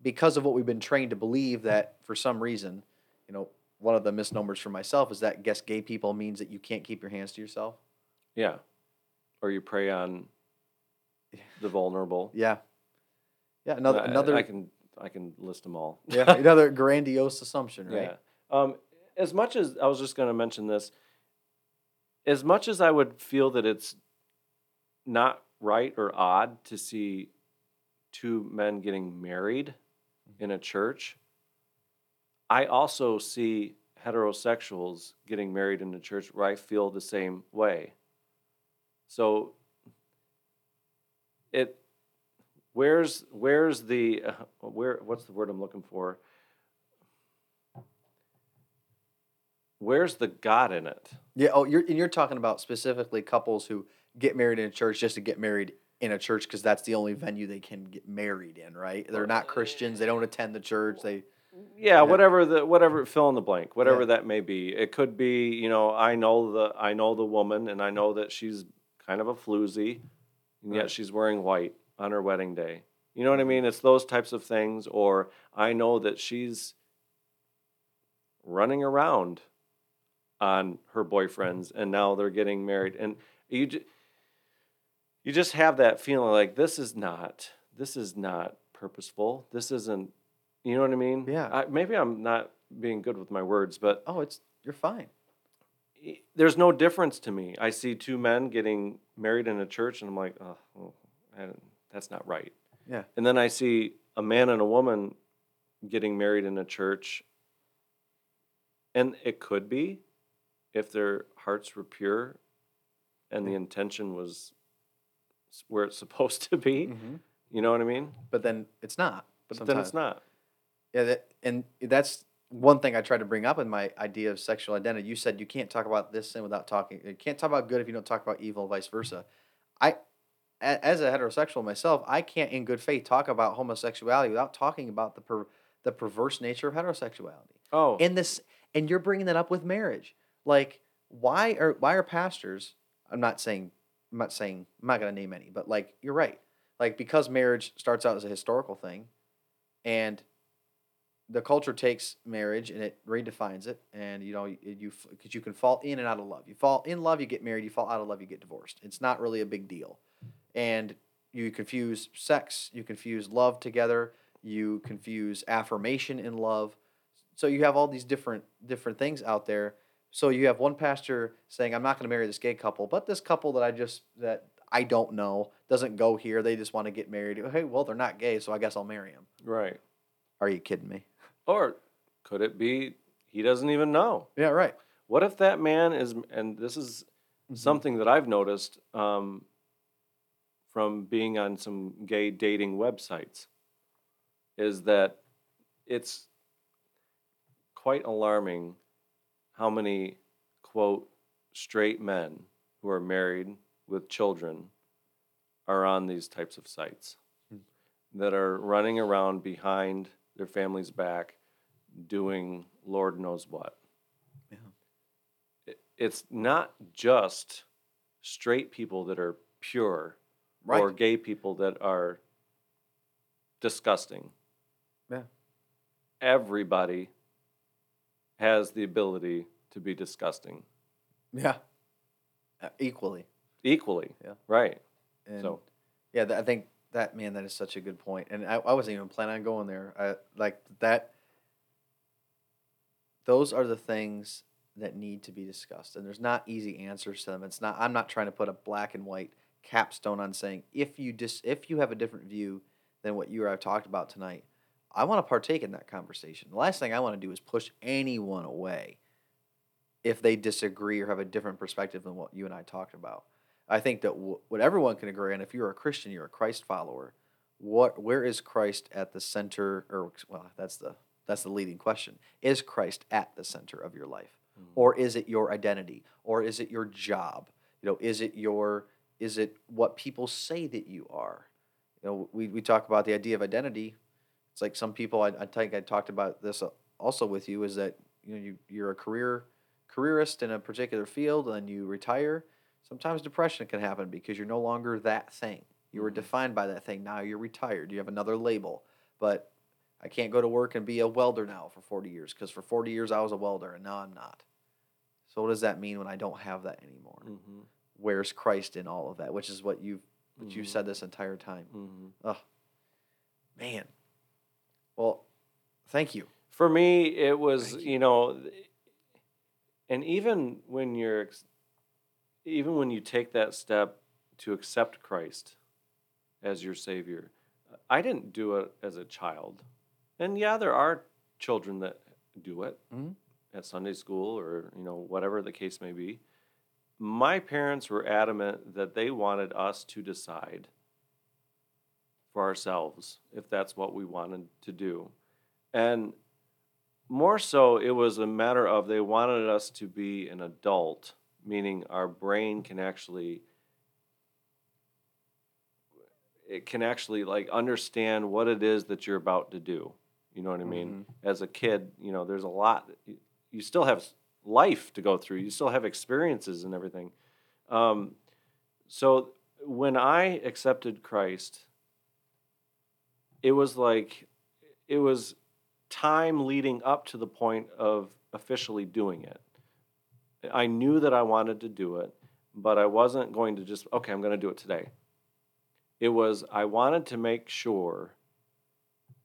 Speaker 1: because of what we've been trained to believe that for some reason, you know, one of the misnomers for myself is that guess gay people means that you can't keep your hands to yourself.
Speaker 2: Yeah. Or you prey on the vulnerable.
Speaker 1: Yeah, yeah. Another
Speaker 2: I-
Speaker 1: another
Speaker 2: I can I can list them all.
Speaker 1: yeah another grandiose assumption, right?
Speaker 2: Yeah. Um, as much as I was just going to mention this, as much as I would feel that it's not right or odd to see two men getting married in a church, I also see heterosexuals getting married in a church where I feel the same way. So it where's where's the uh, where what's the word I'm looking for? Where's the God in it?
Speaker 1: Yeah. Oh, you're and you're talking about specifically couples who get married in a church just to get married in a church because that's the only venue they can get married in, right? They're not Christians. They don't attend the church. They
Speaker 2: Yeah, whatever the whatever fill in the blank, whatever
Speaker 1: Yeah.
Speaker 2: that may be. It could be, you know, I know the I know the woman and I know that she's kind of a floozy, and yet she's wearing white on her wedding day. You know what I mean? It's those types of things. Or I know that she's running around on her boyfriends and now they're getting married and you you just have that feeling like this is not this is not purposeful this isn't you know what i mean
Speaker 1: Yeah.
Speaker 2: I, maybe i'm not being good with my words but
Speaker 1: oh, it's you're fine.
Speaker 2: There's no difference to me i see two men getting married in a church and i'm like oh well, that's not right
Speaker 1: Yeah.
Speaker 2: and then i see a man and a woman getting married in a church and it could be if their hearts were pure and the intention was where it's supposed to be
Speaker 1: Mhm.
Speaker 2: you know what i mean
Speaker 1: But then it's not.
Speaker 2: but then it's not
Speaker 1: Yeah, that, and that's one thing I tried to bring up in my idea of sexual identity, you said you can't talk about this sin without talking. You can't talk about good if you don't talk about evil, vice versa. I, as a heterosexual myself, I can't, in good faith, talk about homosexuality without talking about the per, the perverse nature of heterosexuality.
Speaker 2: Oh,
Speaker 1: In this, and you're bringing that up with marriage. Like, why are why are pastors? I'm not saying, I'm not saying, I'm not to name any, but like, you're right. Like, because marriage starts out as a historical thing, and the culture takes marriage and it redefines it. And you know you you because you can fall in and out of love. You fall in love you get married. You fall out of love you get divorced. It's not really a big deal. And you confuse sex you confuse love together you confuse affirmation in love. So you have all these different different things out there. So you have one pastor saying i'm not going to marry this gay couple but this couple that i just that i don't know doesn't go here. They just want to get married. Hey well they're not gay so i guess i'll marry them
Speaker 2: right.
Speaker 1: are you kidding me
Speaker 2: Or could it be he doesn't even know?
Speaker 1: yeah right
Speaker 2: What if that man is, and this is
Speaker 1: Mhm.
Speaker 2: something that I've noticed um, from being on some gay dating websites, is that it's quite alarming how many, quote, straight men who are married with children are on these types of sites
Speaker 1: Hmm.
Speaker 2: that are running around behind their families back doing Lord knows what.
Speaker 1: Yeah.
Speaker 2: It- It's not just straight people that are pure
Speaker 1: right
Speaker 2: or gay people that are disgusting.
Speaker 1: Yeah.
Speaker 2: Everybody has the ability to be disgusting
Speaker 1: Yeah. Uh, equally.
Speaker 2: equally.
Speaker 1: Yeah.
Speaker 2: Right.
Speaker 1: And
Speaker 2: So-
Speaker 1: yeah, th- I think that man, that is such a good point. And I, I wasn't even planning on going there. I like that. Those are the things that need to be discussed, and there's not easy answers to them. It's not. I'm not trying to put a black and white capstone on saying if you dis if you have a different view than what you or I talked about tonight. I want to partake in that conversation. The last thing I want to do is push anyone away if they disagree or have a different perspective than what you and I talked about. I think that w- what everyone can agree on, if you're a Christian, you're a Christ follower. What, where is Christ at the center? Or well, that's the that's the leading question. Is Christ at the center of your life, or is it your identity, or is it your job? You know, is it your is it what people say that you are? You know, we we talk about the idea of identity. It's like some people. I, I think I talked about this uh, also with you. Is that you know you you're a career careerist in a particular field and you retire sometimes depression can happen because you're no longer that thing. You were
Speaker 2: Mhm.
Speaker 1: defined by that thing. Now you're retired. You have another label. But I can't go to work and be a welder now for 40 years because for 40 years I was a welder and now I'm not. So what does that mean when I don't have that anymore?
Speaker 2: Mm-hmm.
Speaker 1: Where's Christ in all of that? Which is what you've what you've
Speaker 2: Mhm.
Speaker 1: said this entire time.
Speaker 2: Mm-hmm.
Speaker 1: Oh, man. Well, thank you.
Speaker 2: For me, it was
Speaker 1: Thank
Speaker 2: you. know, and even when you're, even when you take that step to accept Christ as your Savior, I didn't do it as a child, and yeah, there are children that do it
Speaker 1: Mhm.
Speaker 2: at Sunday school or you know whatever the case may be. My parents were adamant that they wanted us to decide for ourselves if that's what we wanted to do. And more so, it was a matter of they wanted us to be an adult, meaning our brain can actually it can actually like understand what it is that you're about to do. You know what I mean? As a kid, you know, there's a lot. You, you still have life to go through. You still have experiences and everything. Um, so when I accepted Christ, it was like it was time leading up to the point of officially doing it. I knew that I wanted to do it, but I wasn't going to just, okay, I'm going to do it today. It was, I wanted to make sure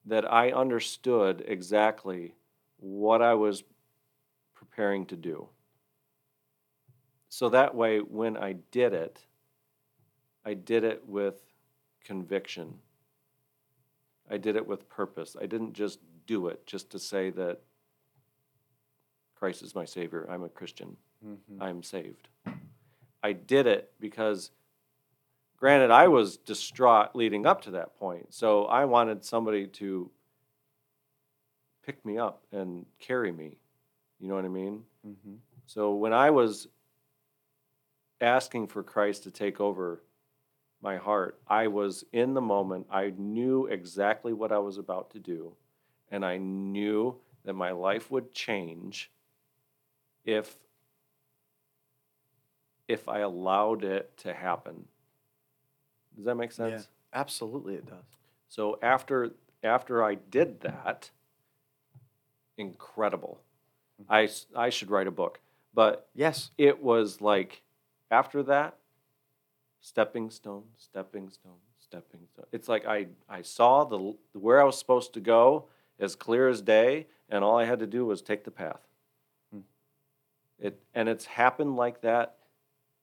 Speaker 2: that I understood exactly what I was preparing to do. So that way, when I did it, I did it with conviction. I did it with purpose. I didn't just do it just to say that Christ is my Savior. I'm a Christian.
Speaker 1: Mhm.
Speaker 2: I'm saved. I did it because, granted, I was distraught leading up to that point. So I wanted somebody to pick me up and carry me. You know what I mean?
Speaker 1: Mm-hmm.
Speaker 2: So when I was asking for Christ to take over my heart, I was in the moment. I knew exactly what I was about to do, and I knew that my life would change if if I allowed it to happen. Does that make sense?
Speaker 1: Yeah, absolutely, it does.
Speaker 2: So after after I did that, incredible. I I should write a book, but
Speaker 1: Yes.
Speaker 2: it was like after that, stepping stone, stepping stone, stepping stone. It's like I I saw the where I was supposed to go as clear as day, and all I had to do was take the path.
Speaker 1: Hmm.
Speaker 2: It and it's happened like that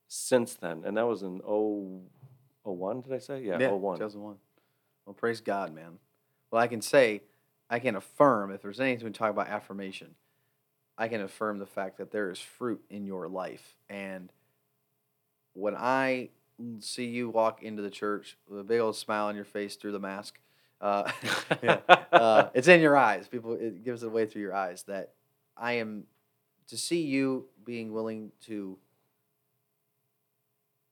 Speaker 2: since then, and that was in oh oh one. Did I say yeah?
Speaker 1: Yeah,
Speaker 2: Oh one.
Speaker 1: 2001. Well, praise God, man. Well, I can say, I can affirm, if there's anything we talk about affirmation, I can affirm the fact that there is fruit in your life. And when I see you walk into the church with a big old smile on your face through the mask, uh, yeah, uh, it's in your eyes. People, it gives it away through your eyes that I am to see you being willing to.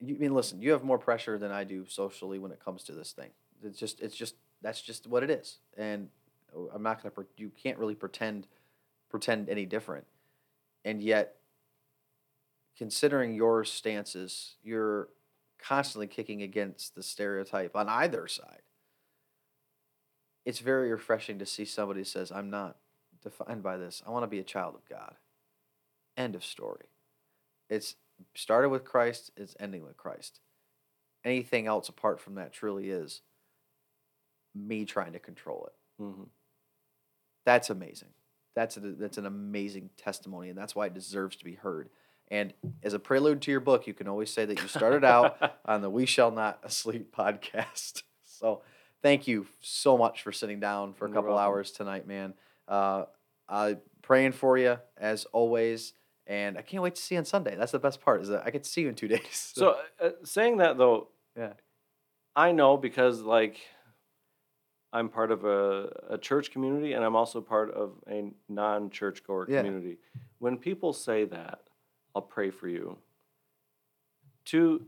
Speaker 1: You I mean listen? You have more pressure than I do socially when it comes to this thing. It's just, it's just that's just what it is, and uh, I'm not gonna. pre- You can't really pretend, pretend any different, and yet, considering your stances, you're constantly kicking against the stereotype on either side it's very refreshing to see somebody who says, I'm not defined by this. I want to be a child of God. End of story. It's started with Christ, it's ending with Christ. Anything else apart from that truly is me trying to control it.
Speaker 2: Mhm.
Speaker 1: That's amazing. That's a, that's an amazing testimony, and that's why it deserves to be heard. And as a prelude to your book, you can always say that you started out on the We Shall Not Sleep podcast. So thank you so much for sitting down for a
Speaker 2: You're
Speaker 1: couple
Speaker 2: welcome.
Speaker 1: hours tonight, man. Uh, I'm praying for you as always, and I can't wait to see you on Sunday. That's the best part is that I get to see you in two days.
Speaker 2: So uh, saying that though,
Speaker 1: yeah,
Speaker 2: I know because like I'm part of a, a church community and I'm also part of a non-church goer
Speaker 1: Yeah.
Speaker 2: community. When people say that, I'll pray for you. To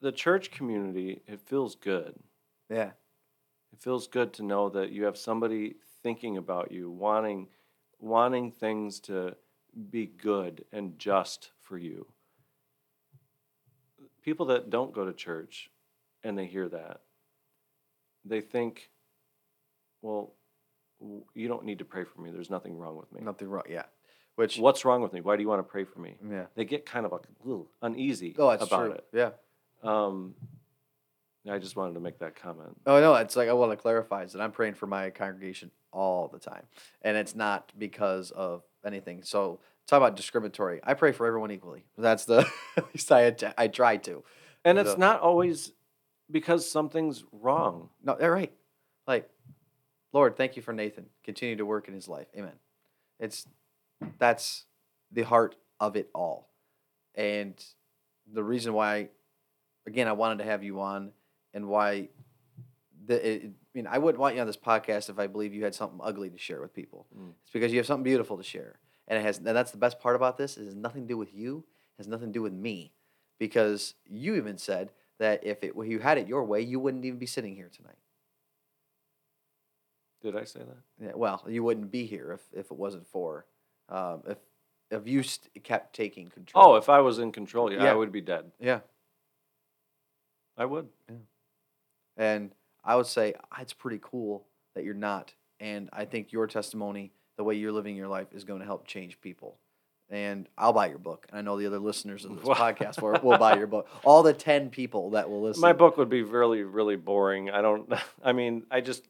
Speaker 2: the church community, it feels good.
Speaker 1: yeah,
Speaker 2: It feels good to know that you have somebody thinking about you, wanting wanting things to be good and just for you. People that don't go to church and they hear that, they think, well, you don't need to pray for me. There's nothing wrong with me.
Speaker 1: nothing wrong. Yeah, which
Speaker 2: What's wrong with me? Why do you want to pray for me?
Speaker 1: yeah,
Speaker 2: They get kind of a little uneasy
Speaker 1: oh, that's
Speaker 2: about
Speaker 1: true.
Speaker 2: it.
Speaker 1: Yeah.
Speaker 2: Um, I just wanted to make that comment.
Speaker 1: Oh no, it's like I want to clarify is that I'm praying for my congregation all the time, and it's not because of anything. So talk about discriminatory. I pray for everyone equally. That's the at least I att- I try to.
Speaker 2: And
Speaker 1: So-
Speaker 2: it's not always because something's wrong.
Speaker 1: No, they're right. Like, Lord, thank you for Nathan. Continue to work in his life. Amen. It's that's the heart of it all, and the reason why, again, I wanted to have you on, and why. The, it, I mean, I wouldn't want you on this podcast if I believe you had something ugly to share with people.
Speaker 2: Mm.
Speaker 1: It's because you have something beautiful to share, and it has. And that's the best part about this. It has nothing to do with you. It has nothing to do with me, because you even said that if it, you had it your way, you wouldn't even be sitting here tonight.
Speaker 2: Did I say that?
Speaker 1: Yeah, well, you wouldn't be here if, if it wasn't for um, if if you st- kept taking control.
Speaker 2: Oh, if I was in control, yeah,
Speaker 1: Yeah.
Speaker 2: I would be dead.
Speaker 1: yeah,
Speaker 2: I would.
Speaker 1: Yeah, and I would say "Ah, it's pretty cool that you're not, and I think your testimony, the way you're living your life, is going to help change people. And I'll buy your book, and I know the other listeners of this podcast will, will buy your book. All the ten people that will listen.
Speaker 2: My book would be really, really boring. I don't. I mean, I just.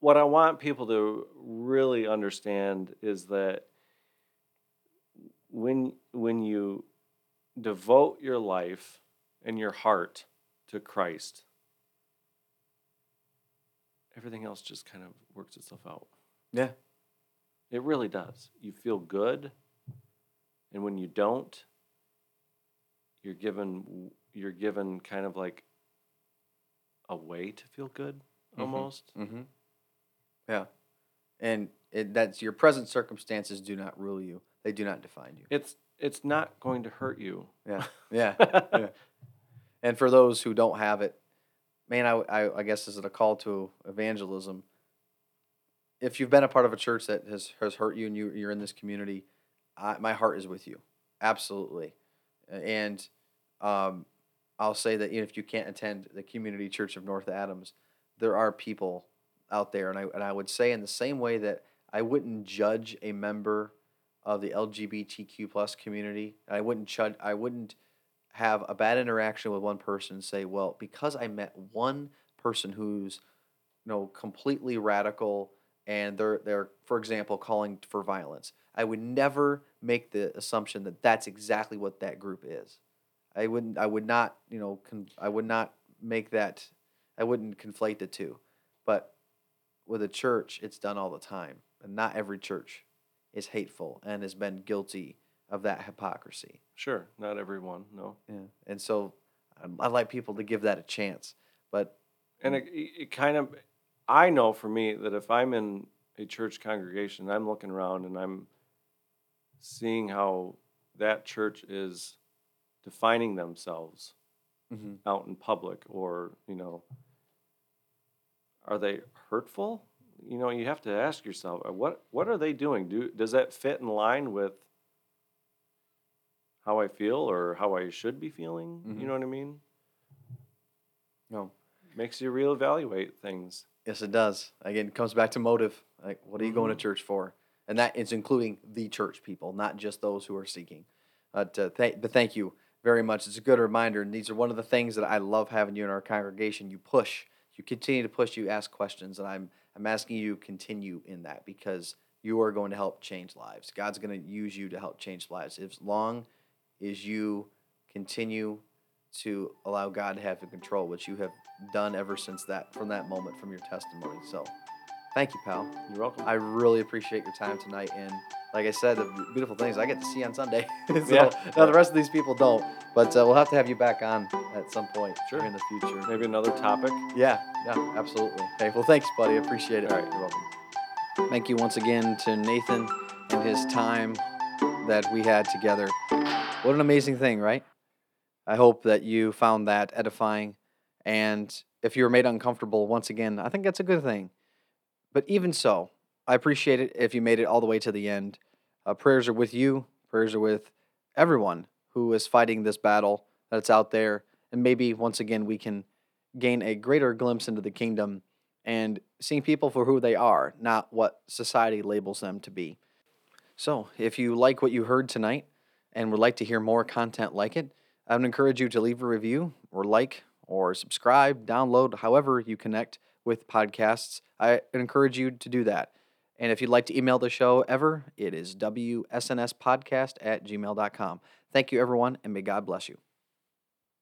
Speaker 2: What I want people to really understand is that when when you devote your life and your heart to Christ, everything else just kind of works itself out.
Speaker 1: Yeah,
Speaker 2: It really does. You feel good, and when you don't, you're given you're given kind of like a way to feel good
Speaker 1: Mhm.
Speaker 2: almost.
Speaker 1: Mm-hmm. Yeah. and it, that's your present circumstances do not rule you. They do not define you.
Speaker 2: It's it's not going to hurt you.
Speaker 1: Yeah, yeah, yeah. And for those who don't have it, man, I, I, I guess is it a call to evangelism? If you've been a part of a church that has, has hurt you and you, you're in this community, I, my heart is with you. Absolutely. And um, I'll say that if you can't attend the Community Church of North Adams, there are people out there. And I, and I would say, in the same way that I wouldn't judge a member of the LGBTQ plus community, I wouldn't judge, I wouldn't have a bad interaction with one person and say, well, because I met one person who's you know completely radical and they're they're for example calling for violence, I would never make the assumption that that's exactly what that group is. I wouldn't I would not, you know, con- I would not make that I wouldn't conflate the two. But with a church, it's done all the time. And not every church is hateful and has been guilty of that hypocrisy.
Speaker 2: Sure, not everyone, no.
Speaker 1: Yeah, and so um, I'd like people to give that a chance. But
Speaker 2: And it, it kind of, I know for me that if I'm in a church congregation, I'm looking around and I'm seeing how that church is defining themselves out in public or, you know, are they hurtful? You know, you have to ask yourself, uh, what what are they doing? Do does that fit in line with how I feel or how I should be feeling?
Speaker 1: Mhm.
Speaker 2: You know what I mean?
Speaker 1: no,
Speaker 2: Makes you reevaluate things.
Speaker 1: yes, it does. Again, it comes back to motive. Like, what are you going to
Speaker 2: Mhm.
Speaker 1: church for? And that is including the church people, not just those who are seeking. But, uh, th- but thank you very much. It's a good reminder. And these are one of the things that I love having you in our congregation. You push, you continue to push, you ask questions. And I'm, I'm asking you to continue in that because you are going to help change lives. God's going to use you to help change lives. As long as you continue to allow God to have the control, which you have done ever since that, from that moment, from your testimony. So thank you, pal.
Speaker 2: You're welcome.
Speaker 1: I really appreciate your time tonight. And like I said, the beautiful things I get to see on Sunday. so
Speaker 2: Yeah.
Speaker 1: now the rest of these people don't. But uh, we'll have to have you back on at some point
Speaker 2: Sure.
Speaker 1: in the future.
Speaker 2: Maybe another topic.
Speaker 1: Yeah, yeah, absolutely. Okay, well, thanks, buddy. Appreciate it.
Speaker 2: All right.
Speaker 1: You're welcome. Thank you once again to Nathan and his time that we had together. What an amazing thing, right? I hope that you found that edifying. And if you were made uncomfortable, once again, I think that's a good thing. But even so, I appreciate it if you made it all the way to the end. Uh, prayers are with you, prayers are with everyone who is fighting this battle that's out there. And maybe once again, we can gain a greater glimpse into the kingdom and seeing people for who they are, not what society labels them to be. So, if you like what you heard tonight and would like to hear more content like it, I would encourage you to leave a review or like or subscribe, download, however you connect with podcasts. I encourage you to do that. And if you'd like to email the show ever, it is wsnspodcast at gmail.com. Thank you, everyone, and may God bless you.